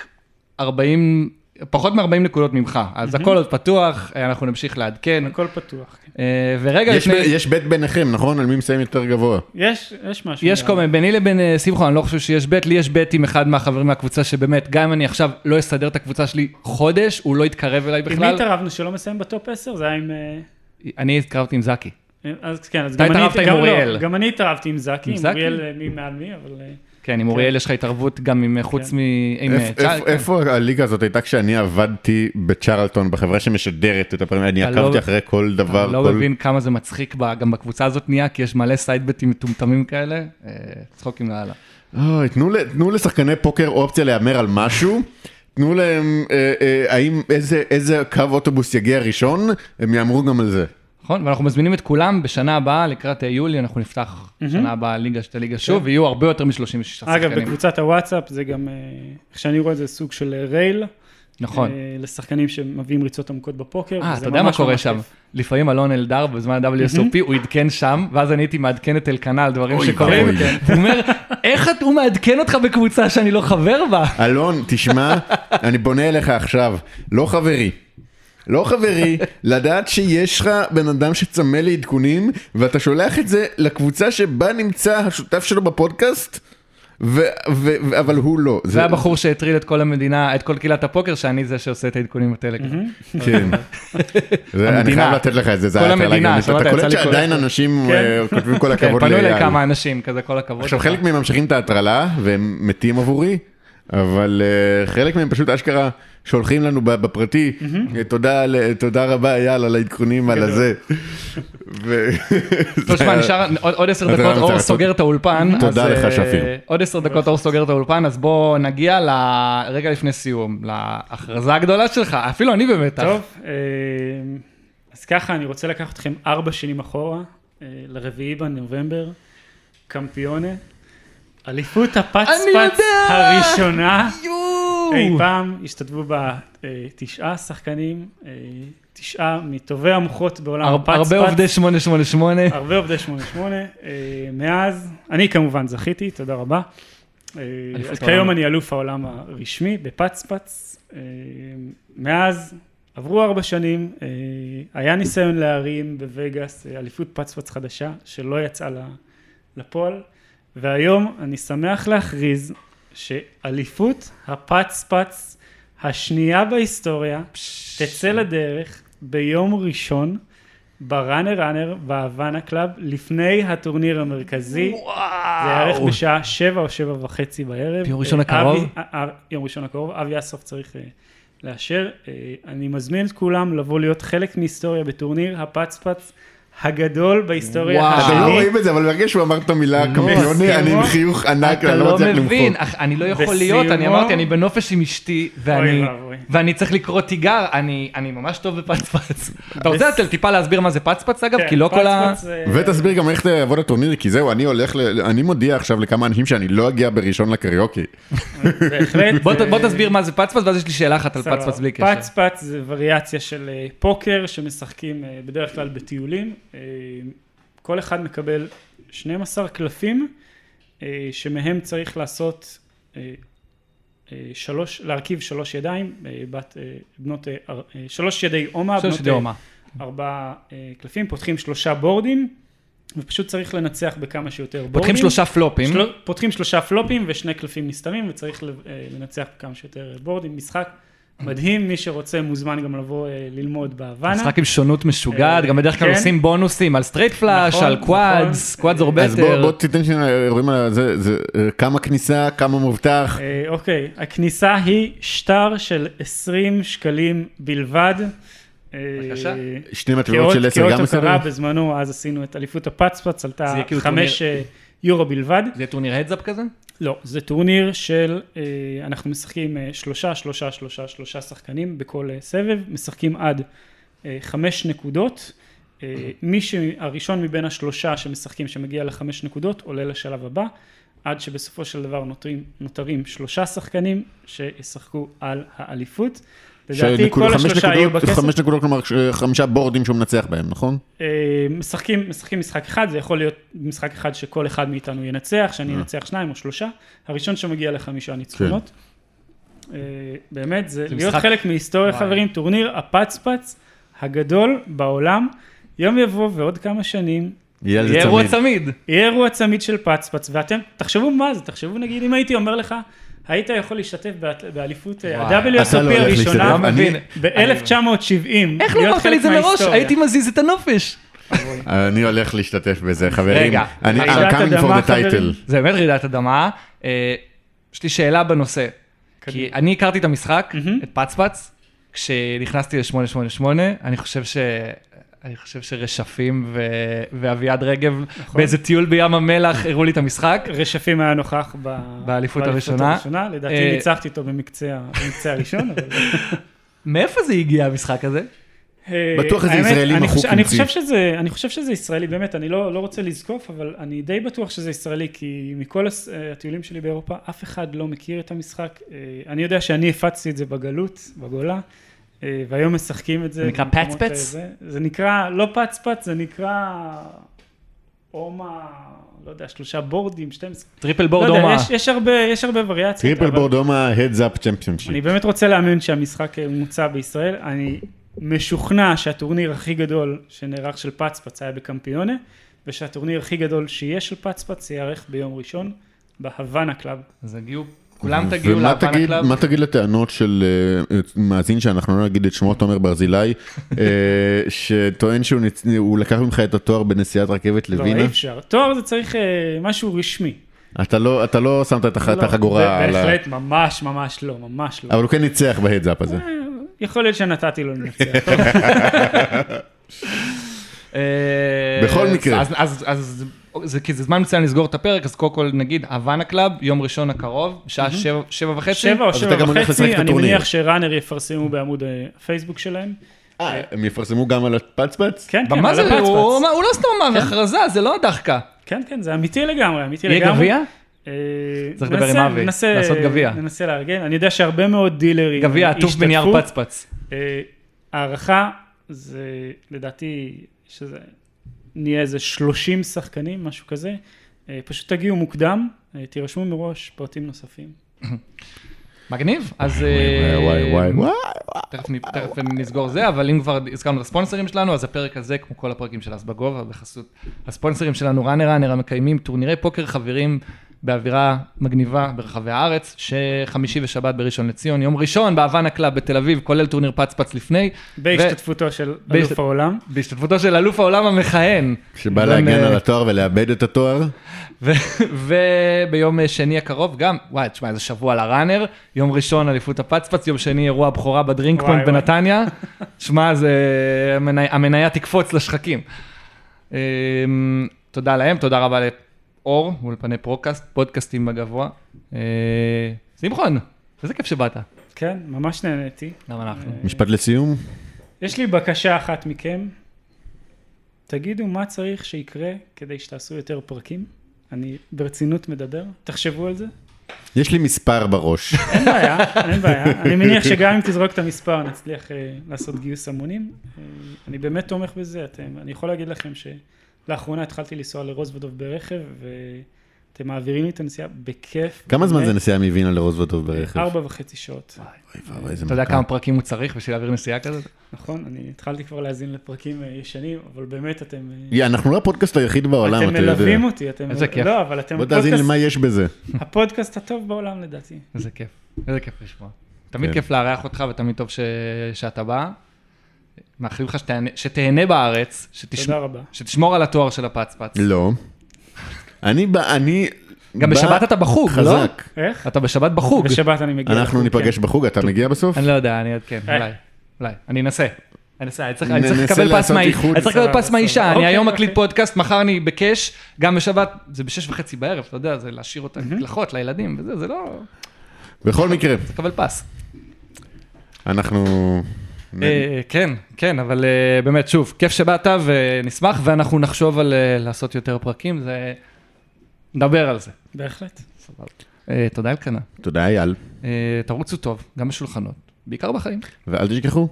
40, פחות מ-40 נקודות ממך, אז הכל עוד פתוח, אה, אנחנו נמשיך לעדכן. הכל פתוח. כן. אה, ורגע יש לפני, ב- יש בית ביניכם, נכון? על מי מסיים יותר גבוה. יש, יש משהו. יש כל מיני, ביני לבין אה, שמחון, אני לא חושב שיש בית, לי יש בית עם אחד מהחברים מהקבוצה שבאמת, גם אם אני עכשיו לא אסדר את הקבוצה שלי חודש, הוא לא יתקרב אליי עם מי בכלל. התערבנו שלא מסיים בטופ 10? זה היה עם... אני התקרבתי עם זקי. אז כן, אז אתה גם אני, התערבת עם גם לא. גם אני התערבתי עם זקי, עם עם זקי? אוריאל מי מעל מי, אבל... אה, כן, עם אוריאל יש לך התערבות גם עם, חוץ כן. מ... עם, איפ- אה, איפה הליגה הזאת הייתה כשאני עבדתי בצ'רלטון, בחברה שמשדרת את הפרמייר, אני אתה לא- עקבתי אחרי כל דבר. אני לא מבין כמה זה מצחיק גם בקבוצה הזאת נהיה, כי יש מלא סיידבטים מטומטמים כאלה, אה, צחוקים לאללה. אוי, תנו ל- תנו לשחקני פוקר אופציה להמר על משהו. תנו להם, אה, אה, האם איזה- איזה קו אוטובוס יגיע ראשון, הם יאמרו גם על זה. נכון? ואנחנו מזמינים את כולם בשנה הבאה, לקראת אה, יולי, אנחנו נפתח שנה הבאה ליגה שתי ליגה שוב, ויהיו הרבה יותר מ-36 שחקנים. אגב, בקבוצת הוואטסאפ זה גם, אה, איך שאני רואה את זה, סוג של אה, רייל. נכון. אה, לשחקנים שמביאים ריצות עמוקות בפוקר. אה, אתה יודע מה ממש קורה שם? לפעמים אלון אלדר בזמן ה-WSOP, הוא עדכן שם, ואז אני הייתי מעדכן את אלקנה על דברים שקורים. ואבוי. הוא אומר, איך הוא מעדכן אותך בקבוצה שאני לא חבר בה? אלון, תשמע, אני פונה אליך עכשיו, לא חברי. לא חברי, לדעת שיש לך בן אדם שצמא לעדכונים, ואתה שולח את זה לקבוצה שבה נמצא השותף שלו בפודקאסט, ו- ו- אבל הוא לא. זה הבחור שהטריל את כל המדינה, את כל קהילת הפוקר, שאני זה שעושה את העדכונים בטלגרם. כן. אני. חייב לתת לך את זה, זה היה יותר להגיד. אתה קולט שעדיין. אנשים כן. אה, כותבים כל כן, הכבוד פנו אליי. כמה אנשים, כזה כל הכבוד. עכשיו. חלק מהם ממשיכים את ההטרלה והם מתים עבורי, אבל אה, חלק מהם פשוט אשכרה שולחים לנו ב- בפרטי, אה, תודה תודה רבה אייל על העדכונים על. הזה. ו- טוב, זה שמע, היה- נשאר עוד- עוד עשר דקות, אור? סוגר את האולפן. תודה לך, אה, שפיר. עוד עשר דקות אור סוגר את האולפן, אז בואו נגיע לרגע לפני סיום, להכרזה הגדולה שלך, אפילו אני במתח. טוב, אה, אז ככה, אני רוצה לקחת אתכם ארבע שנים אחורה, לרביעי בנובמבר, קמפיונה, אליפות הפצפץ! הראשונה. אי פעם, השתתפו בה אה, תשעה שחקנים, אה, תשעה מטובי המוחות בעולם הפצפץ. הרבה עובדי 888. הרבה עובדי 88. אה, מאז, אני כמובן זכיתי, תודה רבה. כיום אני אלוף העולם הרשמי בפצפץ. מאז עברו ארבע שנים, היה ניסיון להרים בווגאס אליפות פצפץ חדשה, שלא יצאה לפועל, והיום אני שמח להכריז שאליפות הפצפץ השנייה בהיסטוריה תצא לדרך ביום ראשון בראנר ראנר בהוואנה קלאב לפני הטורניר המרכזי. זה יארך בשעה שבע או שבע וחצי בערב. ביום ראשון אה, הקרוב? אבי- אה, אה, יום ראשון הקרוב, אבי אסוף צריך אה, לאשר. אה, אני מזמין את כולם לבוא להיות חלק מהיסטוריה בטורניר הפצפץ הגדול בהיסטוריה וואו. אתם לא. רואים את זה, אבל ברגע שהוא אמר את המילה קמפיוני, אני עם חיוך ענק, אתה אני לא לא מצליח מבין, למחוק. אך, אני לא יכול להיות, אני אמרתי, אני בנופש עם אשתי, ואני, צריך לקרוא תיגר, אני, אני ממש טוב בפצפץ. אתה רוצה לתת טיפה להסביר מה זה פצפץ אגב? כן, כי לא כל ה... אה, ותסביר גם איך תעבוד הטורניר, כי זהו, אני הולך. אני מודיע עכשיו לכמה אנשים שאני לא אגיע בראשון לקריוקי. בהחלט. בוא, אה, תסביר מה זה פצפץ, ואז יש לי שאלה אחת על. פצפץ בלי קשר. פצפץ זה וריאציה של אה, פוקר שמשחקים בדרך כלל בטיולים. אה, כל אחד מקבל 12 קלפים אה, שמהם צריך לעשות אה, שלוש, להרכיב שלוש ידיים, בת, בנות, שלוש ידי אומה, שלוש בנות ידי. ארבעה אה, קלפים, פותחים שלושה בורדים ופשוט צריך לנצח בכמה שיותר בורדים. פותחים שלושה פלופים. של... פותחים שלושה פלופים ושני קלפים נסתרים וצריך לנצח כמה שיותר בורדים, משחק מדהים, מי שרוצה מוזמן גם לבוא אה, ללמוד בהוואנה. משחק עם שונות משוגעת, אה, גם בדרך כלל כן. עושים בונוסים על straight flush, נכון, על quads. quads אז בוא, אורבטר. בוא תיתן שנייה, רואים על זה, זה, אה, כמה כניסה, כמה מובטח. אוקיי, הכניסה היא שטר של 20 שקלים בלבד. בבקשה. שני מטבעות כאות של 10 כאות גם בסדר? הוקרה בזמנו, אז עשינו את אליפות הפצפץ, עלתה זה יהיה כאילו 5 יורו בלבד. זה טורניר heads up כזה? לא, זה טורניר של, אה, אנחנו משחקים אה, שלושה, שלושה, שלושה, שלושה שחקנים בכל אה, סבב, משחקים עד חמש נקודות. מי שהראשון מבין השלושה שמשחקים שמגיע לחמש נקודות עולה לשלב הבא, עד שבסופו של דבר נותרים, נותרים שלושה שחקנים שישחקו על האליפות. לדעתי כל השלושה נקודות- בכסף. חמש נקודות, כלומר חמישה בורדים שהוא מנצח בהם, נכון? אה, משחקים, משחקים משחק אחד, זה יכול להיות משחק אחד שכל אחד מאיתנו ינצח, שאני אה. אנצח שניים או שלושה, הראשון שמגיע לחמישה ניצחונות. אה, באמת, זה זה להיות משחק- חלק מהיסטוריה. חברים, טורניר הפצפץ הגדול בעולם, יום יבוא ועוד כמה שנים, יהיה על זה יהיה אירוע. צמיד. יהיה אירוע צמיד של פצפץ, ואתם, תחשבו מה זה, תחשבו נגיד, אם הייתי אומר לך, היית יכול להשתתף באליפות אה, וואי, אתה לא ה-WSOP הראשונה, להשתתף. אני- מבין. ב-1970, איך לא אמרת לי את זה מראש? הייתי מזיז את הנופש. אני הולך להשתתף בזה, חברים. רגע, אני רעידת coming for אדמה, the title. חברים. זה באמת רעידת אדמה. אה, יש לי שאלה בנושא. כי. אני הכרתי את המשחק. את פצפץ, כשנכנסתי ל-888, אני חושב ש... אני חושב שרשפים ו... ואביעד רגב באיזה טיול בים המלח הראו לי את המשחק. רשפים היה נוכח ב... באליפות הראשונה. לדעתי אה, ניצחתי אותו במקצה במקצה הראשון, אבל... מאיפה זה הגיע המשחק הזה? אה, בטוח איזה ישראלי מחוק המציא. חושב שזה, אני חושב שזה ישראלי, באמת, אני לא, לא רוצה לזקוף, אבל אני די בטוח שזה ישראלי, כי מכל הס- אה, הטיולים שלי באירופה, אף אחד לא מכיר את המשחק. אני יודע שאני הפצתי את זה בגלות, בגולה, והיום משחקים את זה. זה נקרא פצפץ? אה, זה, זה נקרא, לא פצפץ, זה נקרא אומה, לא יודע, שלושה בורדים, 12. טריפל לא בורד יודע, אומה. יש, יש הרבה, יש הרבה וריאציות. טריפל אבל- בורדומה Heads Up Championship. אני באמת רוצה להאמין שהמשחק אה, מוצע בישראל. אני משוכנע שהטורניר הכי גדול שנערך של פצפץ היה בקמפיונה, ושהטורניר הכי גדול שיש של פצפץ ייערך ביום ראשון בהוואנה קלאב. אז הגיעו, כולם תגיעו תגיד- הקלאב. מה תגיד לטענות של אה, מאזין שאנחנו לא נגיד את שמו, תומר ברזילי, אה, שטוען שהוא לקח ממך את התואר בנסיעת רכבת לא, לווינה? אי אפשר. תואר זה צריך אה, משהו רשמי. אתה לא אתה לא שמת את לא, החגורה על ה... בהחלט, ממש ממש לא, ממש לא. אבל הוא כן ניצח ב heads up הזה. יכול להיות שנתתי לו לנצח. בכל מקרה. אז זה כי זה זמן מצוין לסגור את הפרק, אז קודם כל נגיד, הוואנה קלאב, יום ראשון הקרוב, בשעה שבע, שבע וחצי. שבע או שבע וחצי, אני. מניח שראנר יפרסמו בעמוד אה, הפייסבוק שלהם. אה, הם יפרסמו גם על הפצפץ? כן, כן, מה על זה, הוא, הפצפץ. הוא, הוא לא סתם אמר, הכרזה, זה לא דחקה. כן, כן, זה אמיתי לגמרי, אמיתי יהיה לגמרי. גביע? אה, צריך לדבר עם ננסה- אבי, ננסה- לעשות גביע. ננסה לארגן, אני יודע שהרבה מאוד דילרים גביע עטוף. בנייר פצפץ. אה, הערכה זה לדעתי שזה נהיה איזה 30 שחקנים, משהו כזה. אה, פשוט תגיעו מוקדם, אה, תירשמו מראש פרטים נוספים. מגניב, אז וואי וואי וואי אה, וואי. תכף נסגור זה, אבל אם כבר הזכרנו את הספונסרים שלנו, אז הפרק הזה, כמו כל הפרקים של אז בגובה, בחסות הספונסרים שלנו, ראנר ראנר, המקיימים טורנירי פוקר חברים באווירה מגניבה ברחבי הארץ, שחמישי ושבת בראשון לציון, יום ראשון בהוואנה קלאב בתל אביב, כולל טורניר פצפץ לפני, בהשתתפותו של בהשת- אלוף העולם. בהשתתפותו של אלוף העולם המכהן. שבא אילן, להגן אה, על התואר ולאבד את התואר. ו- וביום שני הקרוב גם, וואי, תשמע, איזה שבוע לראנר, יום ראשון אליפות הפצפץ, יום שני אירוע בכורה בדרינק פוינט. בנתניה. שמע, זה, המני- המניה תקפוץ לשחקים. אה, תודה להם, תודה רבה לאור, אולפני פרוקאסט, פודקאסטים בגבוה. אה, שמחון, איזה כיף שבאת. כן, ממש נהניתי. גם אנחנו. משפט לסיום? יש לי בקשה אחת מכם, תגידו מה צריך שיקרה כדי שתעשו יותר פרקים. אני ברצינות מדבר, תחשבו על זה. יש לי מספר בראש. אין בעיה, אין בעיה. אני מניח שגם אם תזרוק את המספר נצליח אה, לעשות גיוס המונים. אה, אני באמת תומך בזה, אתם, אני יכול להגיד לכם שלאחרונה התחלתי לנסוע לרוזוודוב ברכב, ואתם מעבירים לי את הנסיעה בכיף. כמה זמן. זה נסיעה מווינה לרוזוודוב ברכב? ארבע וחצי שעות. אתה יודע. כמה פרקים הוא צריך בשביל להעביר נסיעה כזאת? נכון, אני התחלתי כבר להאזין לפרקים אה, ישנים, אבל באמת אתם... אה, אנחנו לא הפודקאסט היחיד בעולם, אתם אתה יודע. מלווים אותי, אתם... איזה כיף. לא, אבל אתם בוא תאזין למה יש בזה. הפודקאסט הטוב בעולם לדעתי. איזה כיף, איזה כיף לשמוע. תמיד כן. כיף לארח אותך ותמיד טוב ש... שאתה בא. מאחלים לך שתהנה, שתהנה בארץ, שתשמ... שתשמור על התואר של הפצפץ. לא. אני בא, אני... גם בשבת אתה בחוג, לא? חזק. איך? אתה בשבת בחוג. בשבת אני מגיע. אנחנו ניפגש כן. בחוג, אתה מגיע בסוף? אני לא יודע, אני אעדכן, אה. אולי, אולי, אני אנסה. אני צריך לקבל פס לעשות מה- איחוד. אני צריך לקבל פס מהאישה. אני אוקיי, היום אוקיי. מקליט פודקאסט, מחר אני בקאש, גם בשבת, זה בשש וחצי בערב, אתה יודע, זה להשאיר אותה מקלחות לילדים וזה, זה לא... בכל מקרה, צריך לקבל פס. אנחנו... אה, כן, כן, אבל אה, באמת, שוב, כיף שבאת ונשמח, ואנחנו נחשוב על אה, לעשות יותר פרקים, זה... נדבר על זה. בהחלט. סבבה. תודה אלקנה. תודה אייל, תרוצו טוב, גם בשולחנות, בעיקר בחיים. ואל תשכחו,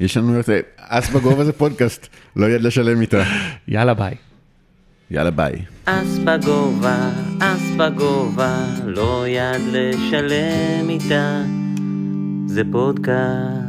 יש לנו את אס בגובה זה פודקאסט, לא יד לשלם איתה. יאללה, ביי. יאללה ביי. אס בגובה, אס בגובה, לא יד לשלם איתה, זה פודקאסט.